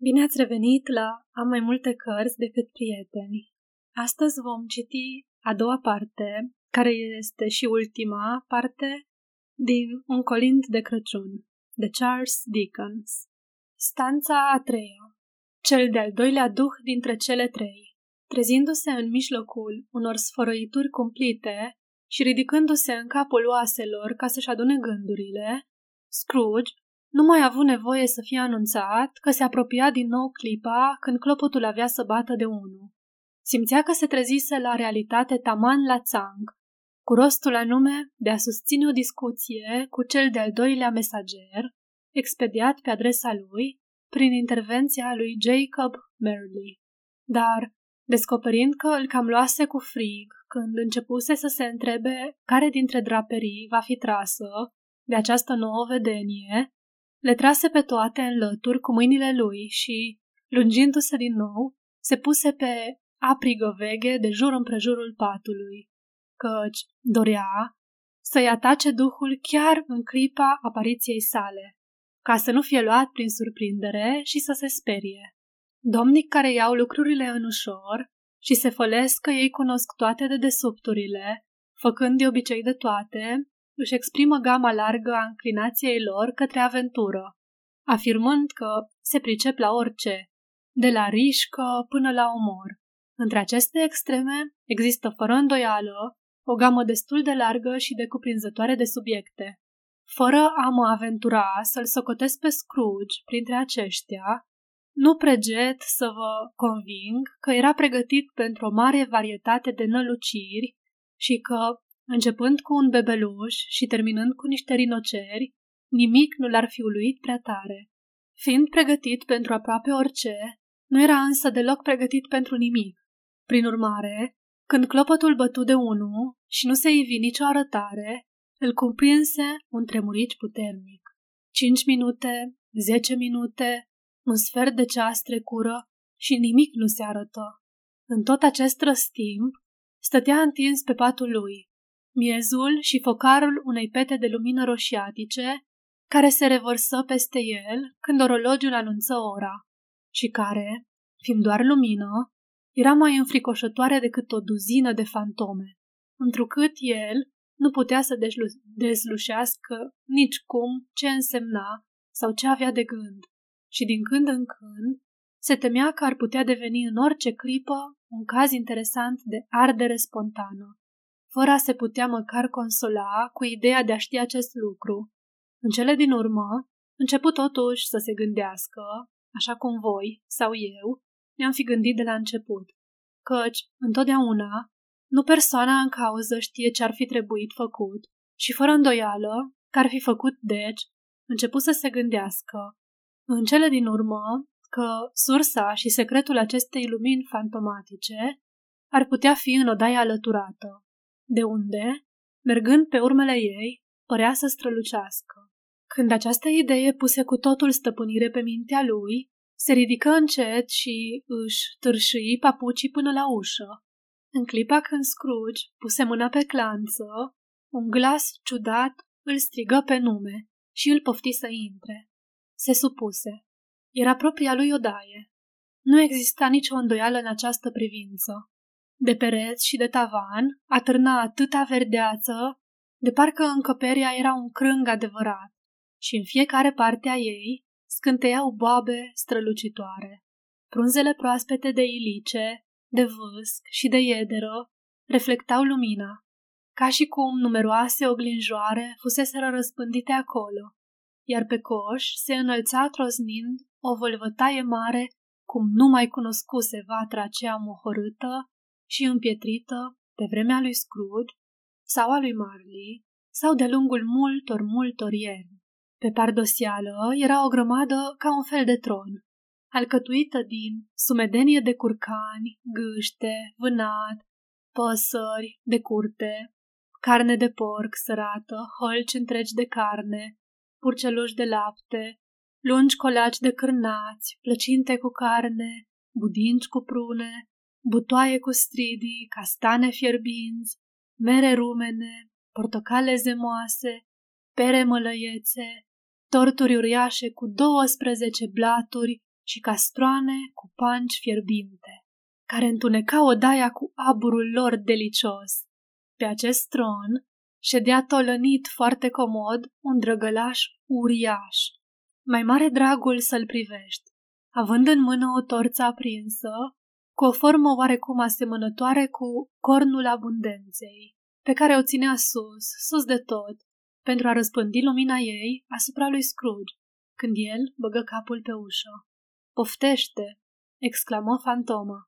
Bine ați revenit la Am mai multe cărți decât prieteni. Astăzi vom citi a doua parte, care este și ultima parte din Un colind de Crăciun, de Charles Dickens. Stanța a treia. Cel de-al doilea duh dintre cele trei. Trezindu-se în mijlocul unor sfărăituri cumplite și ridicându-se în capul oaselor ca să-și adune gândurile, Scrooge nu mai a avut nevoie să fie anunțat că se apropia din nou clipa când clopotul avea să bată de unul. Simțea că se trezise la realitate taman la țang, cu rostul anume de a susține o discuție cu cel de-al doilea mesager, expediat pe adresa lui prin intervenția lui Jacob Merley. Dar, descoperind că îl cam luase cu frig când începuse să se întrebe care dintre draperii va fi trasă de această nouă vedenie, le trase pe toate în lături cu mâinile lui și, lungindu-se din nou, se puse pe aprigă veghe de jur împrejurul patului, căci dorea să-i atace duhul chiar în clipa apariției sale, ca să nu fie luat prin surprindere și să se sperie. Domnii care iau lucrurile în ușor și se fălesc că ei cunosc toate de desubturile, făcând de obicei de toate, își exprimă gama largă a înclinației lor către aventură, afirmând că se pricep la orice, de la rișcă până la omor. Între aceste extreme există fără îndoială o gamă destul de largă și de cuprinzătoare de subiecte. Fără a mă aventura să-l socotesc pe Scrooge printre aceștia, nu preget să vă conving că era pregătit pentru o mare varietate de năluciri și că Începând cu un bebeluș și terminând cu niște rinoceri, nimic nu l-ar fi uluit prea tare. Fiind pregătit pentru aproape orice, nu era însă deloc pregătit pentru nimic. Prin urmare, când clopotul bătu de unul și nu se ivi nicio arătare, îl cuprinse un tremurici puternic. Cinci minute, zece minute, un sfert de ceas trecură și nimic nu se arătă. În tot acest răstimp, stătea întins pe patul lui, miezul și focarul unei pete de lumină roșiatice, care se revărsă peste el când orologiul anunță ora și care, fiind doar lumină, era mai înfricoșătoare decât o duzină de fantome, întrucât el nu putea să dezlu- dezlușească nici cum ce însemna sau ce avea de gând. Și din când în când se temea că ar putea deveni în orice clipă un caz interesant de ardere spontană fără a se putea măcar consola cu ideea de a ști acest lucru. În cele din urmă, început totuși să se gândească, așa cum voi sau eu ne-am fi gândit de la început, căci, întotdeauna, nu persoana în cauză știe ce ar fi trebuit făcut și fără îndoială că ar fi făcut deci, început să se gândească, în cele din urmă, că sursa și secretul acestei lumini fantomatice ar putea fi în odaia alăturată de unde, mergând pe urmele ei, părea să strălucească. Când această idee puse cu totul stăpânire pe mintea lui, se ridică încet și își târșâi papucii până la ușă. În clipa când Scrooge puse mâna pe clanță, un glas ciudat îl strigă pe nume și îl pofti să intre. Se supuse. Era propria lui odaie. Nu exista nicio îndoială în această privință. De pereți și de tavan atârna atâta verdeață, de parcă încăperia era un crâng adevărat și în fiecare parte a ei scânteiau boabe strălucitoare. Prunzele proaspete de ilice, de vâsc și de iederă reflectau lumina, ca și cum numeroase oglinjoare fuseseră răspândite acolo, iar pe coș se înălța troznind o vălvătaie mare cum nu mai cunoscuse vatra aceea mohorâtă și împietrită pe vremea lui Scrooge sau a lui Marley sau de lungul multor, multor ierni. Pe pardosială era o grămadă ca un fel de tron, alcătuită din sumedenie de curcani, gâște, vânat, păsări de curte, carne de porc sărată, hălci întregi de carne, purceluși de lapte, lungi colaci de cârnați, plăcinte cu carne, budinci cu prune, butoaie cu stridii, castane fierbinți, mere rumene, portocale zemoase, pere mălăiețe, torturi uriașe cu 12 blaturi și castroane cu panci fierbinte, care întunecau odaia cu aburul lor delicios. Pe acest tron ședea tolănit foarte comod un drăgălaș uriaș. Mai mare dragul să-l privești, având în mână o torță aprinsă, cu o formă oarecum asemănătoare cu cornul abundenței, pe care o ținea sus, sus de tot, pentru a răspândi lumina ei asupra lui Scrooge, când el băgă capul pe ușă. Poftește, exclamă fantoma.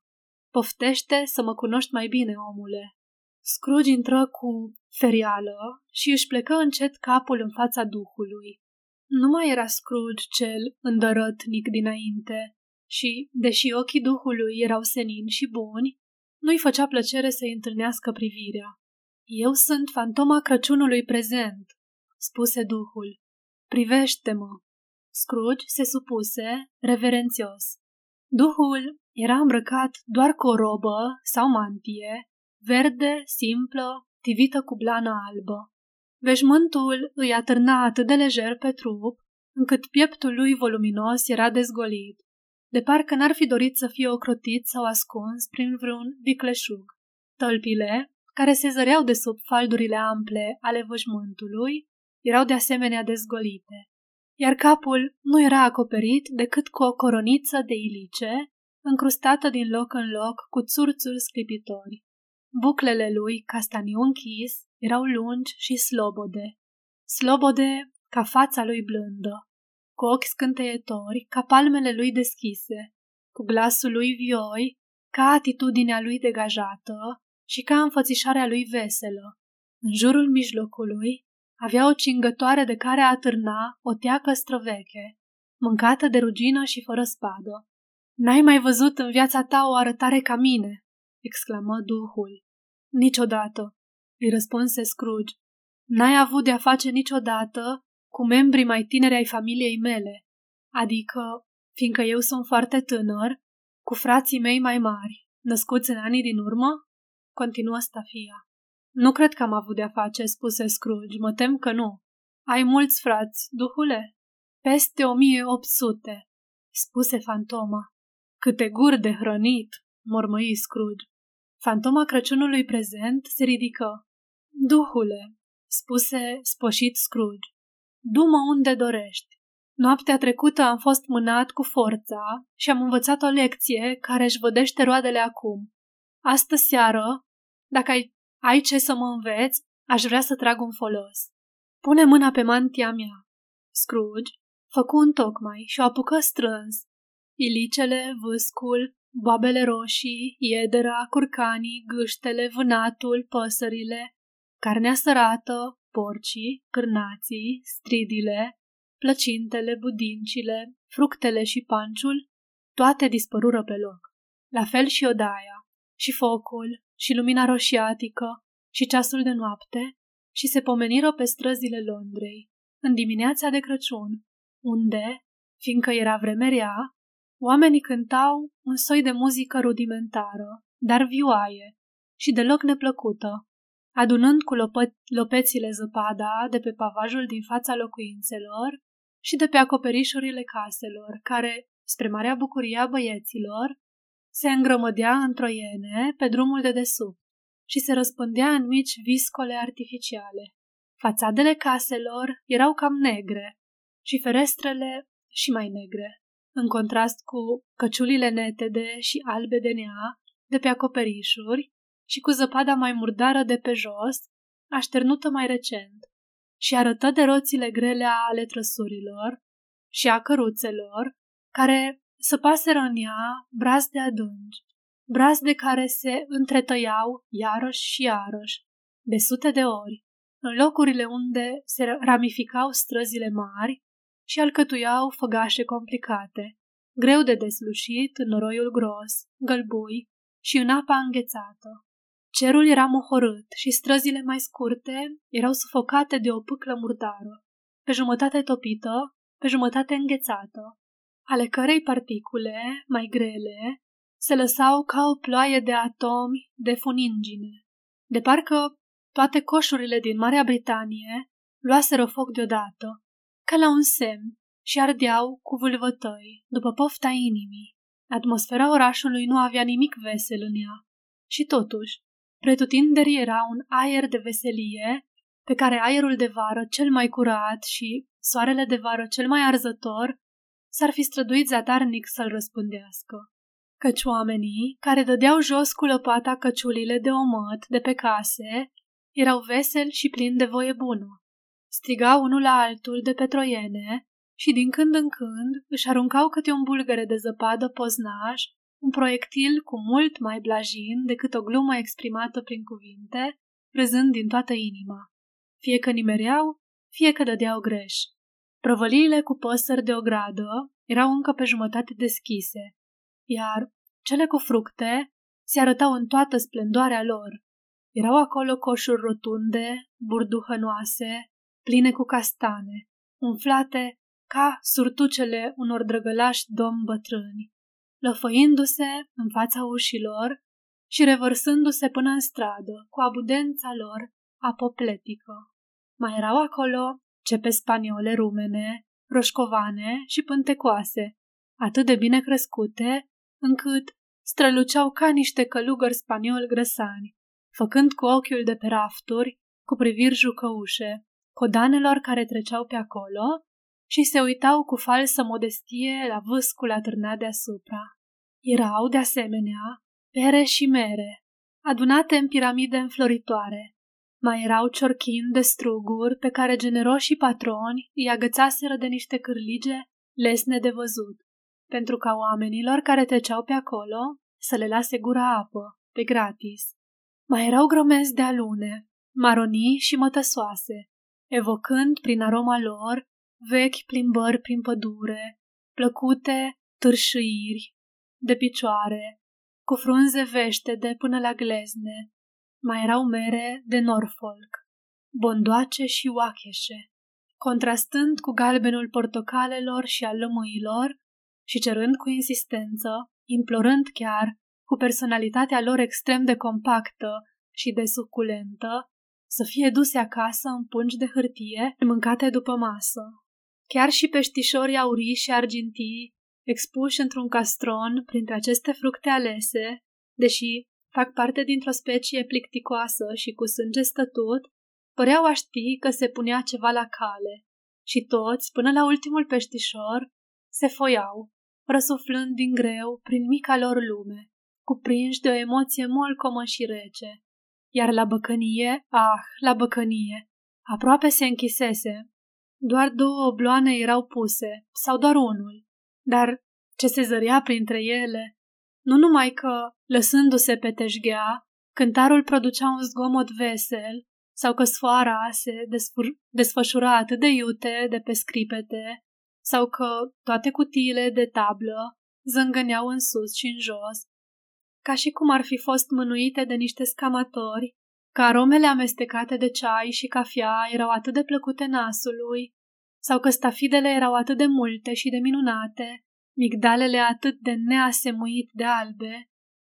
Poftește să mă cunoști mai bine, omule. Scrooge intră cu ferială și își plecă încet capul în fața duhului. Nu mai era Scrooge cel îndărătnic dinainte și, deși ochii duhului erau senini și buni, nu-i făcea plăcere să-i întâlnească privirea. Eu sunt fantoma Crăciunului prezent, spuse duhul. Privește-mă. Scrooge se supuse, reverențios. Duhul era îmbrăcat doar cu o robă sau mantie, verde, simplă, tivită cu blană albă. Veșmântul îi atârna atât de lejer pe trup, încât pieptul lui voluminos era dezgolit, de parcă n-ar fi dorit să fie ocrotit sau ascuns prin vreun vicleșug. Tălpile, care se zăreau de sub faldurile ample ale văjmântului, erau de asemenea dezgolite, iar capul nu era acoperit decât cu o coroniță de ilice, încrustată din loc în loc cu țurțuri sclipitori. Buclele lui, castaniu închis, erau lungi și slobode. Slobode ca fața lui blândă, cu ochi scânteietori, ca palmele lui deschise, cu glasul lui vioi, ca atitudinea lui degajată și ca înfățișarea lui veselă. În jurul mijlocului avea o cingătoare de care atârna o teacă străveche, mâncată de rugină și fără spadă. N-ai mai văzut în viața ta o arătare ca mine, exclamă duhul. Niciodată, îi răspunse Scrooge. N-ai avut de-a face niciodată cu membrii mai tineri ai familiei mele, adică, fiindcă eu sunt foarte tânăr, cu frații mei mai mari, născuți în anii din urmă? Continuă Stafia. Nu cred că am avut de-a face, spuse Scrooge, mă tem că nu. Ai mulți frați, duhule? Peste 1800, spuse fantoma. Câte guri de hrănit, mormăi Scrooge. Fantoma Crăciunului prezent se ridică. Duhule, spuse spășit Scrooge, du-mă unde dorești. Noaptea trecută am fost mânat cu forța și am învățat o lecție care își vădește roadele acum. Astă seară, dacă ai, ai ce să mă înveți, aș vrea să trag un folos. Pune mâna pe mantia mea. Scrooge făcu un tocmai și o apucă strâns. Ilicele, vâscul, boabele roșii, iedera, curcanii, gâștele, vânatul, păsările, carnea sărată, porcii, cârnații, stridile, plăcintele, budincile, fructele și panciul, toate dispărură pe loc. La fel și odaia, și focul, și lumina roșiatică, și ceasul de noapte, și se pomeniră pe străzile Londrei, în dimineața de Crăciun, unde, fiindcă era vreme rea, Oamenii cântau un soi de muzică rudimentară, dar vioaie și deloc neplăcută, adunând cu lopă- lopețile zăpada de pe pavajul din fața locuințelor și de pe acoperișurile caselor, care, spre marea bucurie a băieților, se îngrămădea în troiene pe drumul de desubt și se răspândea în mici viscole artificiale. Fațadele caselor erau cam negre și ferestrele și mai negre în contrast cu căciulile netede și albe de nea de pe acoperișuri și cu zăpada mai murdară de pe jos, așternută mai recent, și arătă de roțile grele ale trăsurilor și a căruțelor, care săpaseră în ea de adânci, de care se întretăiau iarăși și iarăși, de sute de ori, în locurile unde se ramificau străzile mari și alcătuiau făgașe complicate, greu de deslușit în noroiul gros, gălbui și în apa înghețată. Cerul era mohorât și străzile mai scurte erau sufocate de o pâclă murdară, pe jumătate topită, pe jumătate înghețată, ale cărei particule, mai grele, se lăsau ca o ploaie de atomi de funingine, de parcă toate coșurile din Marea Britanie luaseră foc deodată ca la un semn, și ardeau cu vâlvătăi, după pofta inimii. Atmosfera orașului nu avea nimic vesel în ea. Și totuși, pretutinderi era un aer de veselie pe care aerul de vară cel mai curat și soarele de vară cel mai arzător s-ar fi străduit zadarnic să-l răspândească. Căci oamenii, care dădeau jos cu lăpata căciulile de omăt de pe case, erau veseli și plini de voie bună. Strigau unul la altul de pe troiene și din când în când își aruncau câte un bulgăre de zăpadă poznaj, un proiectil cu mult mai blajin decât o glumă exprimată prin cuvinte, râzând din toată inima. Fie că nimereau, fie că dădeau greș. Prăvăliile cu păsări de ogradă erau încă pe jumătate deschise, iar cele cu fructe se arătau în toată splendoarea lor. Erau acolo coșuri rotunde, burduhănoase, pline cu castane, umflate ca surtucele unor drăgălași domni bătrâni, lăfăindu-se în fața ușilor și revărsându-se până în stradă cu abundența lor apopletică. Mai erau acolo cepe spaniole rumene, roșcovane și pântecoase, atât de bine crescute, încât străluceau ca niște călugări spanioli grăsani, făcând cu ochiul de pe rafturi, cu priviri jucăușe, codanelor care treceau pe acolo și se uitau cu falsă modestie la vâscul atârnat deasupra. Erau, de asemenea, pere și mere, adunate în piramide înfloritoare, mai erau ciorchini de struguri pe care generoșii patroni îi agățaseră de niște cârlige lesne de văzut, pentru ca oamenilor care treceau pe acolo să le lase gura apă, pe gratis. Mai erau grămezi de alune, maronii și mătăsoase, evocând prin aroma lor vechi plimbări prin pădure, plăcute târșâiri de picioare, cu frunze veștede până la glezne, mai erau mere de Norfolk, bondoace și oacheșe, contrastând cu galbenul portocalelor și al lămâilor și cerând cu insistență, implorând chiar, cu personalitatea lor extrem de compactă și de suculentă, să fie duse acasă în pungi de hârtie mâncate după masă. Chiar și peștișorii aurii și argintii, expuși într-un castron printre aceste fructe alese, deși fac parte dintr-o specie plicticoasă și cu sânge stătut, păreau a ști că se punea ceva la cale și toți, până la ultimul peștișor, se foiau, răsuflând din greu prin mica lor lume, cuprinși de o emoție molcomă și rece. Iar la băcănie, ah, la băcănie, aproape se închisese. Doar două obloane erau puse, sau doar unul, dar ce se zărea printre ele, nu numai că, lăsându-se pe teșghea, cântarul producea un zgomot vesel sau că sfoara se desfur- desfășura atât de iute de pe scripete sau că toate cutiile de tablă zângăneau în sus și în jos, ca și cum ar fi fost mânuite de niște scamatori, că aromele amestecate de ceai și cafea erau atât de plăcute nasului, sau că stafidele erau atât de multe și de minunate, migdalele atât de neasemuit de albe,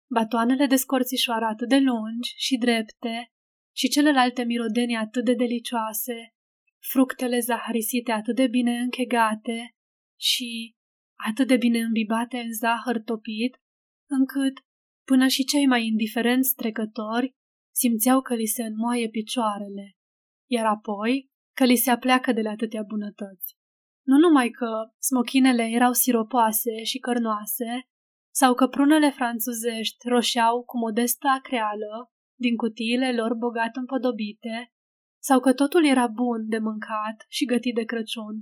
batoanele de scorțișoară atât de lungi și drepte și celelalte mirodenii atât de delicioase, fructele zaharisite atât de bine închegate și atât de bine îmbibate în zahăr topit, încât până și cei mai indiferenți trecători simțeau că li se înmoaie picioarele, iar apoi că li se apleacă de la atâtea bunătăți. Nu numai că smochinele erau siropoase și cărnoase, sau că prunele franțuzești roșeau cu modestă acreală din cutiile lor bogat împodobite, sau că totul era bun de mâncat și gătit de Crăciun,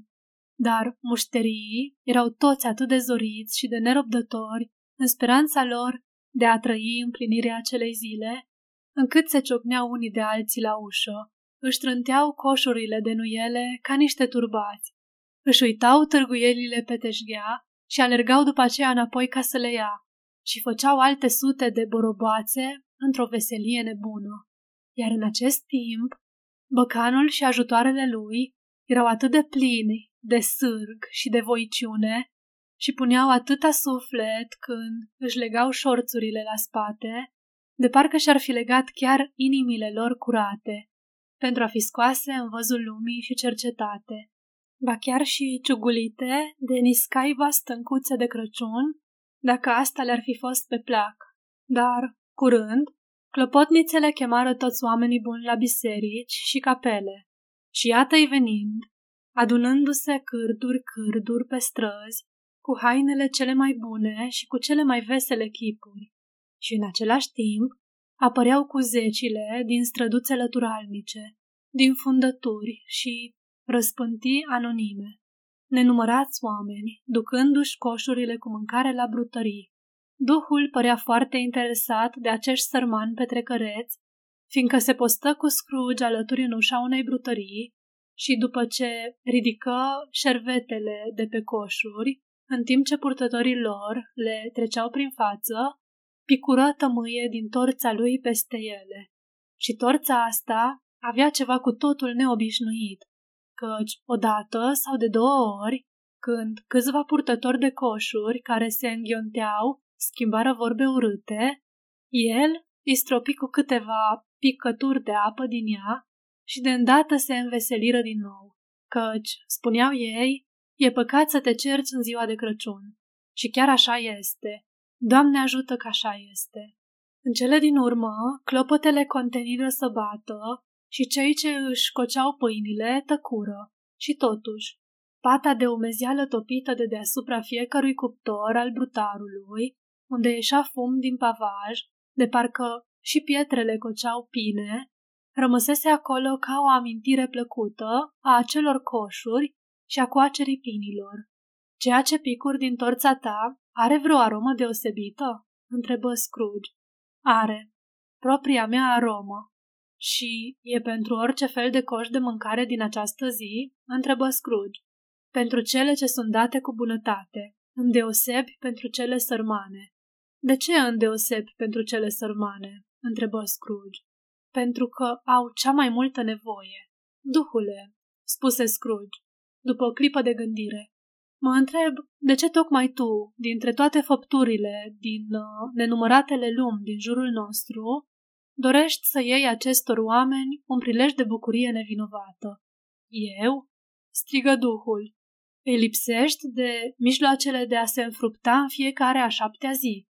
dar mușterii erau toți atât de zoriți și de nerăbdători în speranța lor de a trăi împlinirea acelei zile, încât se ciocneau unii de alții la ușă, își trânteau coșurile de nuiele ca niște turbați. Își uitau târguielile pe teșghea și alergau după aceea înapoi ca să le ia. Și făceau alte sute de boroboațe într-o veselie nebună. Iar în acest timp, băcanul și ajutoarele lui erau atât de plini de sârg și de voiciune și puneau atâta suflet când își legau șorțurile la spate, de parcă și-ar fi legat chiar inimile lor curate, pentru a fi scoase în văzul lumii și cercetate ba chiar și ciugulite de niscaiva stâncuțe de Crăciun, dacă asta le-ar fi fost pe plac. Dar, curând, clopotnițele chemară toți oamenii buni la biserici și capele. Și iată-i venind, adunându-se cârduri cârduri pe străzi, cu hainele cele mai bune și cu cele mai vesele chipuri. Și în același timp apăreau cu zecile din străduțe lăturalnice, din fundături și răspântii anonime. Nenumărați oameni, ducându-și coșurile cu mâncare la brutării. Duhul părea foarte interesat de acești sărmani petrecăreți, fiindcă se postă cu Scrooge alături în ușa unei brutării și după ce ridică șervetele de pe coșuri, în timp ce purtătorii lor le treceau prin față, picură tămâie din torța lui peste ele. Și torța asta avea ceva cu totul neobișnuit, căci odată sau de două ori, când câțiva purtători de coșuri care se înghionteau schimbară vorbe urâte, el îi stropi cu câteva picături de apă din ea și de îndată se înveseliră din nou, căci, spuneau ei, e păcat să te cerci în ziua de Crăciun. Și chiar așa este. Doamne ajută că așa este. În cele din urmă, clopotele conteniră să bată și cei ce își coceau pâinile tăcură. Și totuși, pata de umezială topită de deasupra fiecărui cuptor al brutarului, unde ieșea fum din pavaj, de parcă și pietrele coceau pine, rămăsese acolo ca o amintire plăcută a acelor coșuri și a coacerii pinilor. Ceea ce picuri din torța ta are vreo aromă deosebită? întrebă Scrooge. Are. Propria mea aromă. Și e pentru orice fel de coș de mâncare din această zi? întrebă Scrooge. Pentru cele ce sunt date cu bunătate, îndeosebi pentru cele sărmane. De ce îndeosebi pentru cele sărmane? întrebă Scrooge. Pentru că au cea mai multă nevoie. Duhule, spuse Scrooge, după o clipă de gândire. Mă întreb de ce tocmai tu, dintre toate făpturile din uh, nenumăratele lumi din jurul nostru, dorești să iei acestor oameni un prilej de bucurie nevinovată. Eu? strigă Duhul. Îi lipsești de mijloacele de a se înfrupta în fiecare a șaptea zi,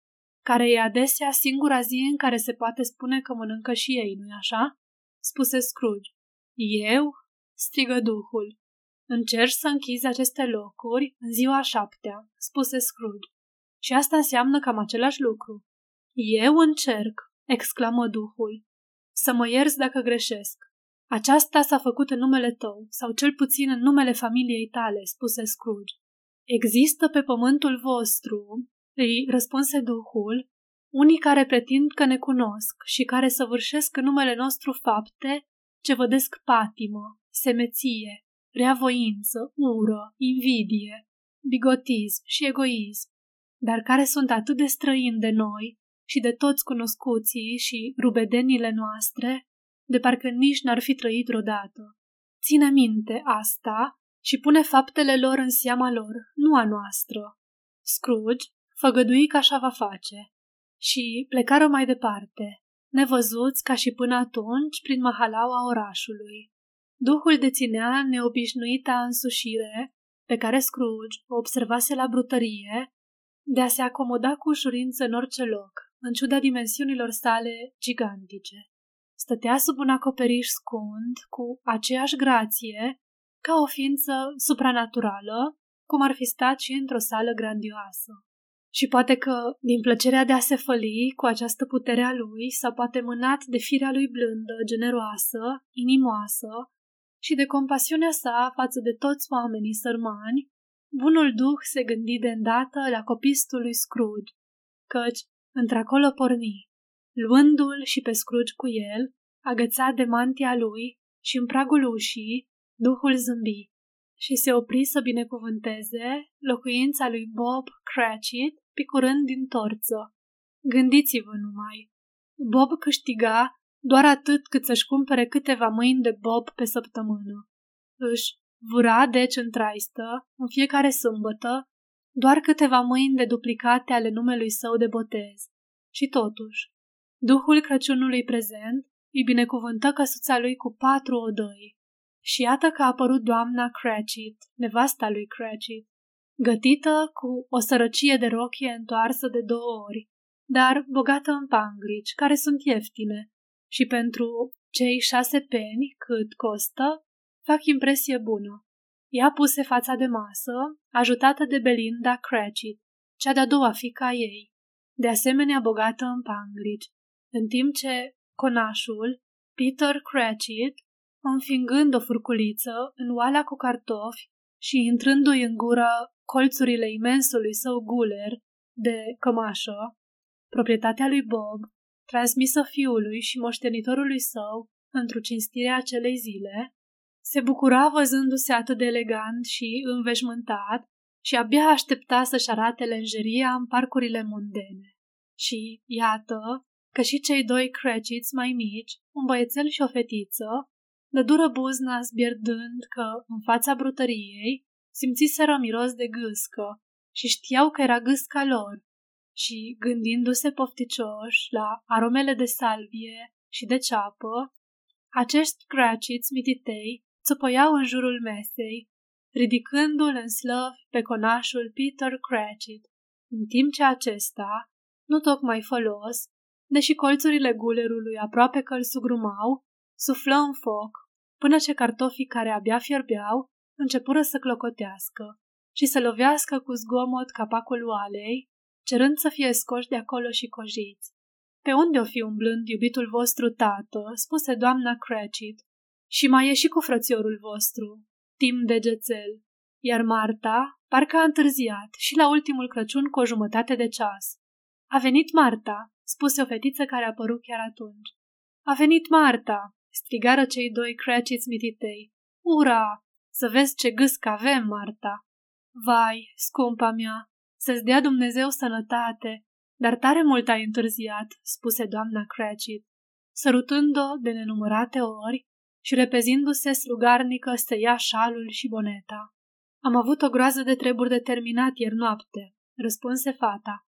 care e adesea singura zi în care se poate spune că mănâncă și ei, nu-i așa? spuse Scrooge. Eu? strigă Duhul. Încerci să închizi aceste locuri în ziua șaptea, spuse Scrooge. Și asta înseamnă cam același lucru. Eu încerc, exclamă Duhul. Să mă ierți dacă greșesc. Aceasta s-a făcut în numele tău, sau cel puțin în numele familiei tale, spuse Scrooge. Există pe pământul vostru, îi răspunse Duhul, unii care pretind că ne cunosc și care săvârșesc în numele nostru fapte ce vădesc patimă, semeție, reavoință, ură, invidie, bigotism și egoism, dar care sunt atât de străini de noi și de toți cunoscuții și rubedenile noastre, de parcă nici n-ar fi trăit vreodată. Ține minte asta și pune faptele lor în seama lor, nu a noastră. Scrooge făgădui că așa va face și plecară mai departe, nevăzuți ca și până atunci prin mahalaua orașului. Duhul deținea neobișnuita însușire pe care Scrooge o observase la brutărie de a se acomoda cu ușurință în orice loc, în ciuda dimensiunilor sale gigantice. Stătea sub un acoperiș scund, cu aceeași grație, ca o ființă supranaturală, cum ar fi stat și într-o sală grandioasă. Și poate că, din plăcerea de a se făli cu această putere a lui, sau poate mânat de firea lui blândă, generoasă, inimoasă, și de compasiunea sa față de toți oamenii sărmani, bunul duh se gândi de îndată la copistul lui Scrooge, căci într-acolo porni, luându-l și pe Scrooge cu el, agățat de mantia lui și în pragul ușii, duhul zâmbi și se opri să binecuvânteze locuința lui Bob Cratchit, picurând din torță. Gândiți-vă numai! Bob câștiga doar atât cât să-și cumpere câteva mâini de bob pe săptămână. Își vura deci în traistă, în fiecare sâmbătă, doar câteva mâini de duplicate ale numelui său de botez. Și totuși, Duhul Crăciunului prezent îi binecuvântă căsuța lui cu patru odăi. Și iată că a apărut doamna Cratchit, nevasta lui Cratchit, gătită cu o sărăcie de rochie întoarsă de două ori, dar bogată în panglici, care sunt ieftine, și pentru cei șase peni cât costă, fac impresie bună. Ea puse fața de masă, ajutată de Belinda Cratchit, cea de-a doua fica ei, de asemenea bogată în panglici, în timp ce conașul, Peter Cratchit, înfingând o furculiță în oala cu cartofi și intrându-i în gură colțurile imensului său guler de cămașă, proprietatea lui Bob, transmisă fiului și moștenitorului său într-o cinstire acelei zile, se bucura văzându-se atât de elegant și înveșmântat și abia aștepta să-și arate lenjeria în parcurile mondene. Și, iată, că și cei doi Cratchits mai mici, un băiețel și o fetiță, de dură buzna zbierdând că, în fața brutăriei, simțiseră miros de gâscă și știau că era gâsca lor și, gândindu-se pofticioși la aromele de salvie și de ceapă, acești Cratchits mititei țăpăiau în jurul mesei, ridicându-l în slăv pe conașul Peter Cratchit, în timp ce acesta, nu tocmai folos, deși colțurile gulerului aproape că îl sugrumau, suflă în foc, până ce cartofii care abia fierbeau începură să clocotească și să lovească cu zgomot capacul oalei, cerând să fie scoși de acolo și cojiți. Pe unde o fi umblând iubitul vostru tată, spuse doamna Cratchit, și mai e și cu frățiorul vostru, timp de gețel, iar Marta parcă a întârziat și la ultimul Crăciun cu o jumătate de ceas. A venit Marta, spuse o fetiță care a apărut chiar atunci. A venit Marta, strigară cei doi Cratchits mititei. Ura! Să vezi ce gâsc avem, Marta! Vai, scumpa mea, să-ți dea Dumnezeu sănătate, dar tare mult ai întârziat, spuse doamna Cratchit, sărutând-o de nenumărate ori și repezindu-se slugarnică să ia șalul și boneta. Am avut o groază de treburi de terminat ieri noapte, răspunse fata.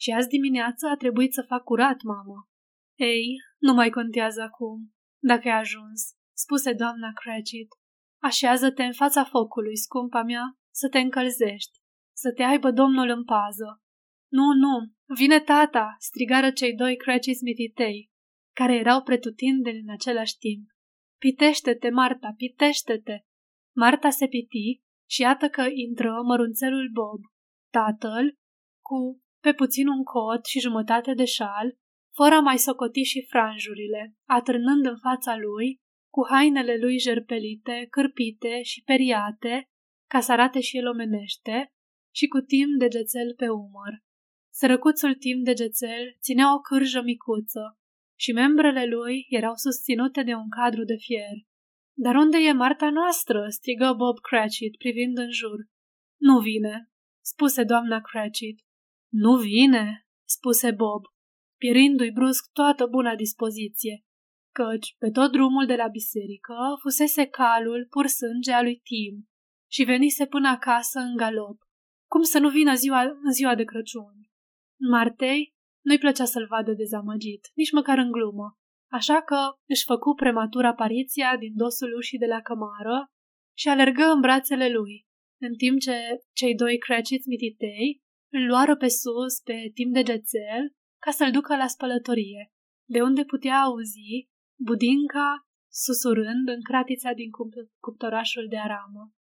Și azi dimineață a trebuit să fac curat, mamă. Ei, nu mai contează acum, dacă ai ajuns, spuse doamna Cratchit. Așează-te în fața focului, scumpa mea, să te încălzești, să te aibă domnul în pază. Nu, nu, vine tata, strigară cei doi Cratchit mititei, care erau pretutindeni în același timp. Pitește-te, Marta, pitește-te! Marta se piti și iată că intră mărunțelul Bob, tatăl, cu pe puțin un cot și jumătate de șal, fără a mai socoti și franjurile, atârnând în fața lui, cu hainele lui jerpelite, cârpite și periate, ca să arate și el omenește, și cu timp de gețel pe umăr. Sărăcuțul timp de gețel ținea o cârjă micuță, și membrele lui erau susținute de un cadru de fier. Dar unde e Marta noastră?" strigă Bob Cratchit, privind în jur. Nu vine," spuse doamna Cratchit. Nu vine," spuse Bob, pierindu-i brusc toată buna dispoziție, căci pe tot drumul de la biserică fusese calul pur sânge a lui Tim și venise până acasă în galop. Cum să nu vină ziua, în ziua de Crăciun? Martei nu-i plăcea să-l vadă dezamăgit, nici măcar în glumă, așa că își făcu prematur apariția din dosul ușii de la cămară și alergă în brațele lui, în timp ce cei doi Cratchit mititei îl luară pe sus pe timp de gețel ca să-l ducă la spălătorie, de unde putea auzi budinca susurând în cratița din cuptorașul de aramă.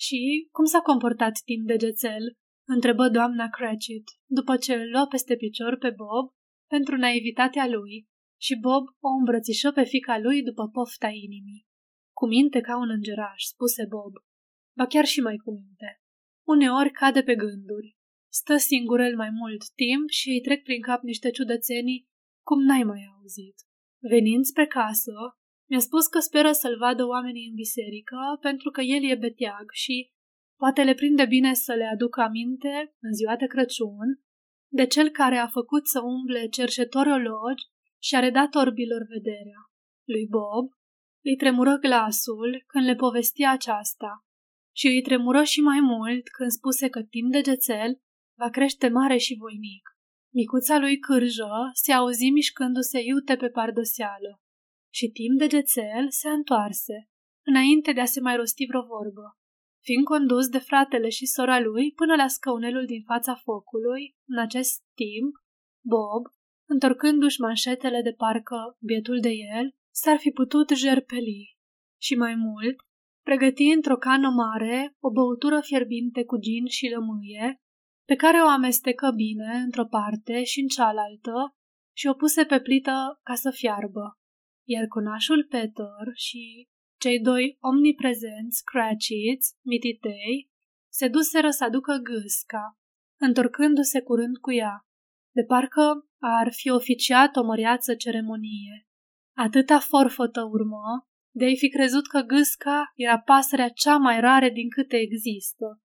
Și cum s-a comportat timp de gețel întrebă doamna Cratchit, după ce îl luă peste picior pe Bob pentru naivitatea lui și Bob o îmbrățișă pe fica lui după pofta inimii. Cu minte ca un îngeraș, spuse Bob, ba chiar și mai cu minte. Uneori cade pe gânduri. Stă singurel mai mult timp și îi trec prin cap niște ciudățenii cum n-ai mai auzit. Venind spre casă, mi-a spus că speră să-l vadă oamenii în biserică pentru că el e beteag și Poate le prinde bine să le aducă aminte, în ziua de Crăciun, de cel care a făcut să umble cerșetorologi și a redat orbilor vederea. Lui Bob îi tremură glasul când le povestea aceasta și îi tremură și mai mult când spuse că timp de gețel va crește mare și voinic. Micuța lui cârjă se auzi mișcându-se iute pe pardoseală și timp de gețel se întoarse, înainte de a se mai rosti vreo vorbă. Fiind condus de fratele și sora lui până la scăunelul din fața focului, în acest timp, Bob, întorcându-și manșetele de parcă bietul de el, s-ar fi putut jerpeli. Și mai mult, pregăti într-o cană mare o băutură fierbinte cu gin și lămâie, pe care o amestecă bine într-o parte și în cealaltă și o puse pe plită ca să fiarbă. Iar conașul Peter și cei doi omniprezenți Cratchits, mititei, se duseră să aducă gâsca, întorcându-se curând cu ea, de parcă ar fi oficiat o măreață ceremonie. Atâta forfotă urmă, de a fi crezut că gâsca era pasărea cea mai rare din câte există,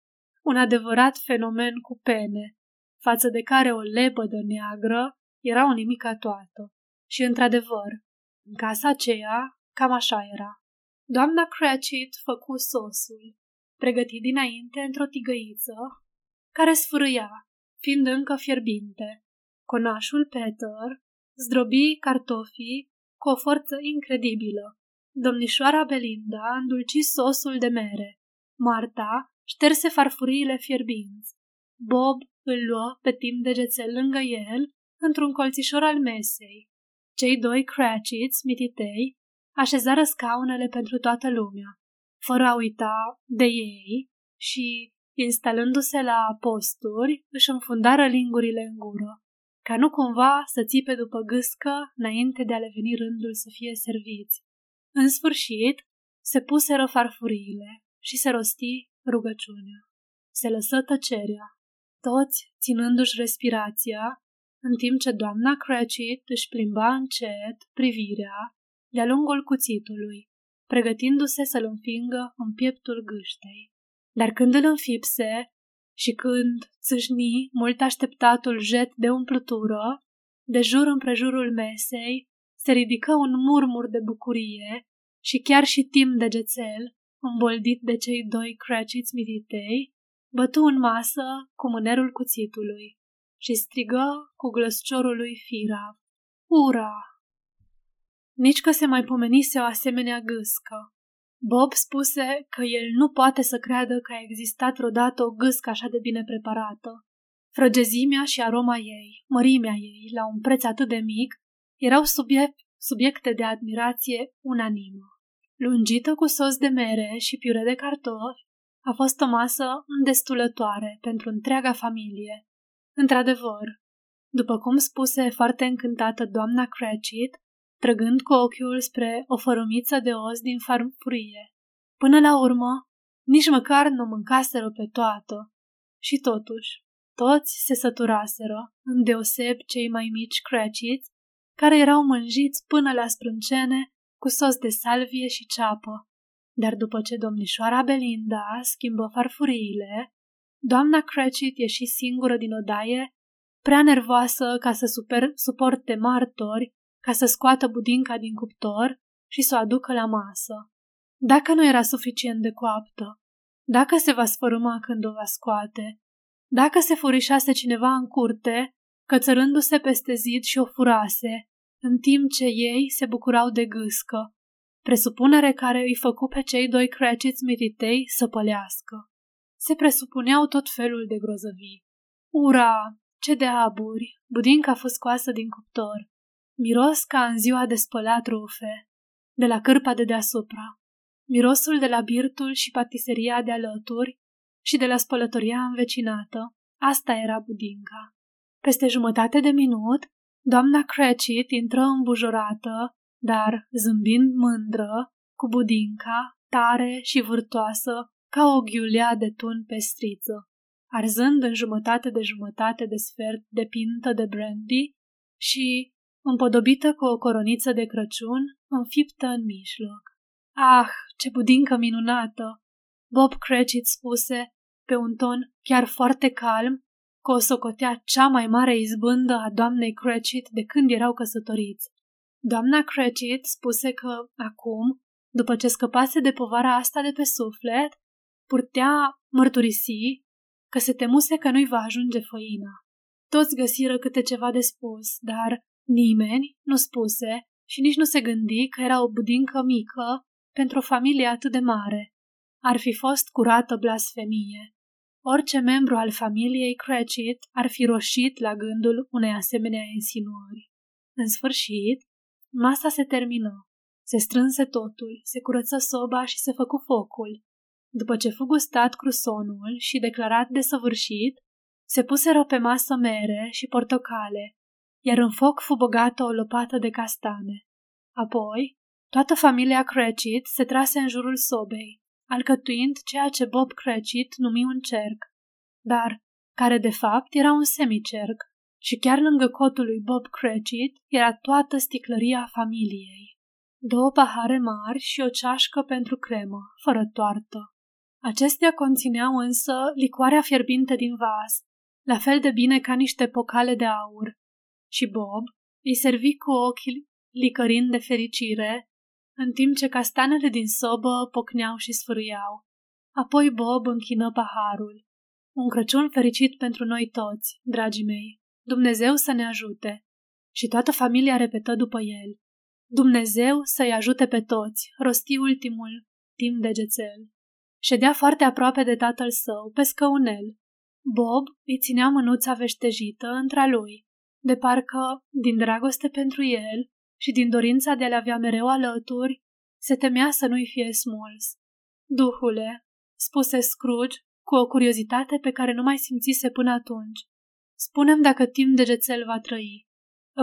un adevărat fenomen cu pene, față de care o lepădă neagră era o nimica toată. Și, într-adevăr, în casa aceea, cam așa era. Doamna Cratchit făcu sosul, pregătit dinainte într-o tigăiță, care sfârâia, fiind încă fierbinte. Conașul Peter zdrobi cartofii cu o forță incredibilă. Domnișoara Belinda îndulci sosul de mere. Marta șterse farfuriile fierbinți. Bob îl luă pe timp degețel lângă el, într-un colțișor al mesei. Cei doi Cratchits, mititei, așezară scaunele pentru toată lumea, fără a uita de ei și, instalându-se la posturi, își înfundară lingurile în gură, ca nu cumva să țipe după gâscă înainte de a le veni rândul să fie serviți. În sfârșit, se puseră farfuriile și se rosti rugăciunea. Se lăsă tăcerea, toți ținându-și respirația, în timp ce doamna Cratchit își plimba încet privirea de-a lungul cuțitului, pregătindu-se să-l înfingă în pieptul gâștei. Dar când îl înfipse și când țâșni mult așteptatul jet de umplutură, de jur împrejurul mesei, se ridică un murmur de bucurie și chiar și timp de gețel, îmboldit de cei doi Cratchits mititei, bătu în masă cu mânerul cuțitului și strigă cu glăsciorul lui firav. Ura! nici că se mai pomenise o asemenea gâscă. Bob spuse că el nu poate să creadă că a existat vreodată o gâscă așa de bine preparată. Frăgezimea și aroma ei, mărimea ei, la un preț atât de mic, erau subiect, subiecte de admirație unanimă. Lungită cu sos de mere și piure de cartofi, a fost o masă îndestulătoare pentru întreaga familie. Într-adevăr, după cum spuse foarte încântată doamna Cratchit, trăgând cu ochiul spre o fărâmiță de os din farfurie. Până la urmă, nici măcar nu mâncaseră pe toată. Și totuși, toți se săturaseră, îndeoseb cei mai mici Cratchits, care erau mânjiți până la sprâncene cu sos de salvie și ceapă. Dar după ce domnișoara Belinda schimbă farfuriile, doamna Cratchit ieși singură din odaie, prea nervoasă ca să super, suporte martori ca să scoată budinca din cuptor și să o aducă la masă. Dacă nu era suficient de coaptă, dacă se va sfărâma când o va scoate, dacă se furișase cineva în curte, cățărându-se peste zid și o furase, în timp ce ei se bucurau de gâscă, presupunere care îi făcu pe cei doi Cratchits mititei să pălească. Se presupuneau tot felul de grozăvii. Ura! Ce de aburi! Budinca a fost scoasă din cuptor. Miros ca în ziua de spălat rufe, de la cârpa de deasupra. Mirosul de la birtul și patiseria de alături și de la spălătoria învecinată. Asta era budinca. Peste jumătate de minut, doamna Cratchit intră îmbujorată, dar zâmbind mândră, cu budinca, tare și vârtoasă, ca o ghiulea de tun pestriță, arzând în jumătate de jumătate de sfert de pintă de brandy și împodobită cu o coroniță de Crăciun, înfiptă în mijloc. Ah, ce budincă minunată! Bob Cratchit spuse, pe un ton chiar foarte calm, că o socotea cea mai mare izbândă a doamnei Cratchit de când erau căsătoriți. Doamna Cratchit spuse că, acum, după ce scăpase de povara asta de pe suflet, purtea mărturisi că se temuse că nu-i va ajunge făina. Toți găsiră câte ceva de spus, dar Nimeni nu spuse și nici nu se gândi că era o budincă mică pentru o familie atât de mare. Ar fi fost curată blasfemie. Orice membru al familiei Cratchit ar fi roșit la gândul unei asemenea insinuări. În sfârșit, masa se termină. Se strânse totul, se curăță soba și se făcu focul. După ce fu gustat crusonul și declarat de săvârșit, se puseră pe masă mere și portocale, iar în foc fu băgată o lopată de castane. Apoi, toată familia Cratchit se trase în jurul sobei, alcătuind ceea ce Bob Cratchit numi un cerc, dar care de fapt era un semicerc, și chiar lângă cotul lui Bob Cratchit era toată sticlăria familiei. Două pahare mari și o ceașcă pentru cremă, fără toartă. Acestea conțineau însă licoarea fierbinte din vas, la fel de bine ca niște pocale de aur. Și Bob îi servi cu ochii licărind de fericire, în timp ce castanele din sobă pocneau și sfârâiau. Apoi Bob închină paharul. Un Crăciun fericit pentru noi toți, dragii mei. Dumnezeu să ne ajute. Și toată familia repetă după el. Dumnezeu să-i ajute pe toți, rosti ultimul timp degețel. Ședea foarte aproape de tatăl său, pe scăunel. Bob îi ținea mânuța veștejită între lui, de parcă, din dragoste pentru el și din dorința de a-l avea mereu alături, se temea să nu-i fie smuls. Duhule, spuse Scrooge cu o curiozitate pe care nu mai simțise până atunci. Spunem dacă timp degețel va trăi.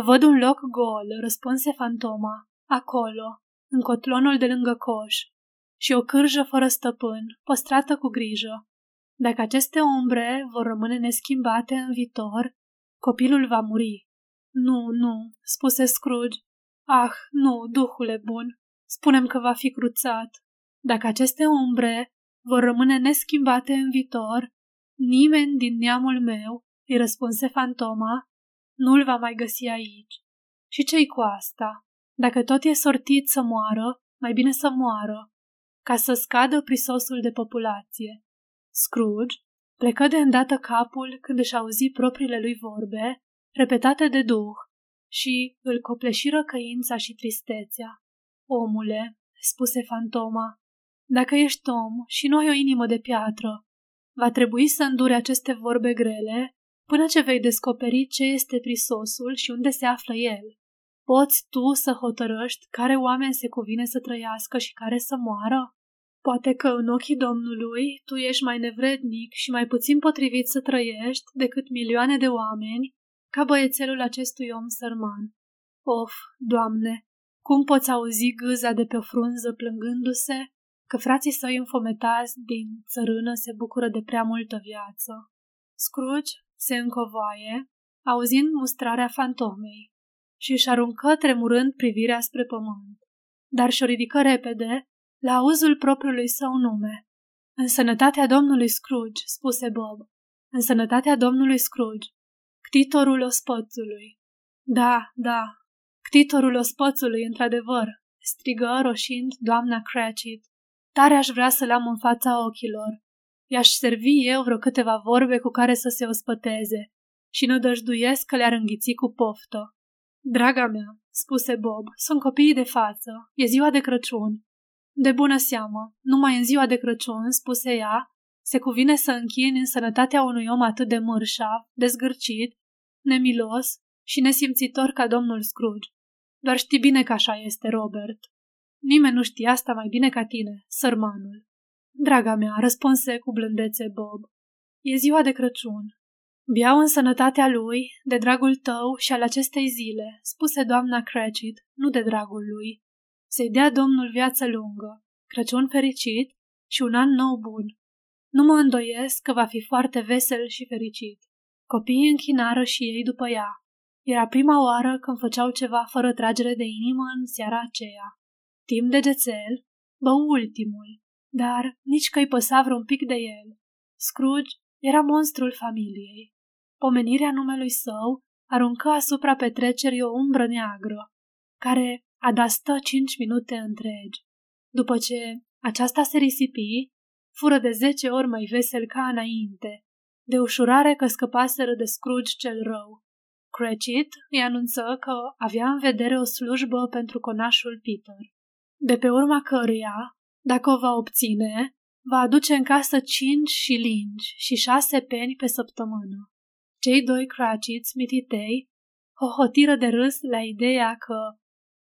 Văd un loc gol, răspunse fantoma, acolo, în cotlonul de lângă coș, și o cârjă fără stăpân, păstrată cu grijă. Dacă aceste umbre vor rămâne neschimbate în viitor, copilul va muri. Nu, nu, spuse Scrooge. Ah, nu, duhule bun, spunem că va fi cruțat. Dacă aceste umbre vor rămâne neschimbate în viitor, nimeni din neamul meu, îi răspunse fantoma, nu-l va mai găsi aici. Și ce-i cu asta? Dacă tot e sortit să moară, mai bine să moară, ca să scadă prisosul de populație. Scrooge plecă de îndată capul când își auzi propriile lui vorbe, repetate de duh, și îl copleșiră căința și tristețea. Omule, spuse fantoma, dacă ești om și nu ai o inimă de piatră, va trebui să îndure aceste vorbe grele până ce vei descoperi ce este prisosul și unde se află el. Poți tu să hotărăști care oameni se cuvine să trăiască și care să moară? Poate că în ochii Domnului tu ești mai nevrednic și mai puțin potrivit să trăiești decât milioane de oameni ca băiețelul acestui om sărman. Of, Doamne, cum poți auzi gâza de pe o frunză plângându-se că frații săi înfometați din țărână se bucură de prea multă viață? Scrooge se încovoaie, auzind mustrarea fantomei, și își aruncă tremurând privirea spre pământ, dar și-o ridică repede la auzul propriului său nume. În sănătatea domnului Scrooge, spuse Bob. În sănătatea domnului Scrooge. Ctitorul ospățului. Da, da, ctitorul ospățului, într-adevăr, strigă roșind doamna Cratchit. Tare aș vrea să-l am în fața ochilor. I-aș servi eu vreo câteva vorbe cu care să se ospăteze și nu dăjduiesc că le-ar înghiți cu poftă. Draga mea, spuse Bob, sunt copiii de față, e ziua de Crăciun de bună seamă, numai în ziua de Crăciun, spuse ea, se cuvine să închini în sănătatea unui om atât de mărșav, dezgârcit, nemilos și nesimțitor ca domnul Scrooge. Doar știi bine că așa este, Robert. Nimeni nu știe asta mai bine ca tine, sărmanul. Draga mea, răspunse cu blândețe Bob. E ziua de Crăciun. Biau în sănătatea lui, de dragul tău și al acestei zile, spuse doamna Cratchit, nu de dragul lui. Să-i dea Domnul viață lungă, Crăciun fericit și un an nou bun. Nu mă îndoiesc că va fi foarte vesel și fericit. Copiii închinară și ei după ea. Era prima oară când făceau ceva fără tragere de inimă în seara aceea. Timp de gețel, bău ultimul, dar nici că-i păsa vreun pic de el. Scrooge era monstrul familiei. Pomenirea numelui său aruncă asupra petrecerii o umbră neagră, care Ada stă cinci minute întregi. După ce aceasta se risipi, fură de zece ori mai vesel ca înainte, de ușurare că scăpaseră de Scrooge cel rău. Cratchit îi anunță că avea în vedere o slujbă pentru conașul Peter. de pe urma căruia, dacă o va obține, va aduce în casă cinci șilingi și șase peni pe săptămână. Cei doi craciți mititei hohotiră de râs la ideea că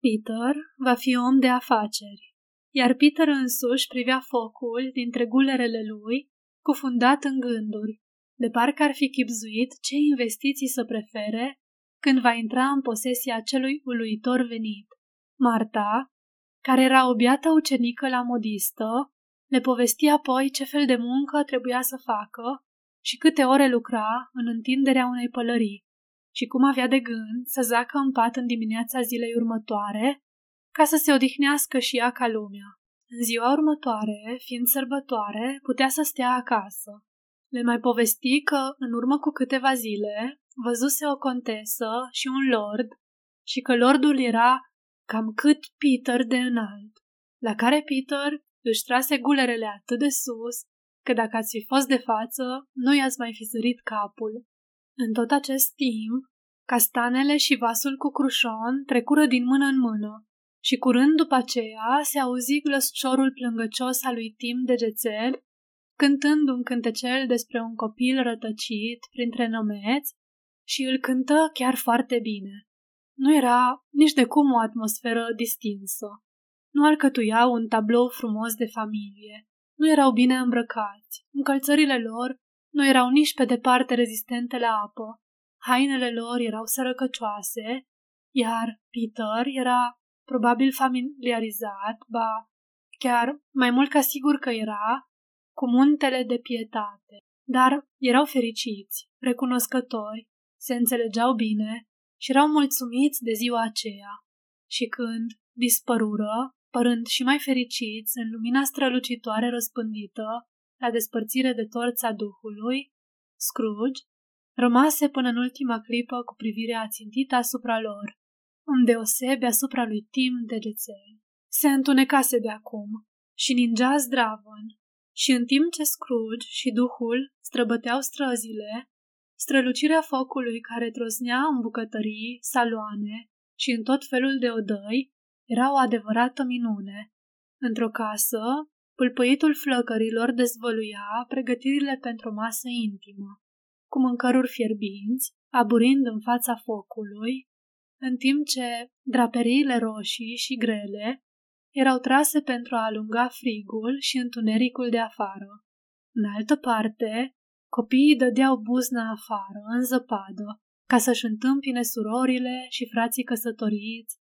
Peter va fi om de afaceri, iar Peter însuși privea focul dintre gulerele lui, cufundat în gânduri, de parcă ar fi chipzuit ce investiții să prefere când va intra în posesia celui uluitor venit. Marta, care era o biată ucenică la modistă, le povesti apoi ce fel de muncă trebuia să facă și câte ore lucra în întinderea unei pălării și cum avea de gând să zacă în pat în dimineața zilei următoare ca să se odihnească și ea ca lumea. În ziua următoare, fiind sărbătoare, putea să stea acasă. Le mai povesti că, în urmă cu câteva zile, văzuse o contesă și un lord și că lordul era cam cât Peter de înalt, la care Peter își trase gulerele atât de sus că dacă ați fi fost de față, nu i-ați mai fi zărit capul. În tot acest timp, castanele și vasul cu crușon trecură din mână în mână și curând după aceea se auzi glăsciorul plângăcios al lui Tim de Gețel, cântând un cântecel despre un copil rătăcit printre nomeți și îl cântă chiar foarte bine. Nu era nici de cum o atmosferă distinsă. Nu alcătuiau un tablou frumos de familie. Nu erau bine îmbrăcați. Încălțările lor nu erau nici pe departe rezistente la apă. Hainele lor erau sărăcăcioase, iar Peter era probabil familiarizat, ba chiar mai mult ca sigur că era, cu muntele de pietate. Dar erau fericiți, recunoscători, se înțelegeau bine și erau mulțumiți de ziua aceea. Și când dispărură, părând și mai fericiți în lumina strălucitoare răspândită la despărțire de torța Duhului, Scrooge rămase până în ultima clipă cu privirea ațintită asupra lor, îndeosebi asupra lui Tim de Gețel. Se întunecase de acum și ningea zdravăn și în timp ce Scrooge și Duhul străbăteau străzile, strălucirea focului care troznea în bucătării, saloane și în tot felul de odăi era o adevărată minune. Într-o casă, pâlpăitul flăcărilor dezvăluia pregătirile pentru o masă intimă, cu mâncăruri fierbinți, aburind în fața focului, în timp ce draperiile roșii și grele erau trase pentru a alunga frigul și întunericul de afară. În altă parte, copiii dădeau buzna afară, în zăpadă, ca să-și întâmpine surorile și frații căsătoriți,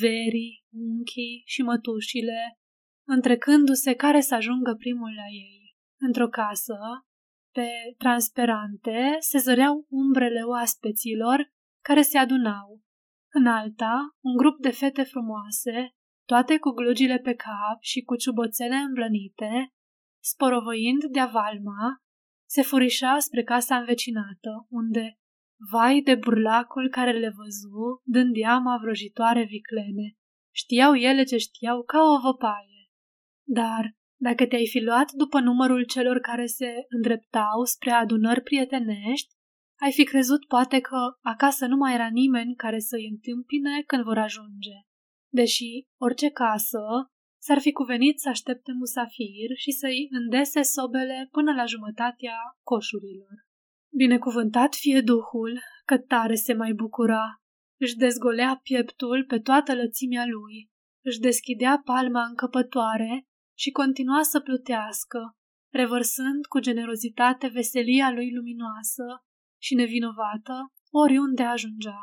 verii, unchii și mătușile, întrecându-se care să ajungă primul la ei. Într-o casă, pe transperante, se zăreau umbrele oaspeților care se adunau. În alta, un grup de fete frumoase, toate cu glugile pe cap și cu ciuboțele îmblănite, sporovăind de avalma, se furișa spre casa învecinată, unde Vai de burlacul care le văzu, dând iama vrăjitoare viclene. Știau ele ce știau ca o văpaie. Dar, dacă te-ai fi luat după numărul celor care se îndreptau spre adunări prietenești, ai fi crezut poate că acasă nu mai era nimeni care să-i întâmpine când vor ajunge. Deși orice casă s-ar fi cuvenit să aștepte musafir și să-i îndese sobele până la jumătatea coșurilor. Binecuvântat fie Duhul, că tare se mai bucura. Își dezgolea pieptul pe toată lățimea lui, își deschidea palma încăpătoare și continua să plutească, revărsând cu generozitate veselia lui luminoasă și nevinovată oriunde ajungea.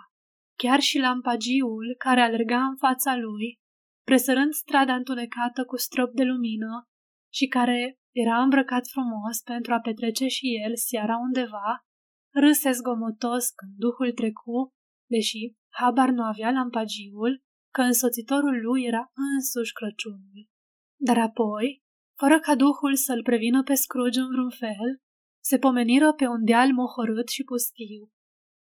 Chiar și lampagiul care alerga în fața lui, presărând strada întunecată cu strop de lumină și care era îmbrăcat frumos pentru a petrece și el seara undeva, râse zgomotos când duhul trecu, deși habar nu avea lampagiul, că însoțitorul lui era însuși Crăciunul. Dar apoi, fără ca duhul să-l prevină pe Scrooge în vreun fel, se pomeniră pe un deal mohorât și pustiu,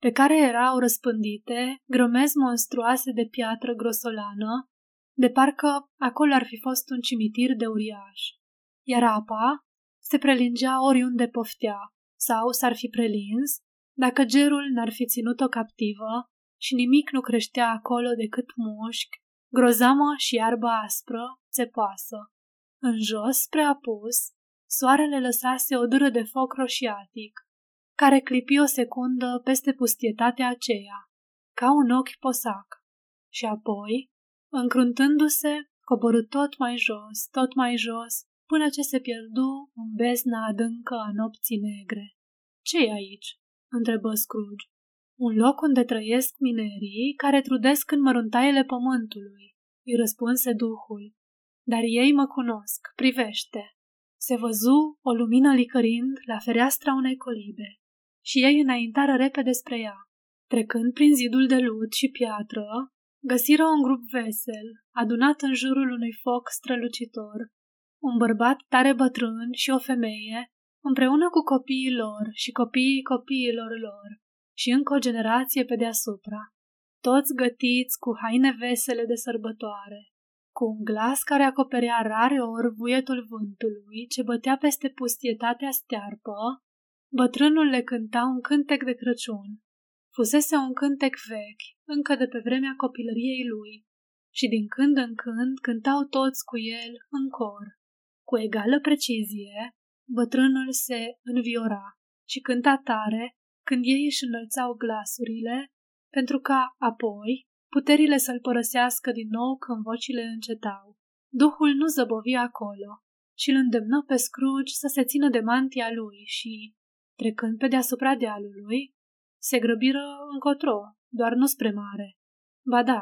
pe care erau răspândite grămezi monstruoase de piatră grosolană, de parcă acolo ar fi fost un cimitir de uriaș iar apa se prelingea oriunde poftea sau s-ar fi prelins dacă gerul n-ar fi ținut-o captivă și nimic nu creștea acolo decât mușchi, grozamă și iarbă aspră, țepoasă. În jos, spre apus, soarele lăsase o dură de foc roșiatic, care clipi o secundă peste pustietatea aceea, ca un ochi posac, și apoi, încruntându-se, coborâ tot mai jos, tot mai jos, până ce se pierdu în bezna adâncă a nopții negre. ce e aici?" întrebă Scrooge. Un loc unde trăiesc minerii care trudesc în măruntaiele pământului, îi răspunse Duhul. Dar ei mă cunosc, privește. Se văzu o lumină licărind la fereastra unei colibe și ei înaintară repede spre ea. Trecând prin zidul de lut și piatră, găsiră un grup vesel, adunat în jurul unui foc strălucitor. Un bărbat tare bătrân și o femeie, împreună cu copiii lor și copiii copiilor lor, și încă o generație pe deasupra, toți gătiți cu haine vesele de sărbătoare, cu un glas care acoperea rare ori vuietul vântului ce bătea peste pustietatea stearpă, bătrânul le cânta un cântec de Crăciun. Fusese un cântec vechi, încă de pe vremea copilăriei lui, și din când în când cântau toți cu el în cor. Cu egală precizie, bătrânul se înviora și cânta tare când ei își înălțau glasurile, pentru ca, apoi, puterile să-l părăsească din nou când vocile încetau. Duhul nu zăbovi acolo și îl îndemnă pe Scrooge să se țină de mantia lui și, trecând pe deasupra dealului, se grăbiră încotro, doar nu spre mare. Ba da,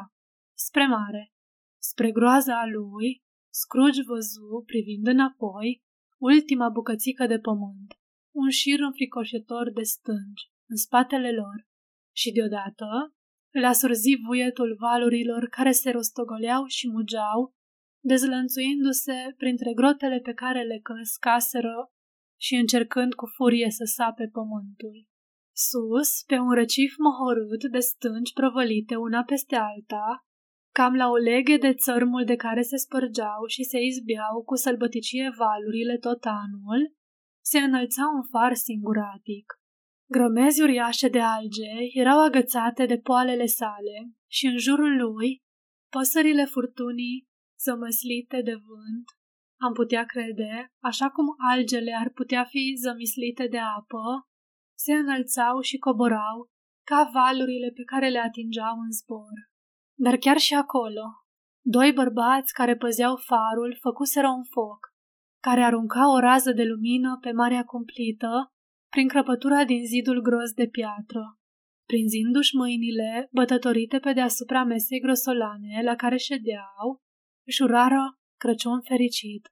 spre mare. Spre groaza lui, Scrooge văzu, privind înapoi, ultima bucățică de pământ, un șir înfricoșător de stângi, în spatele lor, și deodată le-a surzit vuietul valurilor care se rostogoleau și mugeau, dezlănțuindu-se printre grotele pe care le căscaseră și încercând cu furie să sape pământul. Sus, pe un răcif mohorât de stânci prăvălite una peste alta, cam la o leghe de țărmul de care se spărgeau și se izbeau cu sălbăticie valurile tot anul, se înălța un far singuratic. Grămezi uriașe de alge erau agățate de poalele sale și în jurul lui păsările furtunii zămăslite de vânt, am putea crede, așa cum algele ar putea fi zămislite de apă, se înălțau și coborau ca valurile pe care le atingeau în zbor. Dar chiar și acolo, doi bărbați care păzeau farul făcuseră un foc, care arunca o rază de lumină pe marea cumplită prin crăpătura din zidul gros de piatră. Prinzindu-și mâinile bătătorite pe deasupra mesei grosolane la care ședeau, își urară Crăciun fericit.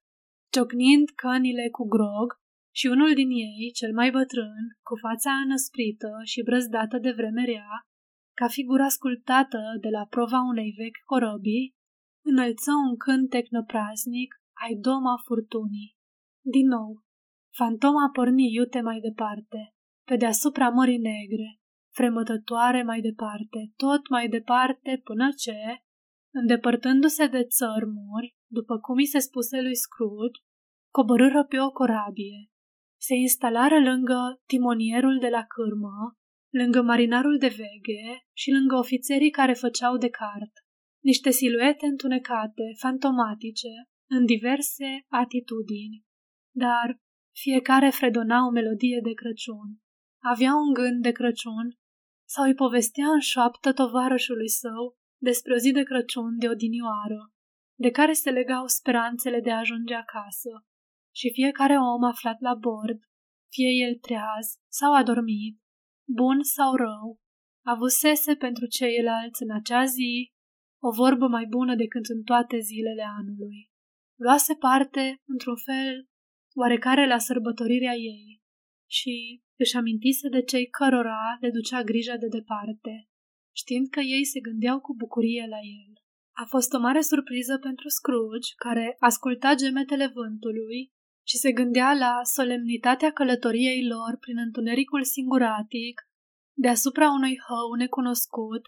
Ciocnind cănile cu grog și unul din ei, cel mai bătrân, cu fața înăsprită și brăzdată de vreme rea, ca figura sculptată de la prova unei vechi corăbii, înălță un cântec năpraznic ai doma furtunii. Din nou, Fantoma porni iute mai departe, pe deasupra mării negre, fremătătoare mai departe, tot mai departe, până ce, îndepărtându-se de țărmuri, după cum i se spuse lui Scrooge, coborâră pe o corabie. Se instalară lângă timonierul de la cârmă, lângă marinarul de veghe și lângă ofițerii care făceau de cart. Niște siluete întunecate, fantomatice, în diverse atitudini. Dar fiecare fredona o melodie de Crăciun. Avea un gând de Crăciun sau îi povestea în șoaptă tovarășului său despre o zi de Crăciun de odinioară, de care se legau speranțele de a ajunge acasă. Și fiecare om aflat la bord, fie el treaz sau adormit, bun sau rău, avusese pentru ceilalți în acea zi o vorbă mai bună decât în toate zilele anului. Luase parte, într-un fel, oarecare la sărbătorirea ei și își amintise de cei cărora le ducea grija de departe, știind că ei se gândeau cu bucurie la el. A fost o mare surpriză pentru Scrooge, care asculta gemetele vântului și se gândea la solemnitatea călătoriei lor prin întunericul singuratic, deasupra unui hău necunoscut,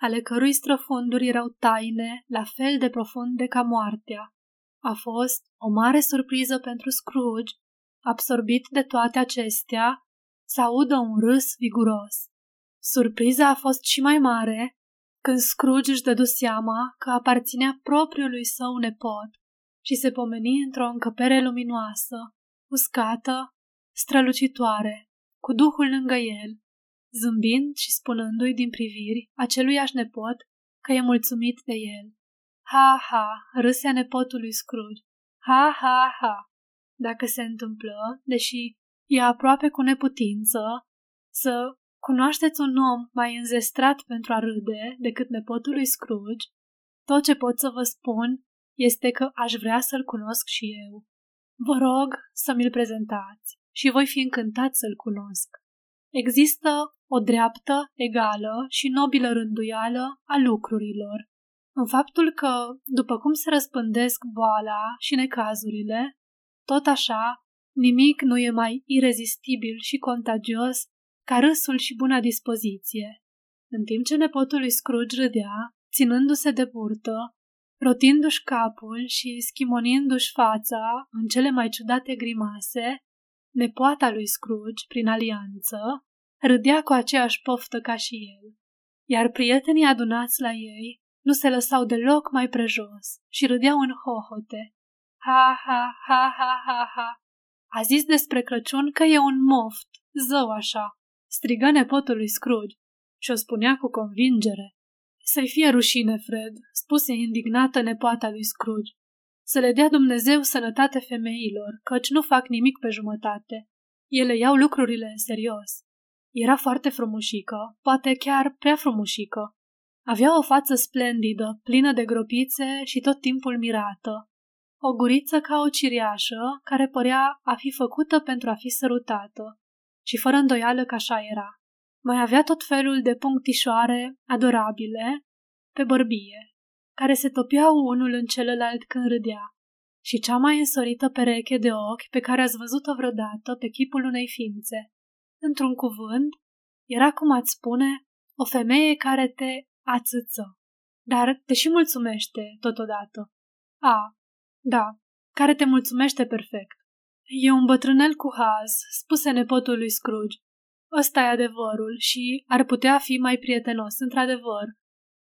ale cărui străfunduri erau taine, la fel de profunde ca moartea. A fost o mare surpriză pentru Scrooge, absorbit de toate acestea, să audă un râs viguros. Surpriza a fost și mai mare când Scrooge își dădu seama că aparținea propriului său nepot, și se pomeni într-o încăpere luminoasă, uscată, strălucitoare, cu duhul lângă el, zâmbind și spunându-i din priviri aceluiași nepot că e mulțumit de el. Ha, ha, râsea nepotului Scrooge. Ha, ha, ha. Dacă se întâmplă, deși e aproape cu neputință, să cunoașteți un om mai înzestrat pentru a râde decât nepotul lui Scrooge, tot ce pot să vă spun este că aș vrea să-l cunosc și eu. Vă rog să mi-l prezentați și voi fi încântat să-l cunosc. Există o dreaptă, egală și nobilă rânduială a lucrurilor. În faptul că, după cum se răspândesc boala și necazurile, tot așa, nimic nu e mai irezistibil și contagios ca râsul și buna dispoziție. În timp ce nepotul lui Scrooge râdea, ținându-se de burtă, rotindu-și capul și schimonindu-și fața în cele mai ciudate grimase, nepoata lui Scrooge, prin alianță, râdea cu aceeași poftă ca și el, iar prietenii adunați la ei nu se lăsau deloc mai prejos și râdeau în hohote. Ha, ha, ha, ha, ha, ha! A zis despre Crăciun că e un moft, zău așa, strigă nepotul lui Scrooge și o spunea cu convingere. Să-i fie rușine, Fred, spuse indignată nepoata lui Scrooge. Să le dea Dumnezeu sănătate femeilor, căci nu fac nimic pe jumătate. Ele iau lucrurile în serios. Era foarte frumușică, poate chiar prea frumușică. Avea o față splendidă, plină de gropițe și tot timpul mirată. O guriță ca o ciriașă, care părea a fi făcută pentru a fi sărutată. Și fără îndoială că așa era. Mai avea tot felul de punctișoare adorabile pe bărbie, care se topiau unul în celălalt când râdea, și cea mai însorită pereche de ochi pe care ați văzut-o vreodată pe chipul unei ființe. Într-un cuvânt, era cum ați spune, o femeie care te ațâță, dar te și mulțumește totodată. A, da, care te mulțumește perfect. E un bătrânel cu haz, spuse nepotul lui Scrooge. Ăsta e adevărul și ar putea fi mai prietenos, într-adevăr.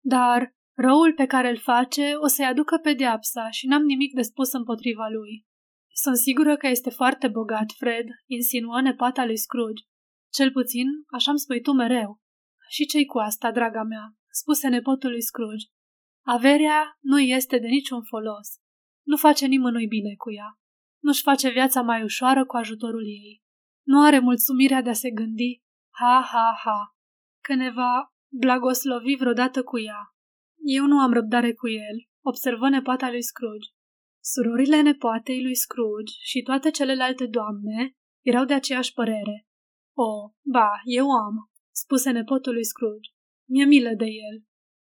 Dar răul pe care îl face o să-i aducă pedeapsa și n-am nimic de spus împotriva lui. Sunt sigură că este foarte bogat, Fred, insinuă nepata lui Scrooge. Cel puțin, așa-mi spui tu mereu. Și ce-i cu asta, draga mea? Spuse nepotul lui Scrooge. Averea nu este de niciun folos. Nu face nimănui bine cu ea. Nu-și face viața mai ușoară cu ajutorul ei. Nu are mulțumirea de a se gândi, ha, ha, ha, că ne va blagoslovi vreodată cu ea. Eu nu am răbdare cu el, observă nepoata lui Scrooge. Surorile nepoatei lui Scrooge și toate celelalte doamne erau de aceeași părere. O, ba, eu am, spuse nepotul lui Scrooge. Mi-e milă de el.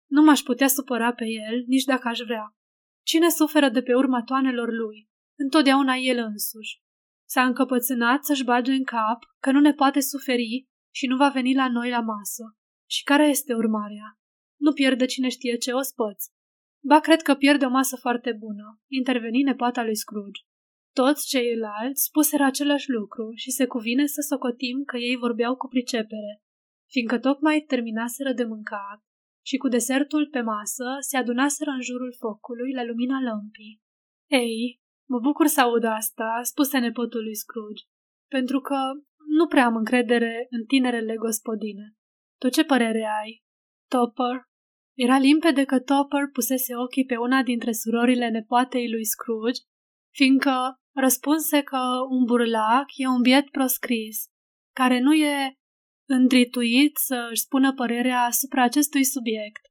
Nu m-aș putea supăra pe el, nici dacă aș vrea. Cine suferă de pe urma toanelor lui? Întotdeauna el însuși. S-a încăpățânat să-și bage în cap că nu ne poate suferi și nu va veni la noi la masă. Și care este urmarea? Nu pierde cine știe ce ospăți. Ba, cred că pierde o masă foarte bună, interveni nepoata lui Scrooge. Toți ceilalți spuseră același lucru și se cuvine să socotim că ei vorbeau cu pricepere, fiindcă tocmai terminaseră de mâncat și cu desertul pe masă se adunaseră în jurul focului la lumina lămpii. Ei, mă bucur să aud asta, spuse nepotul lui Scrooge, pentru că nu prea am încredere în tinerele gospodine. Tu ce părere ai? Topper? Era limpede că Topper pusese ochii pe una dintre surorile nepoatei lui Scrooge, fiindcă răspunse că un burlac e un biet proscris, care nu e îndrituit să își spună părerea asupra acestui subiect.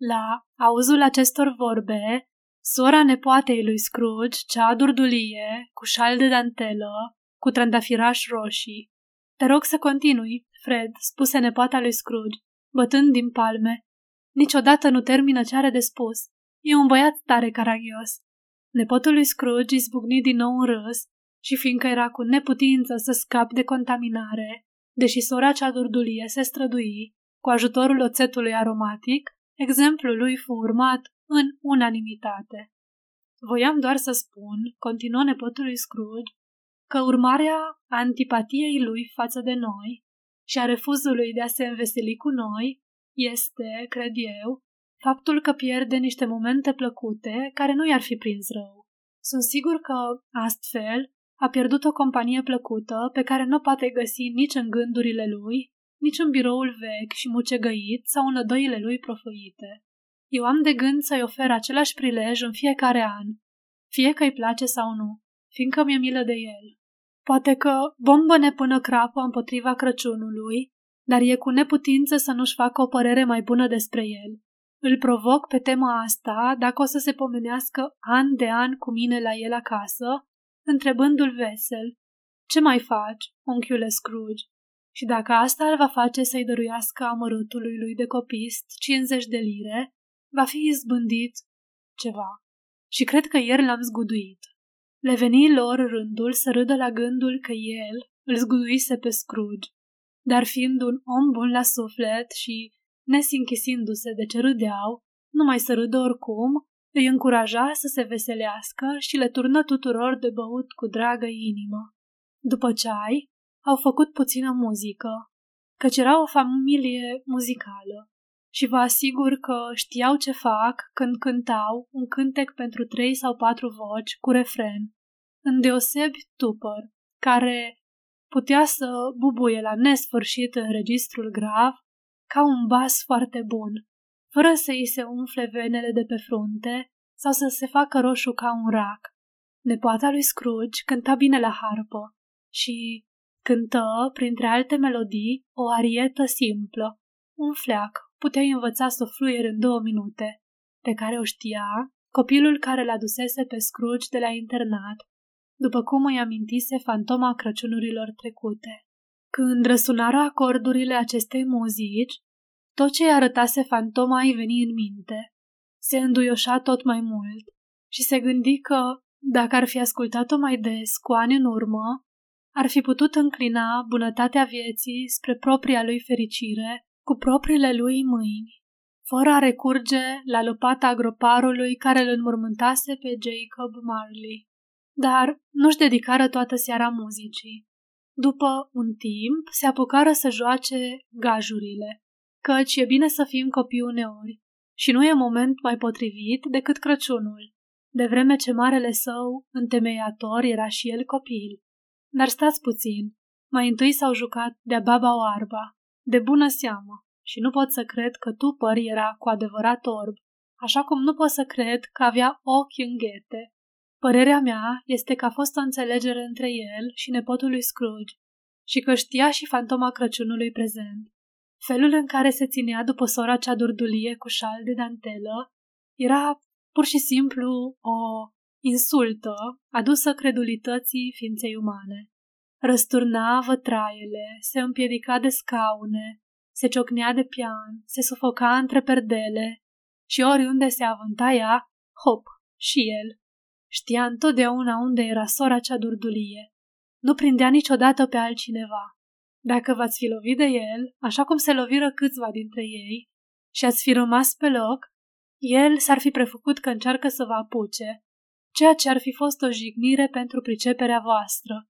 La auzul acestor vorbe, sora nepoatei lui Scrooge, cea durdulie, cu șal de dantelă, cu trandafiraș roșii. Te rog să continui, Fred, spuse nepoata lui Scrooge, bătând din palme. Niciodată nu termină ce are de spus. E un băiat tare caragios. Nepotul lui Scrooge izbucni din nou în râs și fiindcă era cu neputință să scap de contaminare, deși sora cea durdulie se strădui, cu ajutorul oțetului aromatic, exemplul lui fu urmat în unanimitate. Voiam doar să spun, continuă nepotul lui Scrooge, că urmarea antipatiei lui față de noi și a refuzului de a se înveseli cu noi este, cred eu, faptul că pierde niște momente plăcute care nu i-ar fi prins rău. Sunt sigur că, astfel, a pierdut o companie plăcută pe care nu poate găsi nici în gândurile lui, nici în biroul vechi și mucegăit sau în odăile lui profuite. Eu am de gând să-i ofer același prilej în fiecare an, fie că îi place sau nu, fiindcă mi-e milă de el. Poate că bombă până crapă împotriva Crăciunului, dar e cu neputință să nu-și facă o părere mai bună despre el. Îl provoc pe tema asta dacă o să se pomenească an de an cu mine la el acasă, întrebându-l vesel, Ce mai faci, unchiule Scrooge? Și dacă asta îl va face să-i dăruiască amărâtului lui de copist 50 de lire, va fi izbândit ceva. Și cred că ieri l-am zguduit. Le veni lor rândul să râdă la gândul că el îl zguduise pe Scrooge. Dar fiind un om bun la suflet și nesinchisindu-se de ce râdeau, numai să râdă oricum, îi încuraja să se veselească și le turnă tuturor de băut cu dragă inimă. După ceai, au făcut puțină muzică, căci era o familie muzicală și vă asigur că știau ce fac când cântau un cântec pentru trei sau patru voci cu refren, îndeosebi tupăr, care putea să bubuie la nesfârșit în registrul grav ca un bas foarte bun, fără să îi se umfle venele de pe frunte sau să se facă roșu ca un rac. Nepoata lui Scrooge cânta bine la harpă și cântă, printre alte melodii, o arietă simplă, un fleac, puteai învăța să o fluier în două minute, pe care o știa copilul care l adusese pe Scrooge de la internat, după cum îi amintise fantoma Crăciunurilor trecute. Când răsunară acordurile acestei muzici, tot ce îi arătase fantoma îi veni în minte. Se înduioșa tot mai mult și se gândi că, dacă ar fi ascultat-o mai des, cu ani în urmă, ar fi putut înclina bunătatea vieții spre propria lui fericire cu propriile lui mâini, fără a recurge la lopata agroparului care îl înmormântase pe Jacob Marley. Dar nu-și dedicară toată seara muzicii. După un timp, se apucară să joace gajurile, căci e bine să fim copii uneori. Și nu e moment mai potrivit decât Crăciunul, de vreme ce marele său întemeiator era și el copil. Dar stați puțin, mai întâi s-au jucat de-a baba oarba, de bună seamă, și nu pot să cred că Tupăr era cu adevărat orb, așa cum nu pot să cred că avea ochi înghete. Părerea mea este că a fost o înțelegere între el și nepotul lui Scrooge. Și că știa și fantoma Crăciunului prezent. Felul în care se ținea după sora cea durdulie cu șal de dantelă era pur și simplu o insultă adusă credulității ființei umane. Răsturna vătraiele, se împiedica de scaune, se ciocnea de pian, se sufoca între perdele și oriunde se avânta ea, hop, și el. Știa întotdeauna unde era sora cea durdulie. Nu prindea niciodată pe altcineva. Dacă v-ați fi lovit de el, așa cum se loviră câțiva dintre ei, și ați fi rămas pe loc, el s-ar fi prefăcut că încearcă să vă apuce, ceea ce ar fi fost o jignire pentru priceperea voastră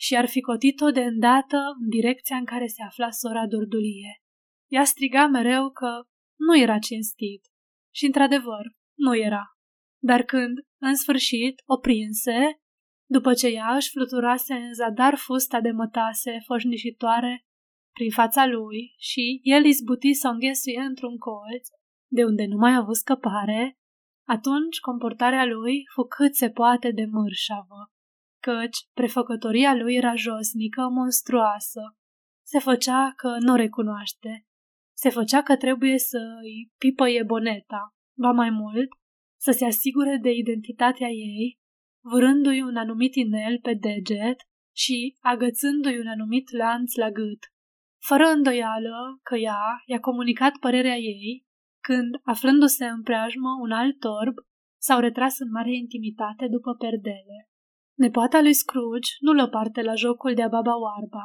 și ar fi cotit-o de îndată în direcția în care se afla sora Durdulie. Ea striga mereu că nu era cinstit și, într-adevăr, nu era. Dar când, în sfârșit, o prinse, după ce ea își fluturase în zadar fusta de mătase foșnișitoare prin fața lui și el izbuti să o înghesuie într-un colț, de unde nu mai a avut scăpare, atunci comportarea lui fu cât se poate de mărșavă, căci prefăcătoria lui era josnică, monstruoasă. Se făcea că nu recunoaște. Se făcea că trebuie să-i pipăie boneta. Va mai mult, să se asigure de identitatea ei, vârându-i un anumit inel pe deget și agățându-i un anumit lanț la gât. Fără îndoială că ea i-a comunicat părerea ei când, aflându-se în preajmă un alt orb, s-au retras în mare intimitate după perdele. Nepoata lui Scrooge nu lă parte la jocul de-a baba oarba,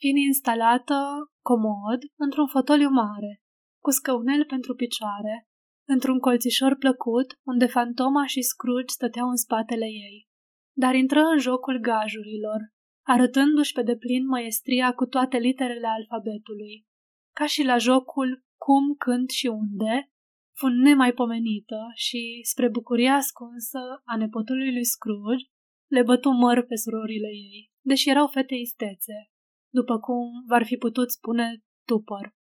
fiind instalată comod într-un fotoliu mare, cu scăunel pentru picioare, într-un colțișor plăcut unde fantoma și Scrooge stăteau în spatele ei. Dar intră în jocul gajurilor, arătându-și pe deplin măestria cu toate literele alfabetului. Ca și la jocul cum, când și unde, fu nemaipomenită și, spre bucuria ascunsă a nepotului lui Scrooge, le bătu măr pe surorile ei, deși erau fete istețe, după cum v-ar fi putut spune tupăr.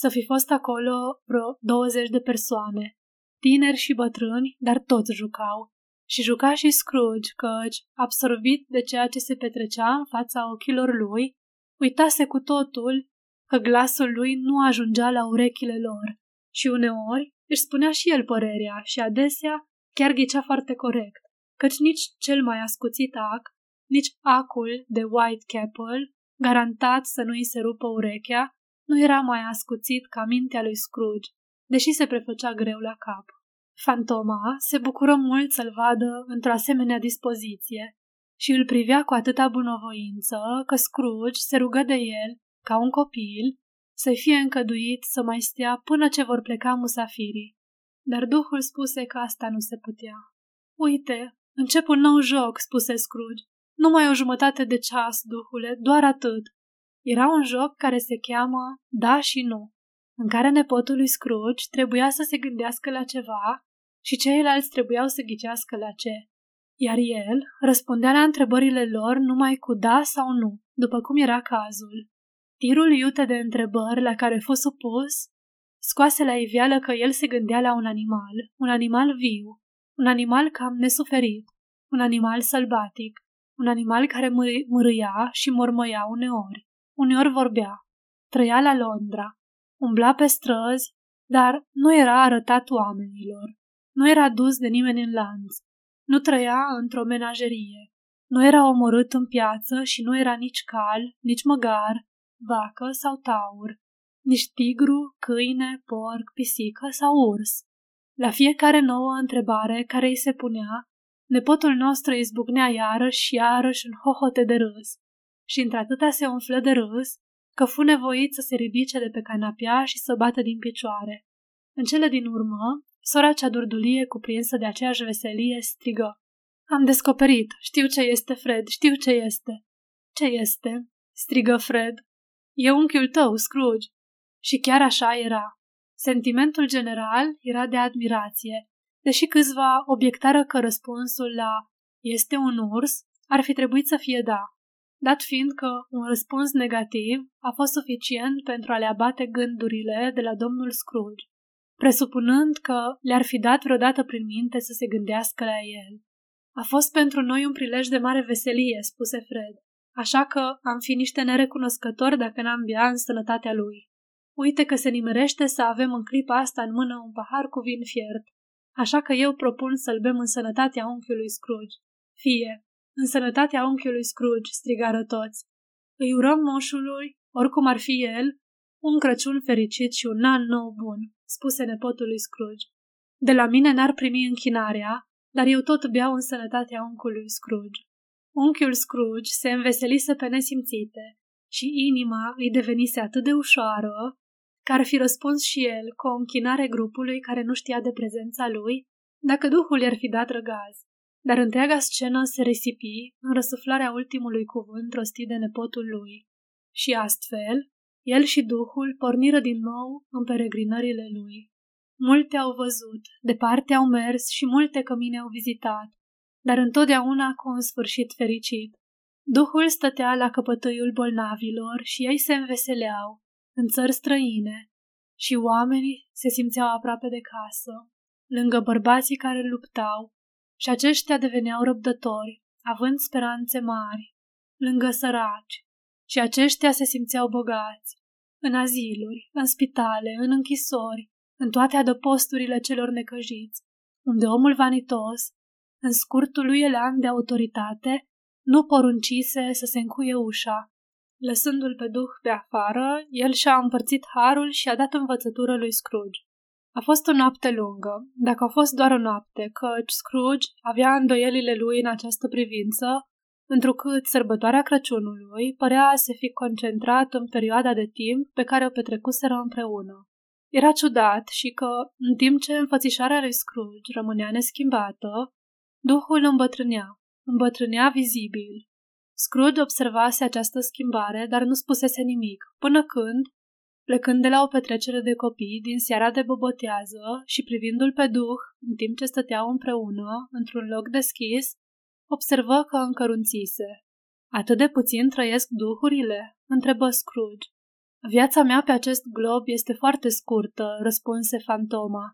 Să fi fost acolo vreo 20 de persoane, tineri și bătrâni, dar toți jucau. Și juca și Scrooge, căci, absorbit de ceea ce se petrecea în fața ochilor lui, uitase cu totul că glasul lui nu ajungea la urechile lor și uneori își spunea și el părerea și adesea chiar ghicea foarte corect, căci nici cel mai ascuțit ac, nici acul de White Capel, garantat să nu îi se rupă urechea, nu era mai ascuțit ca mintea lui Scrooge, deși se prefăcea greu la cap. Fantoma se bucură mult să-l vadă într-o asemenea dispoziție și îl privea cu atâta bunăvoință că Scrooge se rugă de el, ca un copil, să-i fie încăduit să mai stea până ce vor pleca musafirii. Dar Duhul spuse că asta nu se putea. Uite, încep un nou joc, spuse Scrooge. Numai o jumătate de ceas, Duhule, doar atât. Era un joc care se cheamă Da și Nu, în care nepotul lui Scrooge trebuia să se gândească la ceva și ceilalți trebuiau să ghicească la ce. Iar el răspundea la întrebările lor numai cu da sau nu, după cum era cazul. Tirul iute de întrebări la care fu supus scoase la iveală că el se gândea la un animal, un animal viu, un animal cam nesuferit, un animal sălbatic, un animal care mârâia și mormăia uneori, uneori vorbea, trăia la Londra, umbla pe străzi, dar nu era arătat oamenilor, nu era dus de nimeni în lanț, nu trăia într-o menagerie, nu era omorât în piață și nu era nici cal, nici măgar, vacă sau taur, nici tigru, câine, porc, pisică sau urs. La fiecare nouă întrebare care îi se punea, nepotul nostru izbucnea iarăși și iarăși în hohote de râs. Și într-atâta se umflă de râs, că fu nevoit să se ridice de pe canapea și să bată din picioare. În cele din urmă, sora cea durdulie, cuprinsă de aceeași veselie, strigă. Am descoperit, știu ce este, Fred, știu ce este. Ce este? strigă Fred. E unchiul tău, Scrooge. Și chiar așa era. Sentimentul general era de admirație, deși câțiva obiectară că răspunsul la este un urs ar fi trebuit să fie da, dat fiind că un răspuns negativ a fost suficient pentru a le abate gândurile de la domnul Scrooge, presupunând că le-ar fi dat vreodată prin minte să se gândească la el. A fost pentru noi un prilej de mare veselie, spuse Fred, așa că am fi niște nerecunoscători dacă n-am bea în sănătatea lui. Uite că se nimerește să avem în clipa asta în mână un pahar cu vin fiert, așa că eu propun să-l bem în sănătatea unchiului Scrooge. Fie, în sănătatea unchiului Scrooge, strigară toți. Îi urăm moșului, oricum ar fi el, un Crăciun fericit și un an nou bun, spuse nepotul lui Scrooge. De la mine n-ar primi închinarea, dar eu tot beau în sănătatea unchiului Scrooge. Unchiul Scrooge se înveselise pe nesimțite și inima îi devenise atât de ușoară că ar fi răspuns și el cu o închinare grupului care nu știa de prezența lui, dacă Duhul i-ar fi dat răgaz. Dar întreaga scenă se risipi în răsuflarea ultimului cuvânt rostit de nepotul lui. Și astfel, el și Duhul porniră din nou în peregrinările lui. Multe au văzut, departe au mers și multe cămine au vizitat, dar întotdeauna cu un sfârșit fericit. Duhul stătea la căpătâiul bolnavilor și ei se înveseleau, în țări străine, și oamenii se simțeau aproape de casă, lângă bărbații care luptau, și aceștia deveneau răbdători, având speranțe mari, lângă săraci, și aceștia se simțeau bogați, în aziluri, în spitale, în închisori, în toate adăposturile celor necăjiți, unde omul vanitos, în scurtul lui elan de autoritate, nu poruncise să se încuie ușa. Lăsându-l pe duh pe afară, el și-a împărțit harul și a dat învățătură lui Scrooge. A fost o noapte lungă, dacă a fost doar o noapte, căci Scrooge avea îndoielile lui în această privință, întrucât sărbătoarea Crăciunului părea a se fi concentrat în perioada de timp pe care o petrecuseră împreună. Era ciudat și că, în timp ce înfățișarea lui Scrooge rămânea neschimbată, duhul îmbătrânea, îmbătrânea vizibil. Scrooge observase această schimbare, dar nu spusese nimic, până când, plecând de la o petrecere de copii din seara de bobotează și privindu-l pe duh, în timp ce stăteau împreună, într-un loc deschis, observă că încărunțise. Atât de puțin trăiesc duhurile? întrebă Scrooge. Viața mea pe acest glob este foarte scurtă, răspunse fantoma.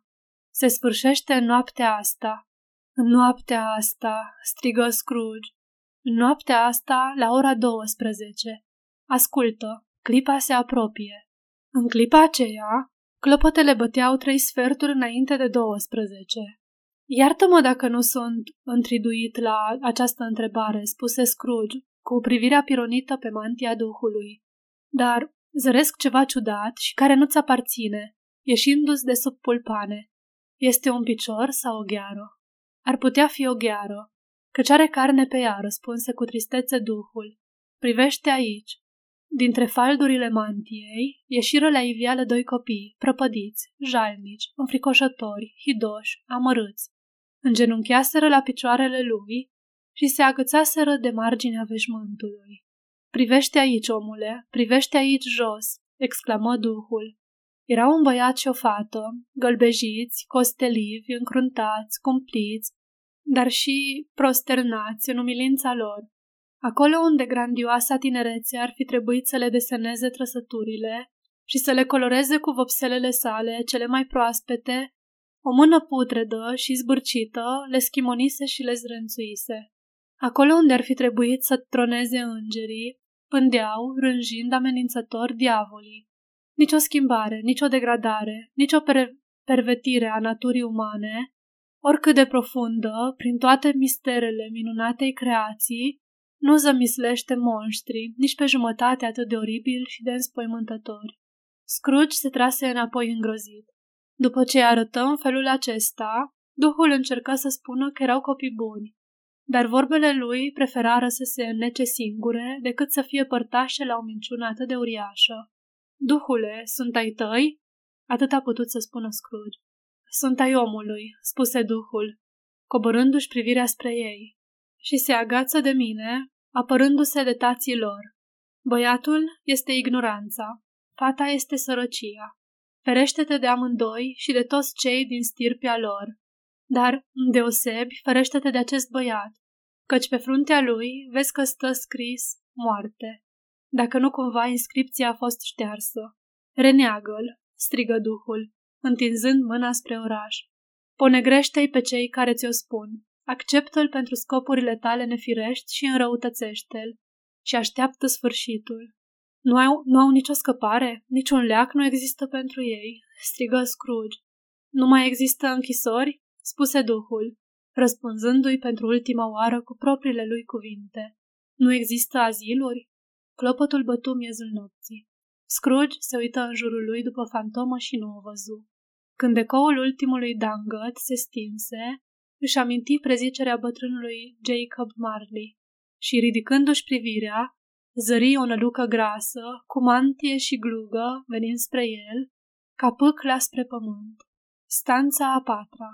Se sfârșește în noaptea asta. În noaptea asta, strigă Scrooge. În noaptea asta, la ora 12. Ascultă, clipa se apropie. În clipa aceea, clopotele băteau trei sferturi înainte de 12. Iartă-mă dacă nu sunt întriduit la această întrebare, spuse Scrooge, cu privirea pironită pe mantia duhului. Dar zăresc ceva ciudat și care nu-ți aparține, ieșindu-ți de sub pulpane. Este un picior sau o gheară? Ar putea fi o gheară, căci are carne pe ea, răspunse cu tristețe duhul. Privește aici. Dintre faldurile mantiei ieșiră la ivială doi copii, prăpădiți, jalnici, înfricoșători, hidoși, amărâți. Îngenuncheaseră la picioarele lui și se agățaseră de marginea veșmântului. Privește aici, omule, privește aici jos, exclamă duhul. Era un băiat și o fată, gălbejiți, costelivi, încruntați, cumpliți, dar și prosternați în umilința lor. Acolo unde grandioasa tinerețe ar fi trebuit să le deseneze trăsăturile și să le coloreze cu vopselele sale cele mai proaspete, o mână putredă și zbârcită le schimonise și le zrânțuise. Acolo unde ar fi trebuit să troneze îngerii, pândeau, rânjind amenințător diavolii. Nici o schimbare, nici o degradare, nici o per- pervetire a naturii umane, oricât de profundă, prin toate misterele minunatei creații, nu zămislește monștri, nici pe jumătate atât de oribil și de înspăimântători. Scrooge se trase înapoi îngrozit. După ce arătă în felul acesta, Duhul încerca să spună că erau copii buni, dar vorbele lui preferară să se înnece singure decât să fie părtașe la o minciună atât de uriașă. Duhule, sunt ai tăi? Atât a putut să spună Scrooge. Sunt ai omului, spuse Duhul, coborându-și privirea spre ei, și se agață de mine, apărându-se de tații lor. Băiatul este ignoranța, fata este sărăcia. Ferește-te de amândoi și de toți cei din stirpia lor. Dar, deosebi, ferește-te de acest băiat, căci pe fruntea lui vezi că stă scris moarte dacă nu cumva inscripția a fost ștearsă. Reneagă-l, strigă duhul, întinzând mâna spre oraș. Ponegrește-i pe cei care ți-o spun. Acceptă-l pentru scopurile tale nefirești și înrăutățește-l. Și așteaptă sfârșitul. Nu au, nu au nicio scăpare? Niciun leac nu există pentru ei? strigă Scrooge. Nu mai există închisori? spuse duhul, răspunzându-i pentru ultima oară cu propriile lui cuvinte. Nu există aziluri? Clopotul bătu miezul nopții. Scrooge se uită în jurul lui după fantomă și nu o văzu. Când ecoul ultimului dangăt se stinse, își aminti prezicerea bătrânului Jacob Marley și, ridicându-și privirea, zări o nălucă grasă, cu mantie și glugă, venind spre el, ca pâcla spre pământ. Stanța a patra.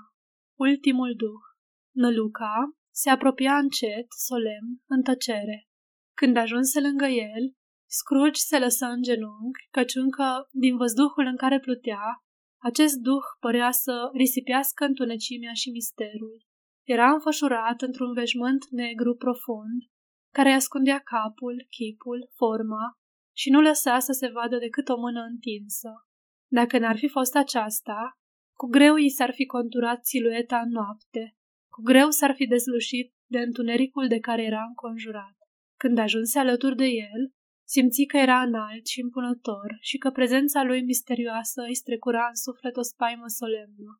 Ultimul duh. Năluca se apropia încet, solemn, în tăcere. Când ajunse lângă el, Scrooge se lăsă în genunchi, căci încă, din văzduhul în care plutea, acest duh părea să risipească întunecimea și misterul. Era înfășurat într-un veșmânt negru profund, care ascundea capul, chipul, forma și nu lăsa să se vadă decât o mână întinsă. Dacă n-ar fi fost aceasta, cu greu i s-ar fi conturat silueta în noapte, cu greu s-ar fi dezlușit de întunericul de care era înconjurat. Când ajunse alături de el, simți că era înalt și impunător și că prezența lui misterioasă îi strecura în suflet o spaimă solemnă.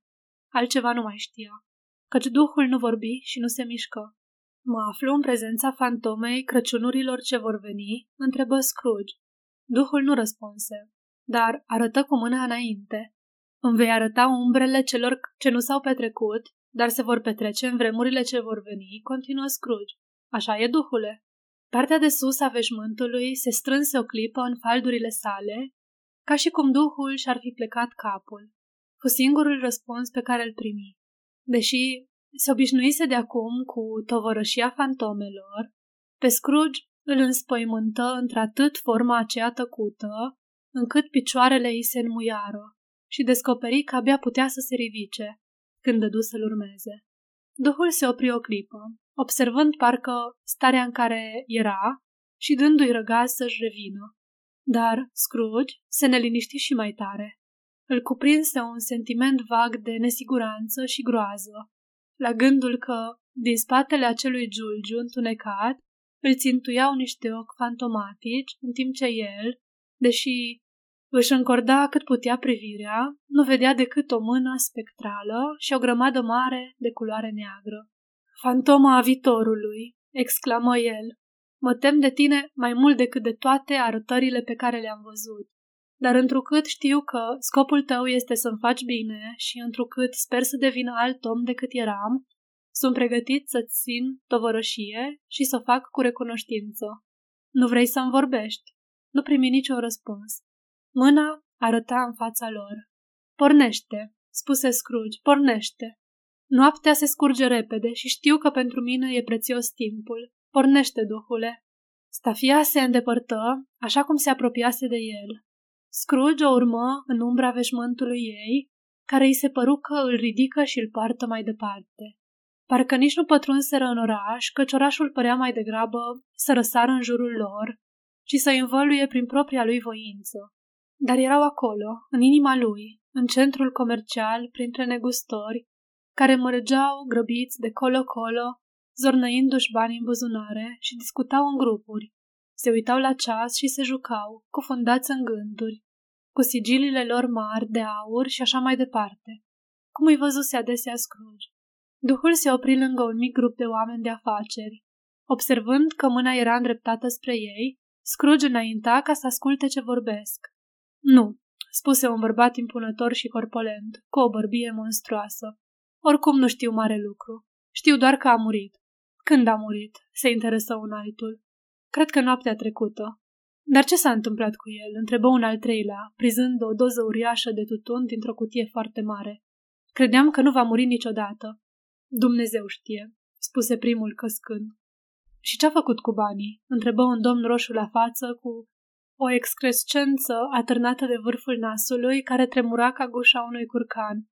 Altceva nu mai știa, căci duhul nu vorbi și nu se mișcă. Mă aflu în prezența fantomei Crăciunurilor ce vor veni? întrebă Scrooge. Duhul nu răspunse, dar arătă cu mâna înainte. Îmi vei arăta umbrele celor ce nu s-au petrecut, dar se vor petrece în vremurile ce vor veni, continuă Scrooge. Așa e, duhule. Partea de sus a veșmântului se strânse o clipă în faldurile sale, ca și cum duhul și-ar fi plecat capul. Fu singurul răspuns pe care îl primi. Deși se obișnuise de acum cu tovărășia fantomelor, pe Scrooge îl înspăimântă într-atât forma aceea tăcută, încât picioarele îi se înmuiară și descoperi că abia putea să se ridice, când dădu să-l urmeze. Duhul se opri o clipă, observând parcă starea în care era și dându-i răgaz să-și revină. Dar Scrooge se neliniști și mai tare. Îl cuprinse un sentiment vag de nesiguranță și groază, la gândul că, din spatele acelui giulgiu întunecat, îl țintuiau niște ochi fantomatici, în timp ce el, deși își încorda cât putea privirea, nu vedea decât o mână spectrală și o grămadă mare de culoare neagră. Fantoma a viitorului, exclamă el, mă tem de tine mai mult decât de toate arătările pe care le-am văzut. Dar întrucât știu că scopul tău este să-mi faci bine și întrucât sper să devin alt om decât eram, sunt pregătit să-ți țin tovărășie și să o fac cu recunoștință. Nu vrei să-mi vorbești? Nu primi niciun răspuns. Mâna arăta în fața lor. Pornește, spuse Scrooge, pornește. Noaptea se scurge repede și știu că pentru mine e prețios timpul. Pornește, duhule. Stafia se îndepărtă, așa cum se apropiase de el. Scrooge o urmă în umbra veșmântului ei, care îi se păru că îl ridică și îl poartă mai departe. Parcă nici nu pătrunseră în oraș, căci orașul părea mai degrabă să răsară în jurul lor și să învăluie prin propria lui voință. Dar erau acolo, în inima lui, în centrul comercial, printre negustori, care mărgeau grăbiți de colo-colo, zornăindu-și bani în buzunare și discutau în grupuri. Se uitau la ceas și se jucau, cufundați în gânduri, cu sigilile lor mari de aur și așa mai departe, cum îi văzuse adesea Scrooge. Duhul se opri lângă un mic grup de oameni de afaceri. Observând că mâna era îndreptată spre ei, Scrooge înainta ca să asculte ce vorbesc. Nu, spuse un bărbat impunător și corpolent, cu o bărbie monstruoasă. Oricum nu știu mare lucru. Știu doar că a murit. Când a murit? Se interesă un altul. Cred că noaptea trecută. Dar ce s-a întâmplat cu el? Întrebă un al treilea, prizând o doză uriașă de tutun dintr-o cutie foarte mare. Credeam că nu va muri niciodată. Dumnezeu știe, spuse primul căscând. Și ce-a făcut cu banii? Întrebă un domn roșu la față cu o excrescență atârnată de vârful nasului care tremura ca gușa unui curcan.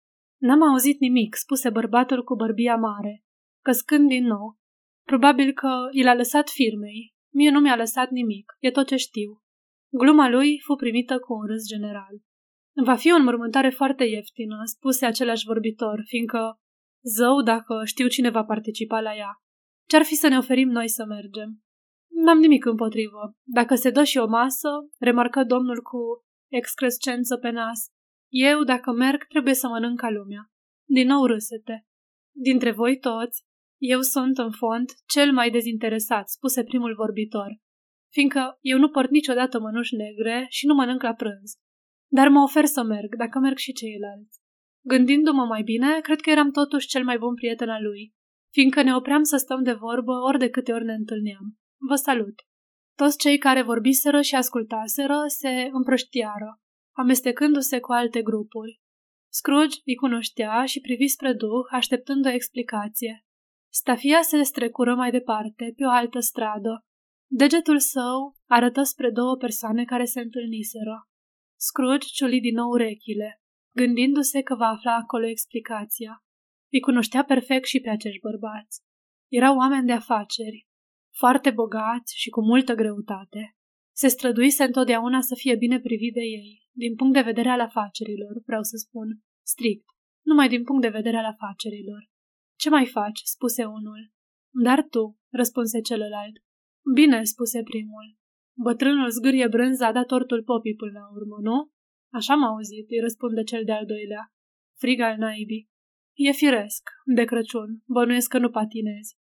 N-am auzit nimic, spuse bărbatul cu bărbia mare, căscând din nou. Probabil că i l-a lăsat firmei. Mie nu mi-a lăsat nimic, e tot ce știu. Gluma lui fu primită cu un râs general. Va fi o înmormântare foarte ieftină, spuse același vorbitor, fiindcă Zău dacă știu cine va participa la ea. Ce-ar fi să ne oferim noi să mergem? N-am nimic împotrivă. Dacă se dă și o masă, remarcă domnul cu excrescență pe nas, eu, dacă merg, trebuie să mănânc ca lumea. Din nou râsete. Dintre voi toți, eu sunt, în fond, cel mai dezinteresat, spuse primul vorbitor, fiindcă eu nu port niciodată mănuși negre și nu mănânc la prânz. Dar mă ofer să merg, dacă merg și ceilalți. Gândindu-mă mai bine, cred că eram totuși cel mai bun prieten al lui, fiindcă ne opream să stăm de vorbă ori de câte ori ne întâlneam. Vă salut! Toți cei care vorbiseră și ascultaseră se împrăștiară, amestecându-se cu alte grupuri. Scrooge îi cunoștea și privi spre duh, așteptând o explicație. Stafia se strecură mai departe, pe o altă stradă. Degetul său arătă spre două persoane care se întâlniseră. Scrooge ciuli din nou urechile gândindu-se că va afla acolo explicația. Îi cunoștea perfect și pe acești bărbați. Erau oameni de afaceri, foarte bogați și cu multă greutate. Se străduise întotdeauna să fie bine privit de ei, din punct de vedere al afacerilor, vreau să spun, strict, numai din punct de vedere al afacerilor. Ce mai faci?" spuse unul. Dar tu," răspunse celălalt. Bine," spuse primul. Bătrânul zgârie brânza a dat tortul popii până la urmă, nu? Așa m-a auzit, îi răspunde cel de-al doilea. Frig al naibii. E firesc, de Crăciun, bănuiesc că nu patinezi.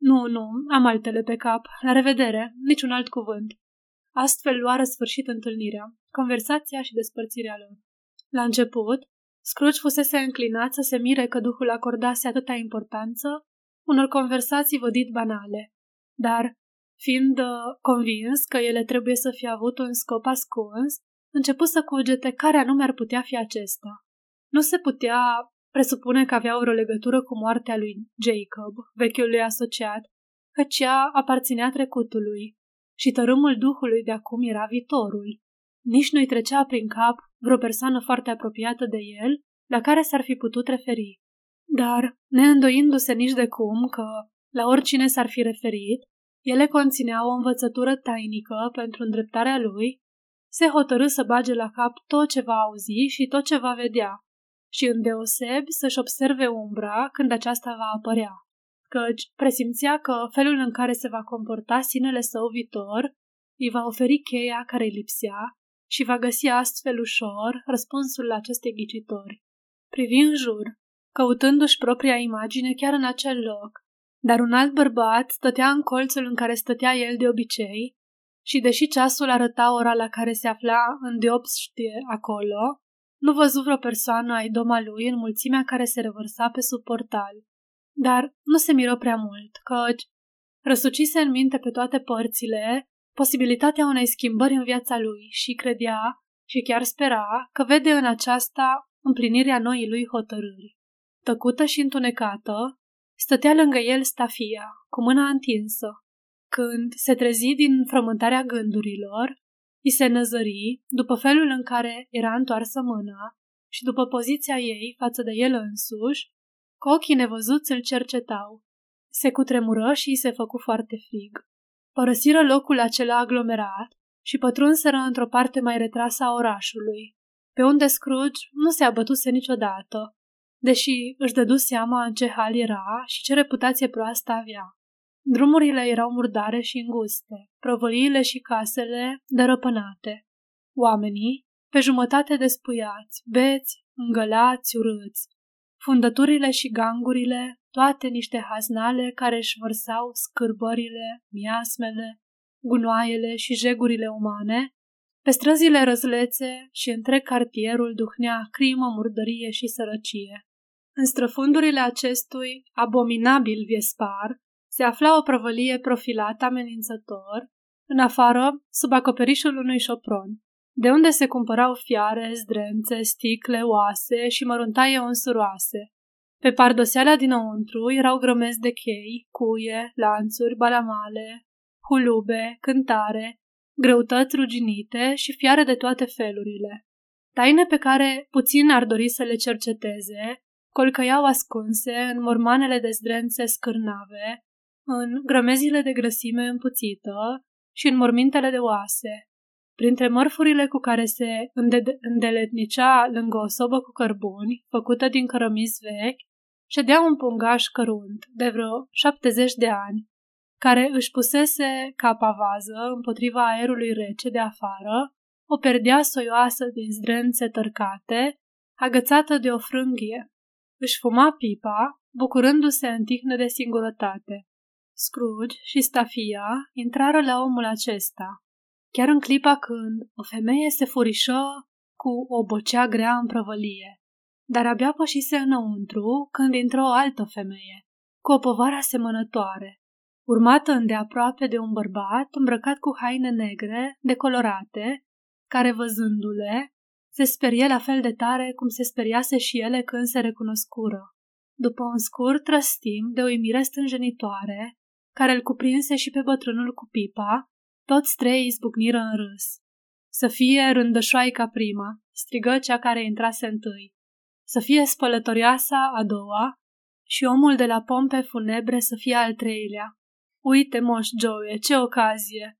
Nu, nu, am altele pe cap. La revedere, niciun alt cuvânt. Astfel luară sfârșit întâlnirea, conversația și despărțirea lor. La început, Scrooge fusese înclinat să se mire că Duhul acordase atâta importanță unor conversații vădit banale, dar, fiind uh, convins că ele trebuie să fie avut un scop ascuns, început să cugete care anume ar putea fi acesta. Nu se putea presupune că avea o legătură cu moartea lui Jacob, vechiul lui asociat, căci ea aparținea trecutului și tărâmul duhului de acum era viitorul. Nici nu-i trecea prin cap vreo persoană foarte apropiată de el la care s-ar fi putut referi. Dar, neîndoindu-se nici de cum că, la oricine s-ar fi referit, ele conțineau o învățătură tainică pentru îndreptarea lui, se hotărâ să bage la cap tot ce va auzi și tot ce va vedea și îndeosebi să-și observe umbra când aceasta va apărea, căci presimțea că felul în care se va comporta sinele său viitor îi va oferi cheia care îi lipsea și va găsi astfel ușor răspunsul la aceste ghicitori. Privi în jur, căutându-și propria imagine chiar în acel loc, dar un alt bărbat stătea în colțul în care stătea el de obicei și deși ceasul arăta ora la care se afla în deopștie acolo, nu văzu vreo persoană ai doma lui în mulțimea care se revărsa pe sub portal. Dar nu se miră prea mult, căci răsucise în minte pe toate părțile posibilitatea unei schimbări în viața lui și credea și chiar spera că vede în aceasta împlinirea noii lui hotărâri. Tăcută și întunecată, stătea lângă el stafia, cu mâna întinsă. Când se trezi din frământarea gândurilor, îi se năzări după felul în care era întoarsă mâna și după poziția ei față de el însuși, cu ochii nevăzuți îl cercetau. Se cutremură și îi se făcu foarte frig. Părăsiră locul acela aglomerat și pătrunseră într-o parte mai retrasă a orașului, pe unde Scrooge nu se abătuse niciodată, deși își dădu seama în ce hal era și ce reputație proastă avea. Drumurile erau murdare și înguste, prăvăliile și casele dărăpânate. Oamenii, pe jumătate despuiați, beți, îngălați, urâți. Fundăturile și gangurile, toate niște haznale care își vărsau scârbările, miasmele, gunoaiele și jegurile umane, pe străzile răzlețe și întreg cartierul duhnea crimă, murdărie și sărăcie. În străfundurile acestui abominabil viespar se afla o prăvălie profilată amenințător, în afară, sub acoperișul unui șopron, de unde se cumpărau fiare, zdrențe, sticle, oase și măruntaie unsuroase. Pe pardoseala dinăuntru erau grămezi de chei, cuie, lanțuri, balamale, hulube, cântare, greutăți ruginite și fiare de toate felurile. Taine pe care puțin ar dori să le cerceteze, colcăiau ascunse în mormanele de zdrențe scârnave, în grămezile de grăsime împuțită și în mormintele de oase. Printre mărfurile cu care se îndeletnicea lângă o sobă cu cărbuni, făcută din cărămizi vechi, ședea un pungaș cărunt, de vreo 70 de ani, care își pusese ca pavază împotriva aerului rece de afară, o perdea soioasă din zdrențe tărcate, agățată de o frânghie. Își fuma pipa, bucurându-se în tihnă de singurătate. Scrooge și Stafia intrară la omul acesta, chiar în clipa când o femeie se furișă cu o bocea grea în prăvălie, dar abia pășise înăuntru când intră o altă femeie, cu o povară asemănătoare, urmată îndeaproape de un bărbat îmbrăcat cu haine negre, decolorate, care văzându-le, se sperie la fel de tare cum se speriase și ele când se recunoscură. După un scurt răstim de uimire stânjenitoare, care îl cuprinse și pe bătrânul cu pipa, toți trei izbucniră în râs. Să fie rândășoaica prima, strigă cea care intrase întâi. Să fie spălătorioasa a doua și omul de la pompe funebre să fie al treilea. Uite, moș Joe, ce ocazie!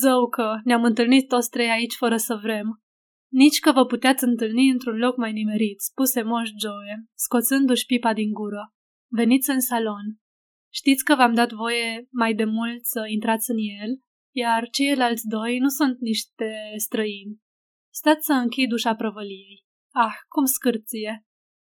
Zău că ne-am întâlnit toți trei aici fără să vrem. Nici că vă puteați întâlni într-un loc mai nimerit, spuse moș Joe, scoțându-și pipa din gură. Veniți în salon. Știți că v-am dat voie mai de mult să intrați în el, iar ceilalți doi nu sunt niște străini. Stați să închid ușa prăvăliei. Ah, cum scârție!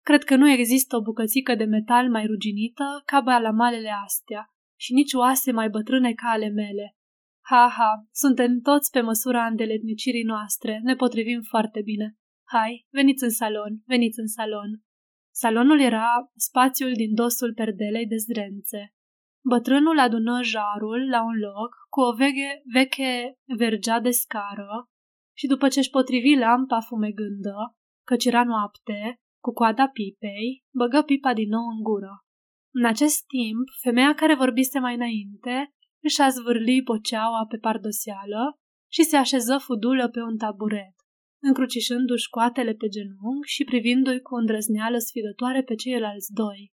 Cred că nu există o bucățică de metal mai ruginită ca balamalele astea și nici oase mai bătrâne ca ale mele. Ha, ha, suntem toți pe măsura îndeletnicirii noastre, ne potrivim foarte bine. Hai, veniți în salon, veniți în salon. Salonul era spațiul din dosul perdelei de zdrențe. Bătrânul adună jarul la un loc cu o veche, veche vergea de scară și după ce își potrivi lampa fumegândă, căci era noapte, cu coada pipei, băgă pipa din nou în gură. În acest timp, femeia care vorbise mai înainte își a zvârli boceaua pe pardosială și se așeză fudulă pe un taburet, încrucișându-și coatele pe genunchi și privindu-i cu îndrăzneală sfidătoare pe ceilalți doi.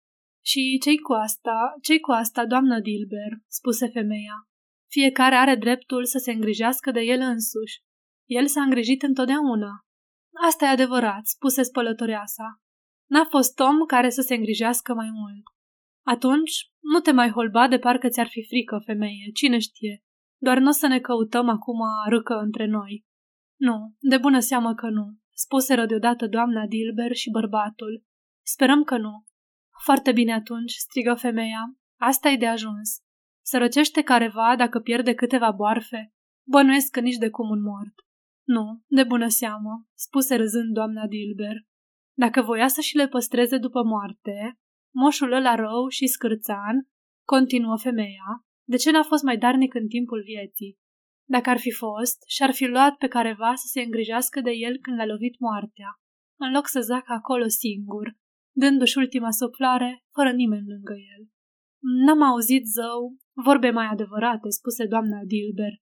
Și cei cu asta, cei cu asta, doamnă Dilber, spuse femeia. Fiecare are dreptul să se îngrijească de el însuși. El s-a îngrijit întotdeauna. Asta e adevărat, spuse spălătoreasa. N-a fost om care să se îngrijească mai mult. Atunci, nu te mai holba de parcă ți-ar fi frică, femeie, cine știe. Doar nu o să ne căutăm acum râcă între noi. Nu, de bună seamă că nu, spuseră deodată doamna Dilber și bărbatul. Sperăm că nu. Foarte bine atunci, strigă femeia. Asta e de ajuns. Sărăcește careva dacă pierde câteva boarfe? Bănuiesc că nici de cum un mort. Nu, de bună seamă, spuse râzând doamna Dilber. Dacă voia să și le păstreze după moarte, moșul ăla rău și scârțan, continuă femeia, de ce n-a fost mai darnic în timpul vieții? Dacă ar fi fost, și-ar fi luat pe careva să se îngrijească de el când l-a lovit moartea, în loc să zacă acolo singur, dându-și ultima suflare, fără nimeni lângă el. N-am auzit, zău, vorbe mai adevărate, spuse doamna Dilber.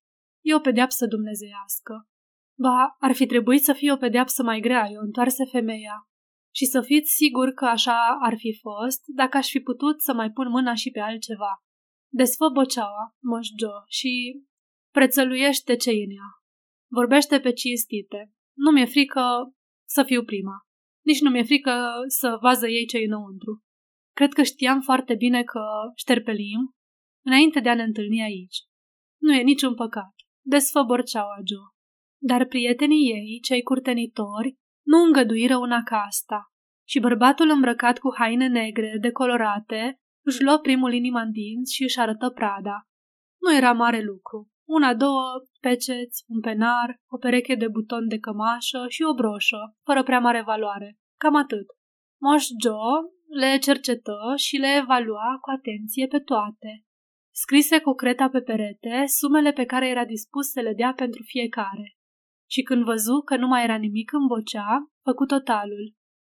E o pedeapsă dumnezeiască. Ba, ar fi trebuit să fie o pedeapsă mai grea, o întoarse femeia. Și să fiți sigur că așa ar fi fost dacă aș fi putut să mai pun mâna și pe altceva. Desfă boceaua, moș Joe, și prețăluiește ce în ea. Vorbește pe cinstite. Nu mi-e frică să fiu prima. Nici nu mi-e frică să vază ei ce înăuntru. Cred că știam foarte bine că șterpelim înainte de a ne întâlni aici. Nu e niciun păcat. Desfă borceaua, Joe. Dar prietenii ei, cei curtenitori, nu îngăduiră una ca asta. Și bărbatul îmbrăcat cu haine negre, decolorate, își luă primul inima în dinți și își arătă prada. Nu era mare lucru. Una, două peceți, un penar, o pereche de buton de cămașă și o broșă, fără prea mare valoare. Cam atât. Moș Joe le cercetă și le evalua cu atenție pe toate. Scrise cu creta pe perete sumele pe care era dispus să le dea pentru fiecare. Și când văzu că nu mai era nimic în bocea, făcu totalul.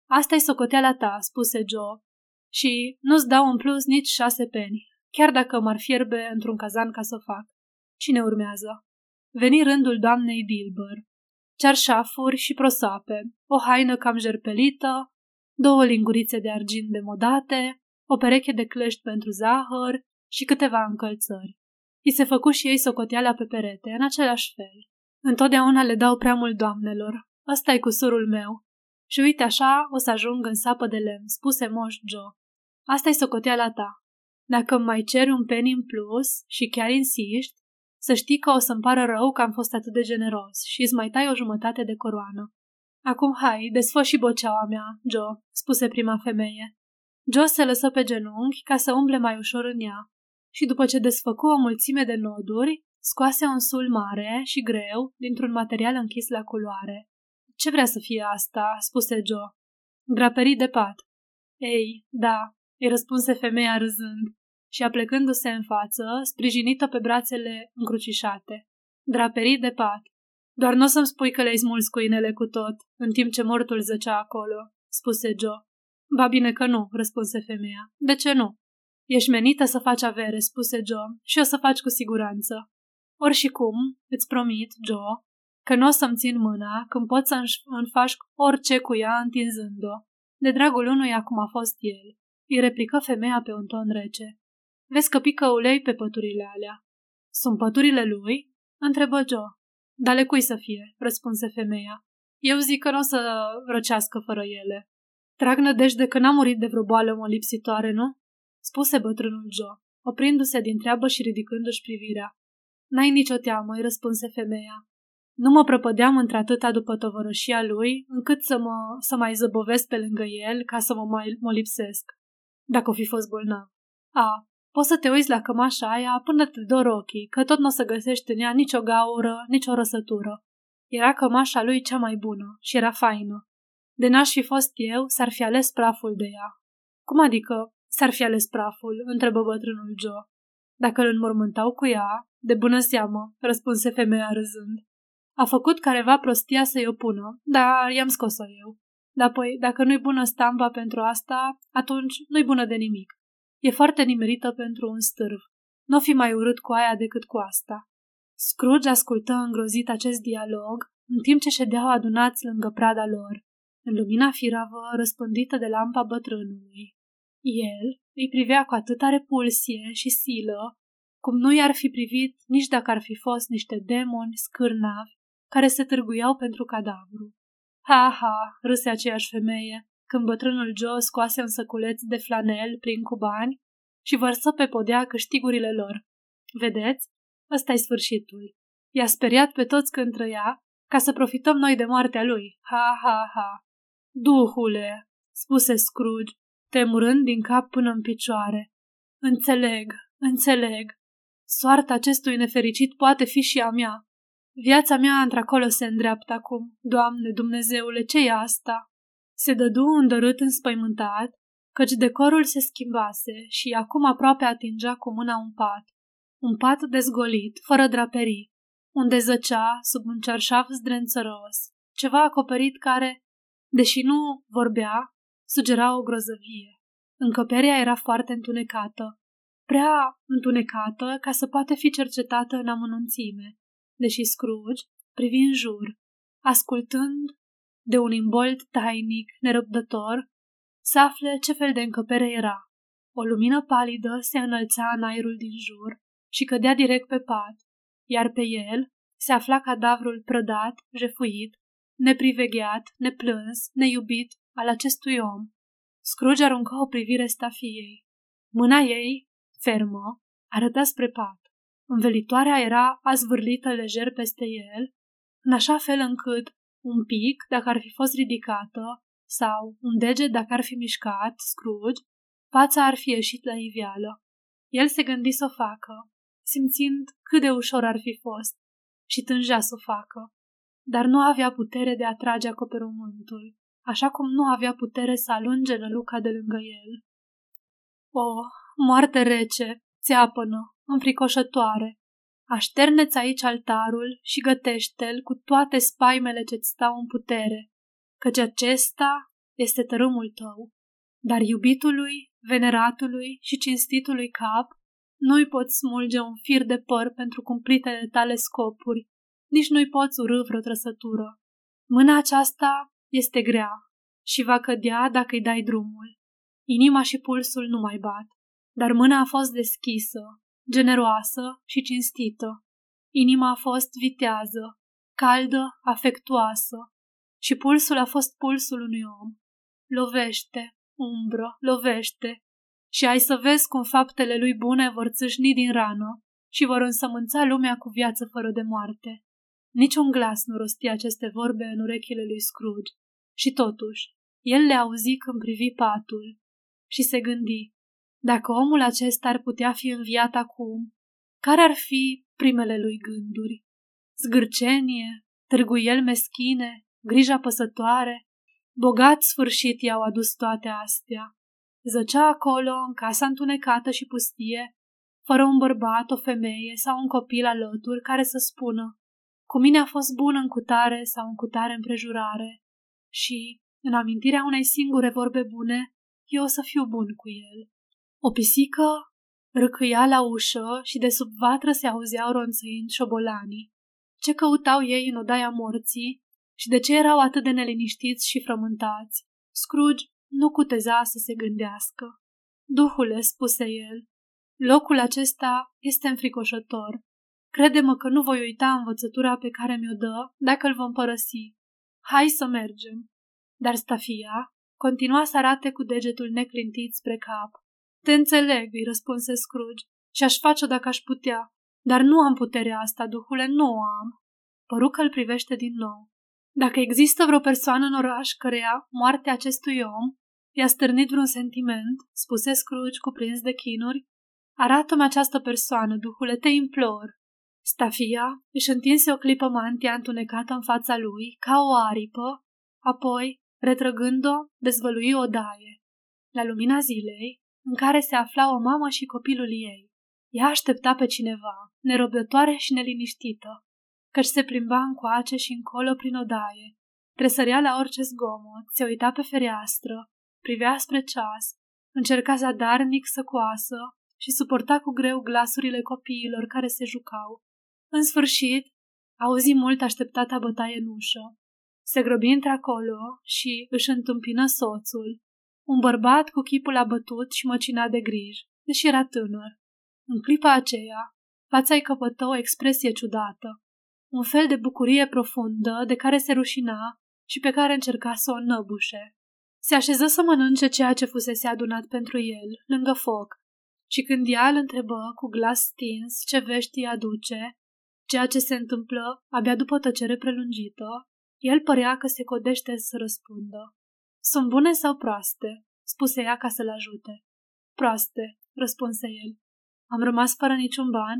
Asta-i socoteala ta, spuse Joe, și nu-ți dau în plus nici șase peni, chiar dacă m-ar fierbe într-un cazan ca să o fac. Cine urmează? Veni rândul doamnei Dilber. Cearșafuri și prosape, o haină cam jerpelită, două lingurițe de argint demodate, o pereche de clești pentru zahăr și câteva încălțări. I se făcu și ei socoteala pe perete, în același fel. Întotdeauna le dau prea mult doamnelor. Asta e cusurul meu. Și uite așa o să ajung în sapă de lemn, spuse moș Joe. asta e socoteala ta. Dacă îmi mai ceri un penny în plus și chiar insiști, să știi că o să-mi pară rău că am fost atât de generos și îți mai tai o jumătate de coroană. Acum hai, desfă și boceaua mea, Joe, spuse prima femeie. Joe se lăsă pe genunchi ca să umble mai ușor în ea și după ce desfăcu o mulțime de noduri, scoase un sul mare și greu dintr-un material închis la culoare. Ce vrea să fie asta?" spuse Joe. Draperii de pat. Ei, da, îi răspunse femeia râzând și aplecându-se în față, sprijinită pe brațele încrucișate. Draperii de pat. Doar nu o să-mi spui că le-ai smuls cu inele cu tot, în timp ce mortul zăcea acolo, spuse Joe. Ba bine că nu, răspunse femeia. De ce nu? Ești menită să faci avere, spuse Joe, și o să faci cu siguranță. Ori și cum, îți promit, Joe, că nu o să-mi țin mâna când pot să-mi faci orice cu ea întinzând-o. De dragul unuia cum a fost el, îi replică femeia pe un ton rece. Vezi că pică ulei pe păturile alea. Sunt păturile lui? întrebă Joe. Dar le cui să fie, răspunse femeia. Eu zic că nu o să răcească fără ele. Trag nădejde că n-a murit de vreo boală molipsitoare, nu? spuse bătrânul Joe, oprindu-se din treabă și ridicându-și privirea. N-ai nicio teamă, îi răspunse femeia. Nu mă prăpădeam într-atâta după tovărășia lui, încât să mă să mai zăbovesc pe lângă el ca să mă mai mă lipsesc, dacă o fi fost bolnav. A, poți să te uiți la cămașa aia până te dor ochii, că tot nu o să găsești în ea nicio gaură, nicio răsătură. Era cămașa lui cea mai bună și era faină. De n-aș fi fost eu, s-ar fi ales praful de ea. Cum adică s-ar fi ales praful? întrebă bătrânul Joe. Dacă îl înmormântau cu ea, de bună seamă, răspunse femeia râzând. A făcut careva prostia să-i opună, dar i-am scos-o eu. Dar apoi, dacă nu-i bună stampa pentru asta, atunci nu-i bună de nimic. E foarte nimerită pentru un stârv. Nu fi mai urât cu aia decât cu asta. Scrooge ascultă îngrozit acest dialog, în timp ce ședeau adunați lângă prada lor, în lumina firavă răspândită de lampa bătrânului. El îi privea cu atâta repulsie și silă, cum nu i-ar fi privit nici dacă ar fi fost niște demoni scârnavi care se târguiau pentru cadavru. Ha, ha, râse aceeași femeie, când bătrânul Joe scoase un săculeț de flanel plin cu bani și vărsă pe podea câștigurile lor. Vedeți? ăsta e sfârșitul. I-a speriat pe toți când trăia, ca să profităm noi de moartea lui. Ha, ha, ha. Duhule, spuse Scrooge, temurând din cap până în picioare. Înțeleg, înțeleg. Soarta acestui nefericit poate fi și a mea. Viața mea într-acolo se îndreaptă acum. Doamne, Dumnezeule, ce e asta? Se dădu îndărât înspăimântat, căci decorul se schimbase și acum aproape atingea cu mâna un pat. Un pat dezgolit, fără draperii, unde zăcea sub un cerșaf zdrențăros, ceva acoperit care, deși nu vorbea, sugera o grozăvie. Încăperea era foarte întunecată, prea întunecată ca să poată fi cercetată în amănunțime, deși Scrooge privi în jur, ascultând de un imbold tainic, nerăbdător, să afle ce fel de încăpere era. O lumină palidă se înălța în aerul din jur și cădea direct pe pat, iar pe el se afla cadavrul prădat, jefuit, neprivegheat, neplâns, neiubit al acestui om. Scrooge aruncă o privire stafiei. Mâna ei, fermă, arăta spre pat. Învelitoarea era azvârlită lejer peste el, în așa fel încât un pic, dacă ar fi fost ridicată, sau un deget dacă ar fi mișcat, Scrooge, fața ar fi ieșit la iveală. El se gândi să o facă, simțind cât de ușor ar fi fost, și tângea să o facă, dar nu avea putere de a trage acoperământul, așa cum nu avea putere să alunge năluca de lângă el. O, moarte rece, țeapănă, înfricoșătoare, Așterneți aici altarul și gătește-l cu toate spaimele ce-ți stau în putere, căci acesta este tărâmul tău. Dar iubitului, veneratului și cinstitului cap nu-i poți smulge un fir de păr pentru cumplitele tale scopuri, nici nu-i poți urâ vreo trăsătură. Mâna aceasta este grea și va cădea dacă îi dai drumul. Inima și pulsul nu mai bat, dar mâna a fost deschisă generoasă și cinstită. Inima a fost vitează, caldă, afectuoasă și pulsul a fost pulsul unui om. Lovește, umbră, lovește și ai să vezi cum faptele lui bune vor țâșni din rană și vor însămânța lumea cu viață fără de moarte. Niciun glas nu rostia aceste vorbe în urechile lui Scrooge și totuși, el le auzi când privi patul și se gândi, dacă omul acesta ar putea fi înviat acum, care ar fi primele lui gânduri? Zgârcenie, târguiel meschine, grija păsătoare, bogat sfârșit i-au adus toate astea. Zăcea acolo, în casa întunecată și pustie, fără un bărbat, o femeie sau un copil alături care să spună cu mine a fost bun în cutare sau în cutare împrejurare și, în amintirea unei singure vorbe bune, eu o să fiu bun cu el. O pisică râcâia la ușă și de sub vatră se auzeau ronțăind șobolanii. Ce căutau ei în odaia morții și de ce erau atât de neliniștiți și frământați? Scrooge nu cuteza să se gândească. Duhule, spuse el, locul acesta este înfricoșător. Crede-mă că nu voi uita învățătura pe care mi-o dă dacă îl vom părăsi. Hai să mergem. Dar stafia continua să arate cu degetul neclintit spre cap. Te înțeleg, îi răspunse Scrooge, și aș face-o dacă aș putea, dar nu am puterea asta, duhule, nu o am. Păru că îl privește din nou. Dacă există vreo persoană în oraș căreia moartea acestui om i-a stârnit vreun sentiment, spuse Scrooge cuprins de chinuri, arată-mi această persoană, duhule, te implor. Stafia își întinse o clipă mantia întunecată în fața lui, ca o aripă, apoi, retrăgând-o, dezvălui o daie. La lumina zilei, în care se afla o mamă și copilul ei. Ea aștepta pe cineva, nerăbdătoare și neliniștită, căci se plimba încoace și încolo prin odaie, tresărea la orice zgomot, se uita pe fereastră, privea spre ceas, încerca zadarnic să coasă și suporta cu greu glasurile copiilor care se jucau. În sfârșit, auzi mult așteptata bătaie în ușă. Se grăbi într-acolo și își întâmpină soțul, un bărbat cu chipul abătut și măcinat de griji, deși era tânăr. În clipa aceea, fața-i căpătă o expresie ciudată, un fel de bucurie profundă de care se rușina și pe care încerca să o năbușe. Se așeză să mănânce ceea ce fusese adunat pentru el, lângă foc, și când ea îl întrebă cu glas stins ce vești îi aduce, ceea ce se întâmplă abia după tăcere prelungită, el părea că se codește să răspundă. Sunt bune sau proaste?" spuse ea ca să-l ajute. Proaste, răspunse el. Am rămas fără niciun ban?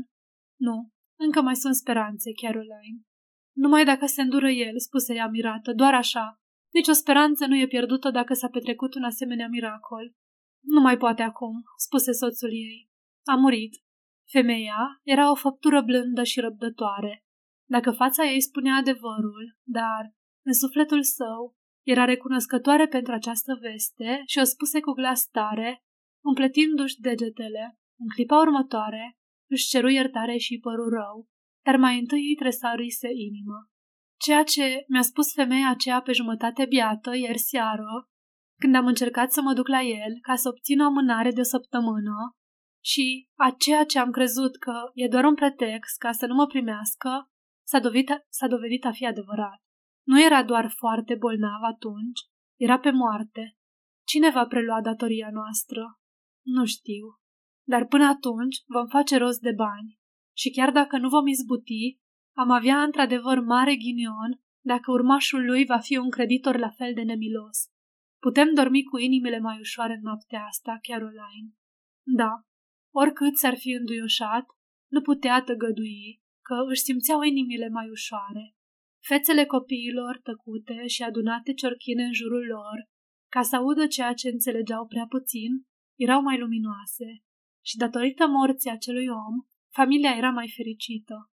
Nu, încă mai sunt speranțe, Caroline. Numai dacă se îndură el, spuse ea mirată, doar așa. Nici o speranță nu e pierdută dacă s-a petrecut un asemenea miracol. Nu mai poate acum, spuse soțul ei. A murit. Femeia era o făptură blândă și răbdătoare. Dacă fața ei spunea adevărul, dar, în sufletul său, era recunoscătoare pentru această veste și o spuse cu glas tare, umpletindu-și degetele. În clipa următoare, își ceru iertare și părul rău, dar mai întâi îi tresărise inima. Ceea ce mi-a spus femeia aceea pe jumătate biată ieri seară, când am încercat să mă duc la el ca să obțin o amânare de o săptămână și a ceea ce am crezut că e doar un pretext ca să nu mă primească, s-a dovedit, s-a dovedit a fi adevărat. Nu era doar foarte bolnav atunci, era pe moarte. Cine va prelua datoria noastră? Nu știu. Dar până atunci vom face rost de bani. Și chiar dacă nu vom izbuti, am avea într-adevăr mare ghinion dacă urmașul lui va fi un creditor la fel de nemilos. Putem dormi cu inimile mai ușoare în noaptea asta, Caroline. Da, oricât s-ar fi înduioșat, nu putea tăgădui că își simțeau inimile mai ușoare. Fețele copiilor tăcute și adunate ciorchine în jurul lor, ca să audă ceea ce înțelegeau prea puțin, erau mai luminoase și datorită morții acelui om, familia era mai fericită.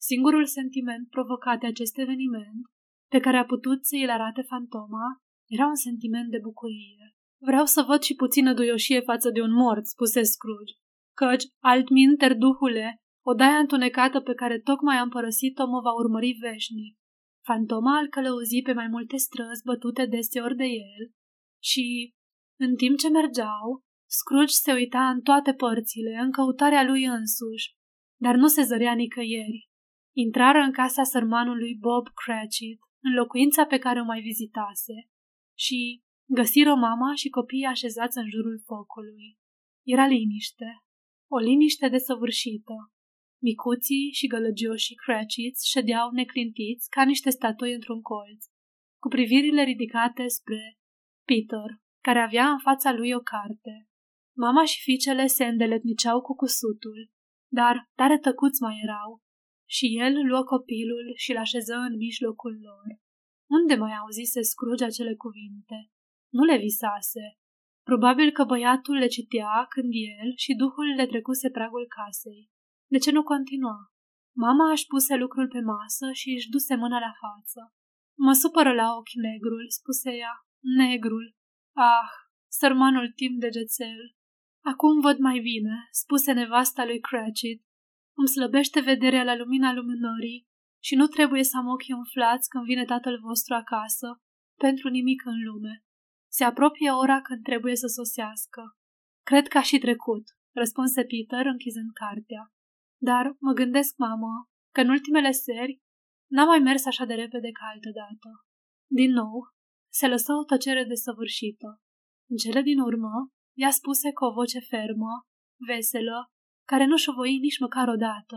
Singurul sentiment provocat de acest eveniment, pe care a putut să îl arate fantoma, era un sentiment de bucurie. Vreau să văd și puțină duioșie față de un mort, spuse Scrooge, căci, altminter, duhule, odaia întunecată pe care tocmai am părăsit-o mă va urmări veșnic. Fantoma îl călăuzi pe mai multe străzi bătute deseori de el și, în timp ce mergeau, Scrooge se uita în toate părțile, în căutarea lui însuși, dar nu se zărea nicăieri. Intrară în casa sărmanului Bob Cratchit, în locuința pe care o mai vizitase, și găsiră mama și copiii așezați în jurul focului. Era liniște, o liniște desăvârșită. Micuții și gălăgioșii Cratchits ședeau neclintiți ca niște statui într-un colț, cu privirile ridicate spre Peter, care avea în fața lui o carte. Mama și fiicele se îndeletniceau cu cusutul, dar tare tăcuți mai erau, și el luă copilul și-l așeză în mijlocul lor. Unde mai auzise Scrooge acele cuvinte? Nu le visase. Probabil că băiatul le citea când el și duhul le trecuse pragul casei. De ce nu continua? Mama își puse lucrul pe masă și își duse mâna la față. Mă supără la ochi negrul, spuse ea. Negrul. Ah, sărmanul timp de gețel. Acum văd mai bine, spuse nevasta lui Cratchit. Îmi slăbește vederea la lumina luminării și nu trebuie să am ochii umflați când vine tatăl vostru acasă, pentru nimic în lume. Se apropie ora când trebuie să sosească. Cred că a și trecut, răspunse Peter închizând cartea. Dar mă gândesc, mamă, că în ultimele seri n-a mai mers așa de repede ca altă dată. Din nou, se lăsă o tăcere desăvârșită. În cele din urmă, ea spuse cu o voce fermă, veselă, care nu șovoi nici măcar o dată.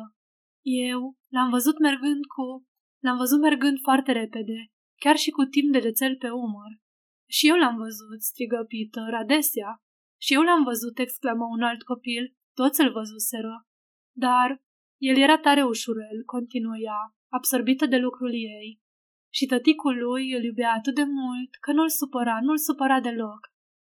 Eu l-am văzut mergând cu... L-am văzut mergând foarte repede, chiar și cu timp de rețel pe umăr. Și eu l-am văzut, strigă Peter, adesea. Și eu l-am văzut, exclamă un alt copil, toți îl văzuseră. Dar el era tare ușurel, continuă ea, absorbită de lucrul ei. Și tăticul lui îl iubea atât de mult că nu-l supăra, nu-l supăra deloc.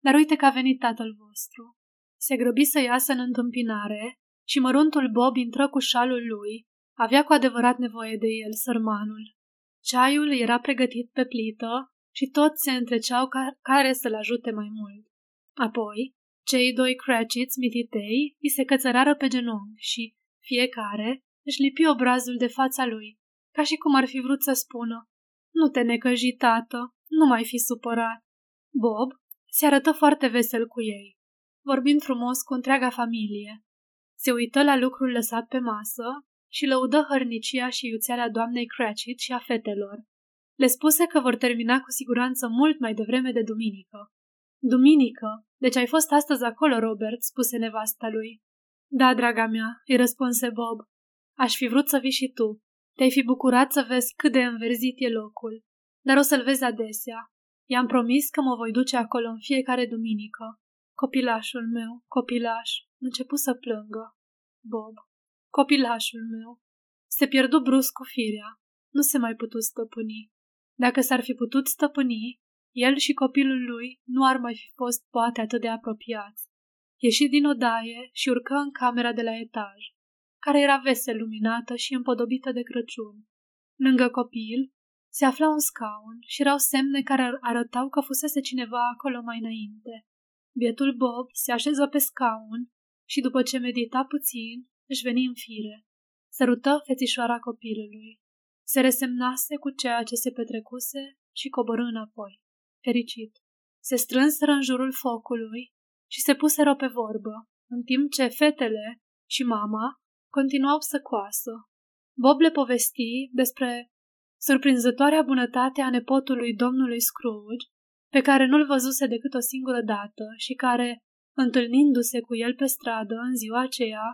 Dar uite că a venit tatăl vostru. Se grăbi să iasă în întâmpinare și măruntul Bob intră cu șalul lui. Avea cu adevărat nevoie de el, sărmanul. Ceaiul era pregătit pe plită și toți se întreceau ca care să-l ajute mai mult. Apoi, cei doi Cratchits mititei îi se cățărară pe genunchi și fiecare își lipi obrazul de fața lui, ca și cum ar fi vrut să spună, nu te necăji, tată, nu mai fi supărat. Bob se arătă foarte vesel cu ei, vorbind frumos cu întreaga familie. Se uită la lucrul lăsat pe masă și lăudă hărnicia și iuțeala doamnei Cratchit și a fetelor. Le spuse că vor termina cu siguranță mult mai devreme de duminică. Duminică? Deci ai fost astăzi acolo, Robert, spuse nevasta lui. Da, draga mea, îi răspunse Bob. Aș fi vrut să vii și tu. Te-ai fi bucurat să vezi cât de înverzit e locul. Dar o să-l vezi adesea. I-am promis că mă voi duce acolo în fiecare duminică. Copilașul meu, copilaș, începu să plângă. Bob, copilașul meu. Se pierdu brusc cu firea. Nu se mai putu stăpâni. Dacă s-ar fi putut stăpâni, el și copilul lui nu ar mai fi fost poate atât de apropiați. Ieși din odaie și urcă în camera de la etaj, care era vesel luminată și împodobită de Crăciun. Lângă copil se afla un scaun și erau semne care arătau că fusese cineva acolo mai înainte. Bietul Bob se așeză pe scaun și după ce medita puțin, își veni în fire. Sărută fețișoara copilului. Se resemnase cu ceea ce se petrecuse și coborâ înapoi fericit. Se strânseră în jurul focului și se puseră pe vorbă, în timp ce fetele și mama continuau să coasă. Bob le povesti despre surprinzătoarea bunătate a nepotului domnului Scrooge, pe care nu-l văzuse decât o singură dată și care, întâlnindu-se cu el pe stradă în ziua aceea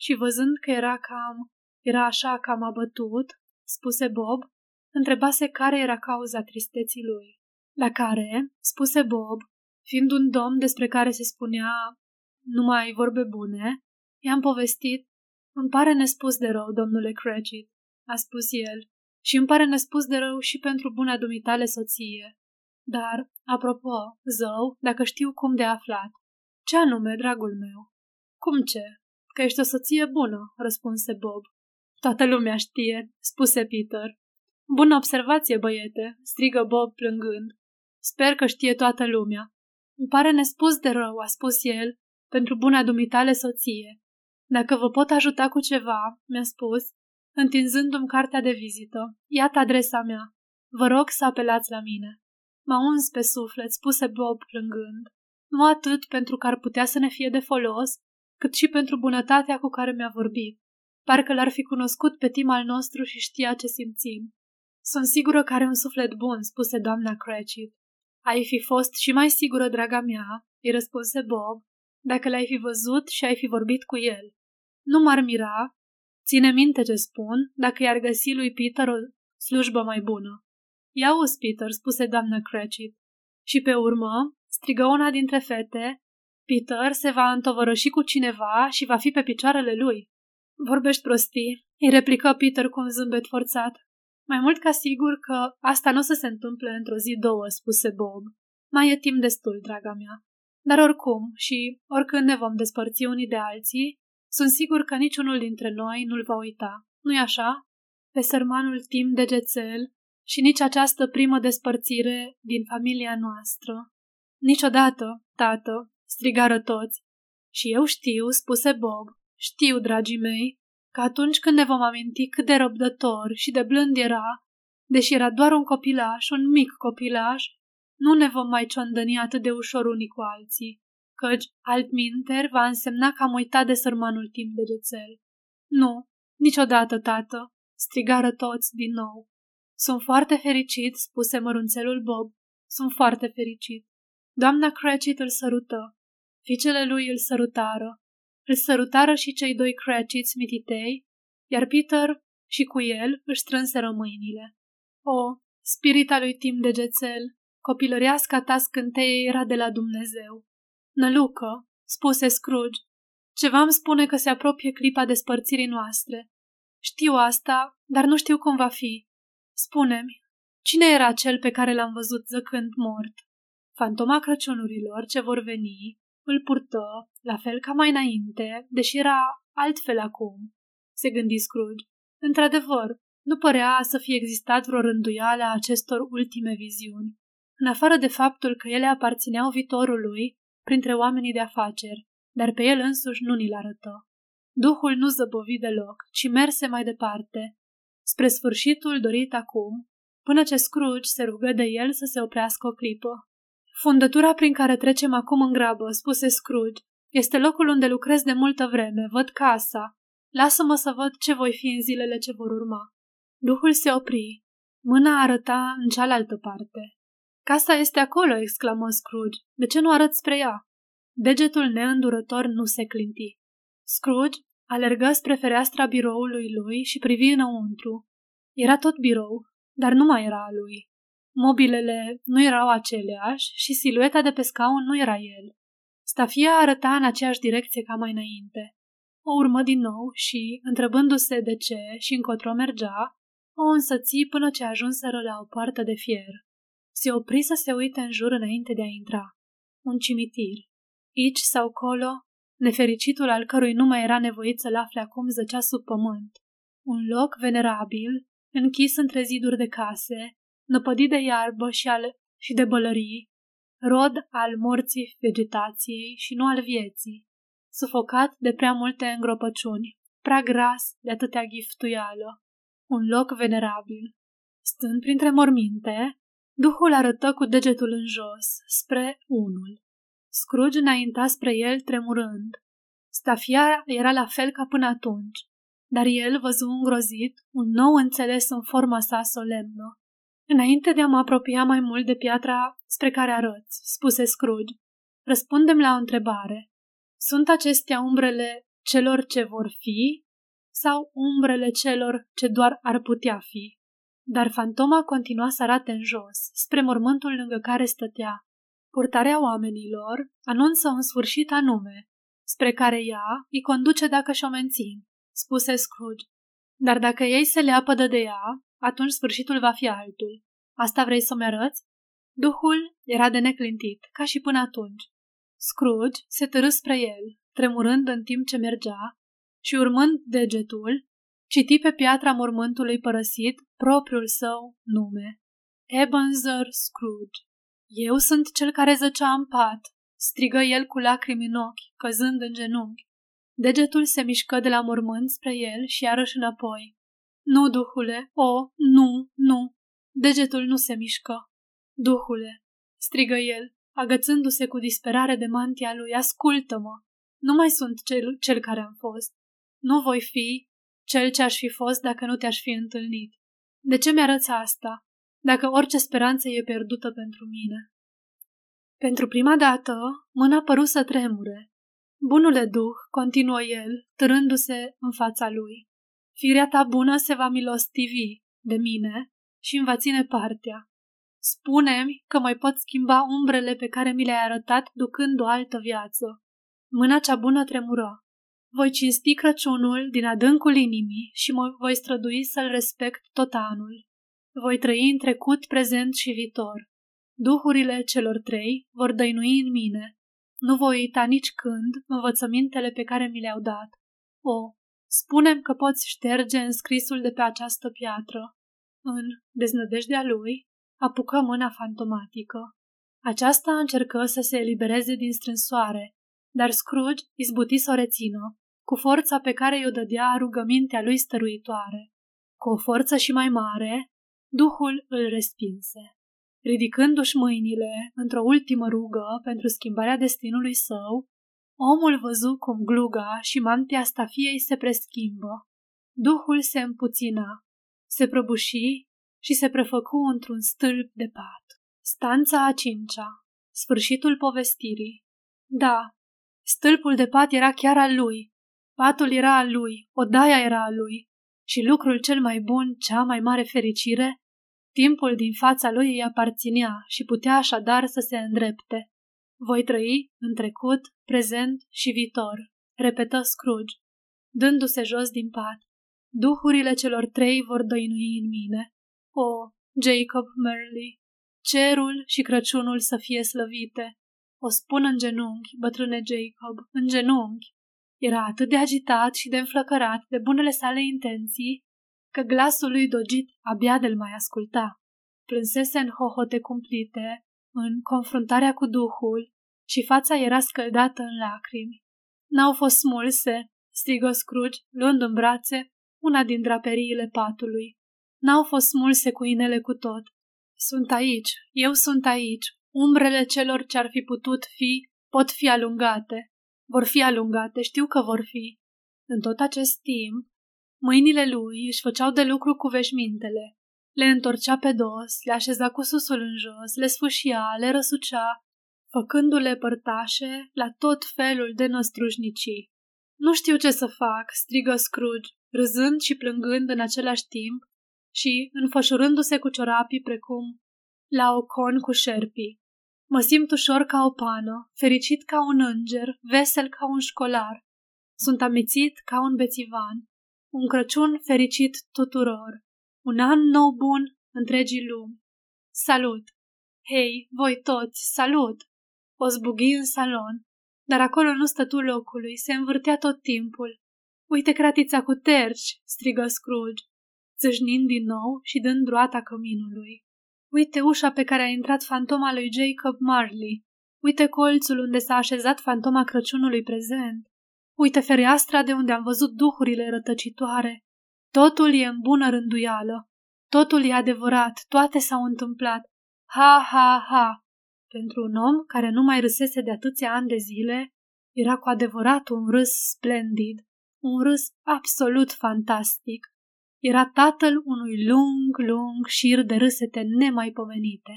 și văzând că era cam, era așa cam abătut, spuse Bob, întrebase care era cauza tristeții lui. La care, spuse Bob, fiind un domn despre care se spunea numai vorbe bune, i-am povestit, îmi pare nespus de rău, domnule Cratchit, a spus el, și îmi pare nespus de rău și pentru buna dumitale soție. Dar, apropo, zău, dacă știu cum de aflat. Ce anume, dragul meu? Cum ce? Că ești o soție bună, răspunse Bob. Toată lumea știe, spuse Peter. Bună observație, băiete, strigă Bob plângând. Sper că știe toată lumea. Îmi pare nespus de rău, a spus el, pentru buna dumitale soție. Dacă vă pot ajuta cu ceva, mi-a spus, întinzându-mi cartea de vizită, iată adresa mea. Vă rog să apelați la mine. M-a uns pe suflet, spuse Bob plângând. Nu atât pentru că ar putea să ne fie de folos, cât și pentru bunătatea cu care mi-a vorbit. Parcă l-ar fi cunoscut pe tim al nostru și știa ce simțim. Sunt sigură că are un suflet bun, spuse doamna Cratchit. Ai fi fost și mai sigură, draga mea, îi răspunse Bob, dacă l-ai fi văzut și ai fi vorbit cu el. Nu m-ar mira, ține minte ce spun, dacă i-ar găsi lui Peter o slujbă mai bună. Ia uzi, Peter, spuse doamna Cratchit. Și pe urmă, strigă una dintre fete, Peter se va întovărăși cu cineva și va fi pe picioarele lui. Vorbești prostii, îi replică Peter cu un zâmbet forțat. Mai mult ca sigur că asta nu o să se întâmple într-o zi, două, spuse Bob. Mai e timp destul, draga mea. Dar oricum și oricând ne vom despărți unii de alții, sunt sigur că niciunul dintre noi nu-l va uita. Nu-i așa? Pe sărmanul timp de gețel și nici această primă despărțire din familia noastră. Niciodată, tată, strigară toți. Și eu știu, spuse Bob, știu, dragii mei, că atunci când ne vom aminti cât de răbdător și de blând era, deși era doar un copilaș, un mic copilaș, nu ne vom mai ciondăni atât de ușor unii cu alții, căci altminter va însemna că am uitat de sărmanul timp de gețel. Nu, niciodată, tată, strigară toți din nou. Sunt foarte fericit, spuse mărunțelul Bob. Sunt foarte fericit. Doamna Cratchit îl sărută. Fiicele lui îl sărutară. Îl sărutară și cei doi Cratchits mititei, iar Peter și cu el își strânseră mâinile. O, spirita lui Tim de gețel, copilăreasca ta scânteie era de la Dumnezeu. Nălucă, spuse Scrooge, ceva îmi spune că se apropie clipa despărțirii noastre. Știu asta, dar nu știu cum va fi. Spune-mi, cine era cel pe care l-am văzut zăcând mort? Fantoma Crăciunurilor ce vor veni îl purtă, la fel ca mai înainte, deși era altfel acum, se gândi Scrooge. Într-adevăr, nu părea să fie existat vreo rânduială a acestor ultime viziuni, în afară de faptul că ele aparțineau viitorului printre oamenii de afaceri, dar pe el însuși nu ni-l arătă. Duhul nu zăbovi deloc, ci merse mai departe, spre sfârșitul dorit acum, până ce Scrooge se rugă de el să se oprească o clipă. Fundătura prin care trecem acum în grabă, spuse Scrooge, este locul unde lucrez de multă vreme, văd casa. Lasă-mă să văd ce voi fi în zilele ce vor urma. Duhul se opri. Mâna arăta în cealaltă parte. Casa este acolo, exclamă Scrooge. De ce nu arăt spre ea? Degetul neîndurător nu se clinti. Scrooge alergă spre fereastra biroului lui și privi înăuntru. Era tot birou, dar nu mai era a lui. Mobilele nu erau aceleași și silueta de pe scaun nu era el. Stafia arăta în aceeași direcție ca mai înainte. O urmă din nou și, întrebându-se de ce și încotro mergea, o însăți până ce ajunseră la o poartă de fier. Se opri să se uite în jur înainte de a intra. Un cimitir. Aici sau colo, nefericitul al cărui nu mai era nevoit să-l afle acum zăcea sub pământ. Un loc venerabil, închis între ziduri de case, năpădit de iarbă și, al, și de bălării, rod al morții vegetației și nu al vieții, sufocat de prea multe îngropăciuni, prea gras de atâtea giftuială, un loc venerabil. Stând printre morminte, Duhul arătă cu degetul în jos, spre unul. Scrooge înainta spre el tremurând. Stafia era la fel ca până atunci, dar el văzu îngrozit un nou înțeles în forma sa solemnă. Înainte de a mă apropia mai mult de piatra spre care arăți, spuse Scrooge, răspundem la o întrebare. Sunt acestea umbrele celor ce vor fi sau umbrele celor ce doar ar putea fi? Dar fantoma continua să arate în jos, spre mormântul lângă care stătea. Purtarea oamenilor anunță un sfârșit anume, spre care ea îi conduce dacă și-o mențin, spuse Scrooge. Dar dacă ei se leapădă de ea, atunci sfârșitul va fi altul. Asta vrei să-mi arăți? Duhul era de neclintit, ca și până atunci. Scrooge se târâ spre el, tremurând în timp ce mergea, și urmând degetul, citi pe piatra mormântului părăsit propriul său nume. Ebenezer Scrooge. Eu sunt cel care zăcea în pat, strigă el cu lacrimi în ochi, căzând în genunchi. Degetul se mișcă de la mormânt spre el și iarăși înapoi. Nu, duhule, o, nu, nu. Degetul nu se mișcă. Duhule, strigă el, agățându-se cu disperare de mantia lui, ascultă-mă. Nu mai sunt cel, cel care am fost. Nu voi fi cel ce aș fi fost dacă nu te-aș fi întâlnit. De ce mi-arăți asta, dacă orice speranță e pierdută pentru mine? Pentru prima dată, mâna păru să tremure. Bunule duh, continuă el, târându-se în fața lui. Firea ta bună se va milostivi de mine și îmi va ține partea. Spune-mi că mai pot schimba umbrele pe care mi le-ai arătat ducând o altă viață. Mâna cea bună tremură. Voi cinsti Crăciunul din adâncul inimii și mă voi strădui să-l respect tot anul. Voi trăi în trecut, prezent și viitor. Duhurile celor trei vor dăinui în mine. Nu voi uita nici când învățămintele pe care mi le-au dat. O, spunem că poți șterge înscrisul de pe această piatră. În deznădejdea lui, apucă mâna fantomatică. Aceasta încercă să se elibereze din strânsoare, dar Scrooge izbuti să o rețină cu forța pe care i-o dădea rugămintea lui stăruitoare. Cu o forță și mai mare, Duhul îl respinse. Ridicându-și mâinile într-o ultimă rugă pentru schimbarea destinului său, omul văzu cum gluga și mantia stafiei se preschimbă. Duhul se împuțina, se prăbuși și se prefăcu într-un stâlp de pat. Stanța a cincea. Sfârșitul povestirii. Da, stâlpul de pat era chiar al lui, Patul era al lui, odaia era al lui și lucrul cel mai bun, cea mai mare fericire, timpul din fața lui îi aparținea și putea așadar să se îndrepte. Voi trăi în trecut, prezent și viitor, repetă Scrooge, dându-se jos din pat. Duhurile celor trei vor dăinui în mine. O, Jacob Merley, cerul și Crăciunul să fie slăvite. O spun în genunchi, bătrâne Jacob, în genunchi, era atât de agitat și de înflăcărat de bunele sale intenții, că glasul lui dogit abia de-l mai asculta. Plânsese în hohote cumplite, în confruntarea cu Duhul, și fața era scăldată în lacrimi. N-au fost smulse, strigă Scrooge, luând în brațe una din draperiile patului. N-au fost smulse cu inele cu tot. Sunt aici, eu sunt aici. Umbrele celor ce ar fi putut fi, pot fi alungate. Vor fi alungate, știu că vor fi. În tot acest timp, mâinile lui își făceau de lucru cu veșmintele. Le întorcea pe dos, le așeza cu susul în jos, le sfâșia, le răsucea, făcându-le părtașe la tot felul de năstrușnicii. Nu știu ce să fac, strigă Scrooge, râzând și plângând în același timp și înfășurându-se cu ciorapii precum la o con cu șerpii. Mă simt ușor ca o pană, fericit ca un înger, vesel ca un școlar. Sunt amețit ca un bețivan. Un Crăciun fericit tuturor. Un an nou bun întregii lumi. Salut! Hei, voi toți, salut! O zbughi în salon, dar acolo nu stătu locului, se învârtea tot timpul. Uite cratița cu terci, strigă Scrooge, țâșnind din nou și dând roata căminului. Uite ușa pe care a intrat fantoma lui Jacob Marley. Uite colțul unde s-a așezat fantoma Crăciunului prezent. Uite fereastra de unde am văzut duhurile rătăcitoare. Totul e în bună rânduială. Totul e adevărat, toate s-au întâmplat. Ha, ha, ha! Pentru un om care nu mai râsese de atâția ani de zile, era cu adevărat un râs splendid, un râs absolut fantastic. Era tatăl unui lung, lung șir de râsete nemaipomenite.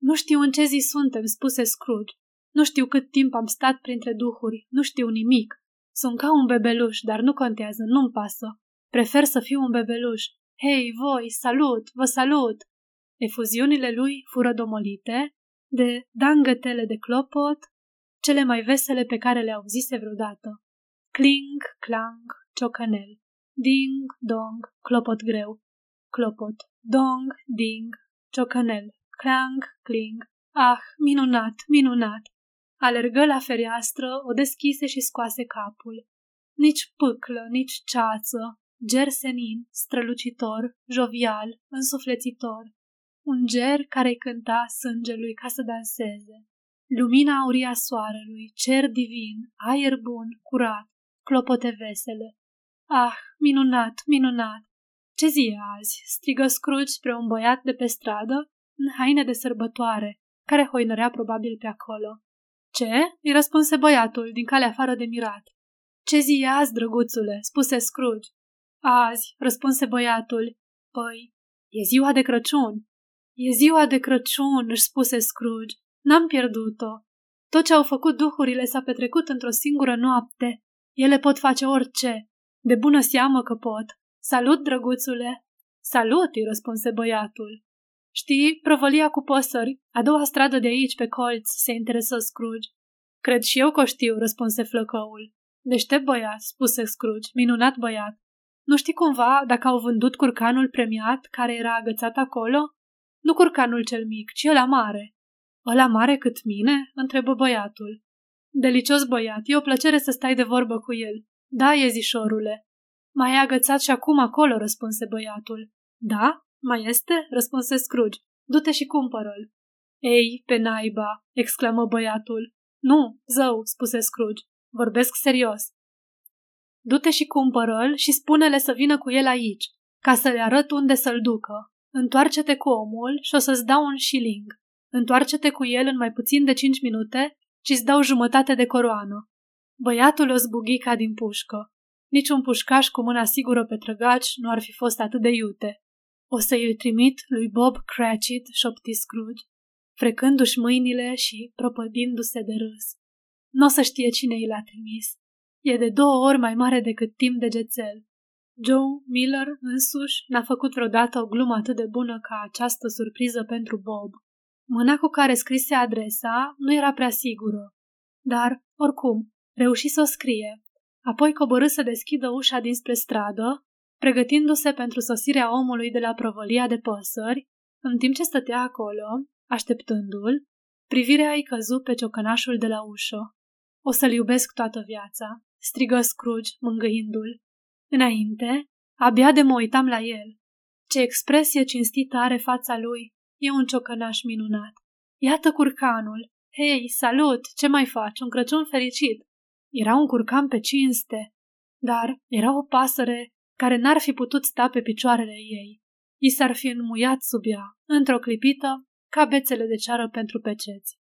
Nu știu în ce zi suntem, spuse Scrooge. Nu știu cât timp am stat printre duhuri, nu știu nimic. Sunt ca un bebeluș, dar nu contează, nu-mi pasă. Prefer să fiu un bebeluș. Hei, voi, salut, vă salut! Efuziunile lui fură domolite de dangătele de clopot, cele mai vesele pe care le auzise vreodată. Cling, clang, ciocănel. Ding, dong, clopot greu. Clopot. Dong, ding, ciocănel. Clang, cling. Ah, minunat, minunat! Alergă la fereastră, o deschise și scoase capul. Nici pâclă, nici ceață, gersenin, strălucitor, jovial, însuflețitor. Un ger care-i cânta sângelui ca să danseze. Lumina auria soarelui, cer divin, aer bun, curat, clopote vesele. Ah, minunat, minunat! Ce zi e azi? strigă Scrooge spre un băiat de pe stradă, în haine de sărbătoare, care hoinărea probabil pe acolo. Ce? îi răspunse băiatul, din calea afară de mirat. Ce zi e azi, drăguțule? spuse Scrooge. Azi, răspunse băiatul. Păi, e ziua de Crăciun. E ziua de Crăciun, își spuse Scrooge. N-am pierdut-o. Tot ce au făcut duhurile s-a petrecut într-o singură noapte. Ele pot face orice. De bună seamă că pot. Salut, drăguțule! Salut, îi răspunse băiatul. Știi, prăvălia cu păsări, a doua stradă de aici, pe colț, se interesă Scrooge. Cred și eu că o știu, răspunse flăcăul. Deștept băiat, spuse Scrooge, minunat băiat. Nu știi cumva dacă au vândut curcanul premiat care era agățat acolo? Nu curcanul cel mic, ci ăla mare. Ăla mare cât mine? întrebă băiatul. Delicios băiat, e o plăcere să stai de vorbă cu el. Da, iezișorule. Mai e agățat și acum acolo, răspunse băiatul. Da? Mai este? răspunse Scrooge. Du-te și cumpără-l. Ei, pe naiba, exclamă băiatul. Nu, zău, spuse Scrooge. Vorbesc serios. Du-te și cumpără-l și spune-le să vină cu el aici, ca să le arăt unde să-l ducă. Întoarce-te cu omul și o să-ți dau un shilling. Întoarce-te cu el în mai puțin de cinci minute și îți dau jumătate de coroană. Băiatul o zbughi ca din pușcă. Niciun pușcaș cu mâna sigură pe trăgaci nu ar fi fost atât de iute. O să îl trimit lui Bob Cratchit, șopti Scrooge, frecându-și mâinile și propădindu-se de râs. Nu o să știe cine i l-a trimis. E de două ori mai mare decât timp de gețel. Joe Miller însuși n-a făcut vreodată o glumă atât de bună ca această surpriză pentru Bob. Mâna cu care scrise adresa nu era prea sigură, dar, oricum, reuși să o scrie. Apoi coborâ să deschidă ușa dinspre stradă, pregătindu-se pentru sosirea omului de la provălia de păsări, în timp ce stătea acolo, așteptându-l, privirea îi căzu pe ciocănașul de la ușă. O să-l iubesc toată viața, strigă Scrooge, mângâindu-l. Înainte, abia de mă uitam la el. Ce expresie cinstită are fața lui, e un ciocănaș minunat. Iată curcanul. Hei, salut, ce mai faci? Un Crăciun fericit. Era un curcan pe cinste. dar era o pasăre care n-ar fi putut sta pe picioarele ei. I s-ar fi înmuiat sub ea, într-o clipită, ca bețele de ceară pentru peceți.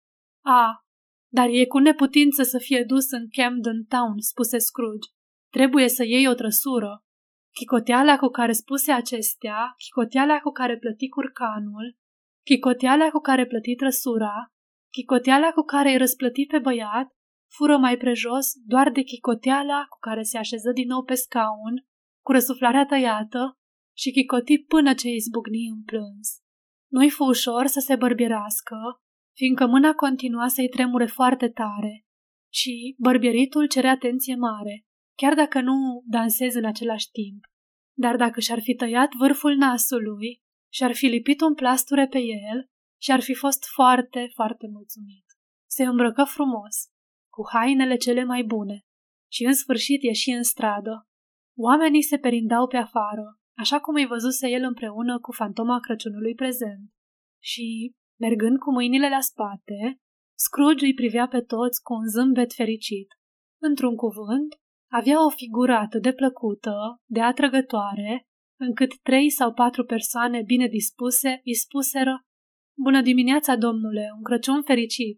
A, dar e cu neputință să fie dus în Camden Town, spuse Scrooge. Trebuie să iei o trăsură. Chicoteala cu care spuse acestea, chicoteala cu care plăti curcanul, chicoteala cu care plăti trăsura, chicoteala cu care îi răsplăti pe băiat, fură mai prejos doar de chicoteala cu care se așeză din nou pe scaun, cu răsuflarea tăiată și chicoti până ce îi zbucni în plâns. Nu-i fu ușor să se bărbierească, fiindcă mâna continua să-i tremure foarte tare și bărbieritul cere atenție mare, chiar dacă nu dansez în același timp. Dar dacă și-ar fi tăiat vârful nasului și-ar fi lipit un plasture pe el și-ar fi fost foarte, foarte mulțumit. Se îmbrăcă frumos, cu hainele cele mai bune și în sfârșit ieși în stradă. Oamenii se perindau pe afară, așa cum îi văzuse el împreună cu fantoma Crăciunului prezent. Și, mergând cu mâinile la spate, Scrooge îi privea pe toți cu un zâmbet fericit. Într-un cuvânt, avea o figură atât de plăcută, de atrăgătoare, încât trei sau patru persoane bine dispuse îi spuseră Bună dimineața, domnule, un Crăciun fericit!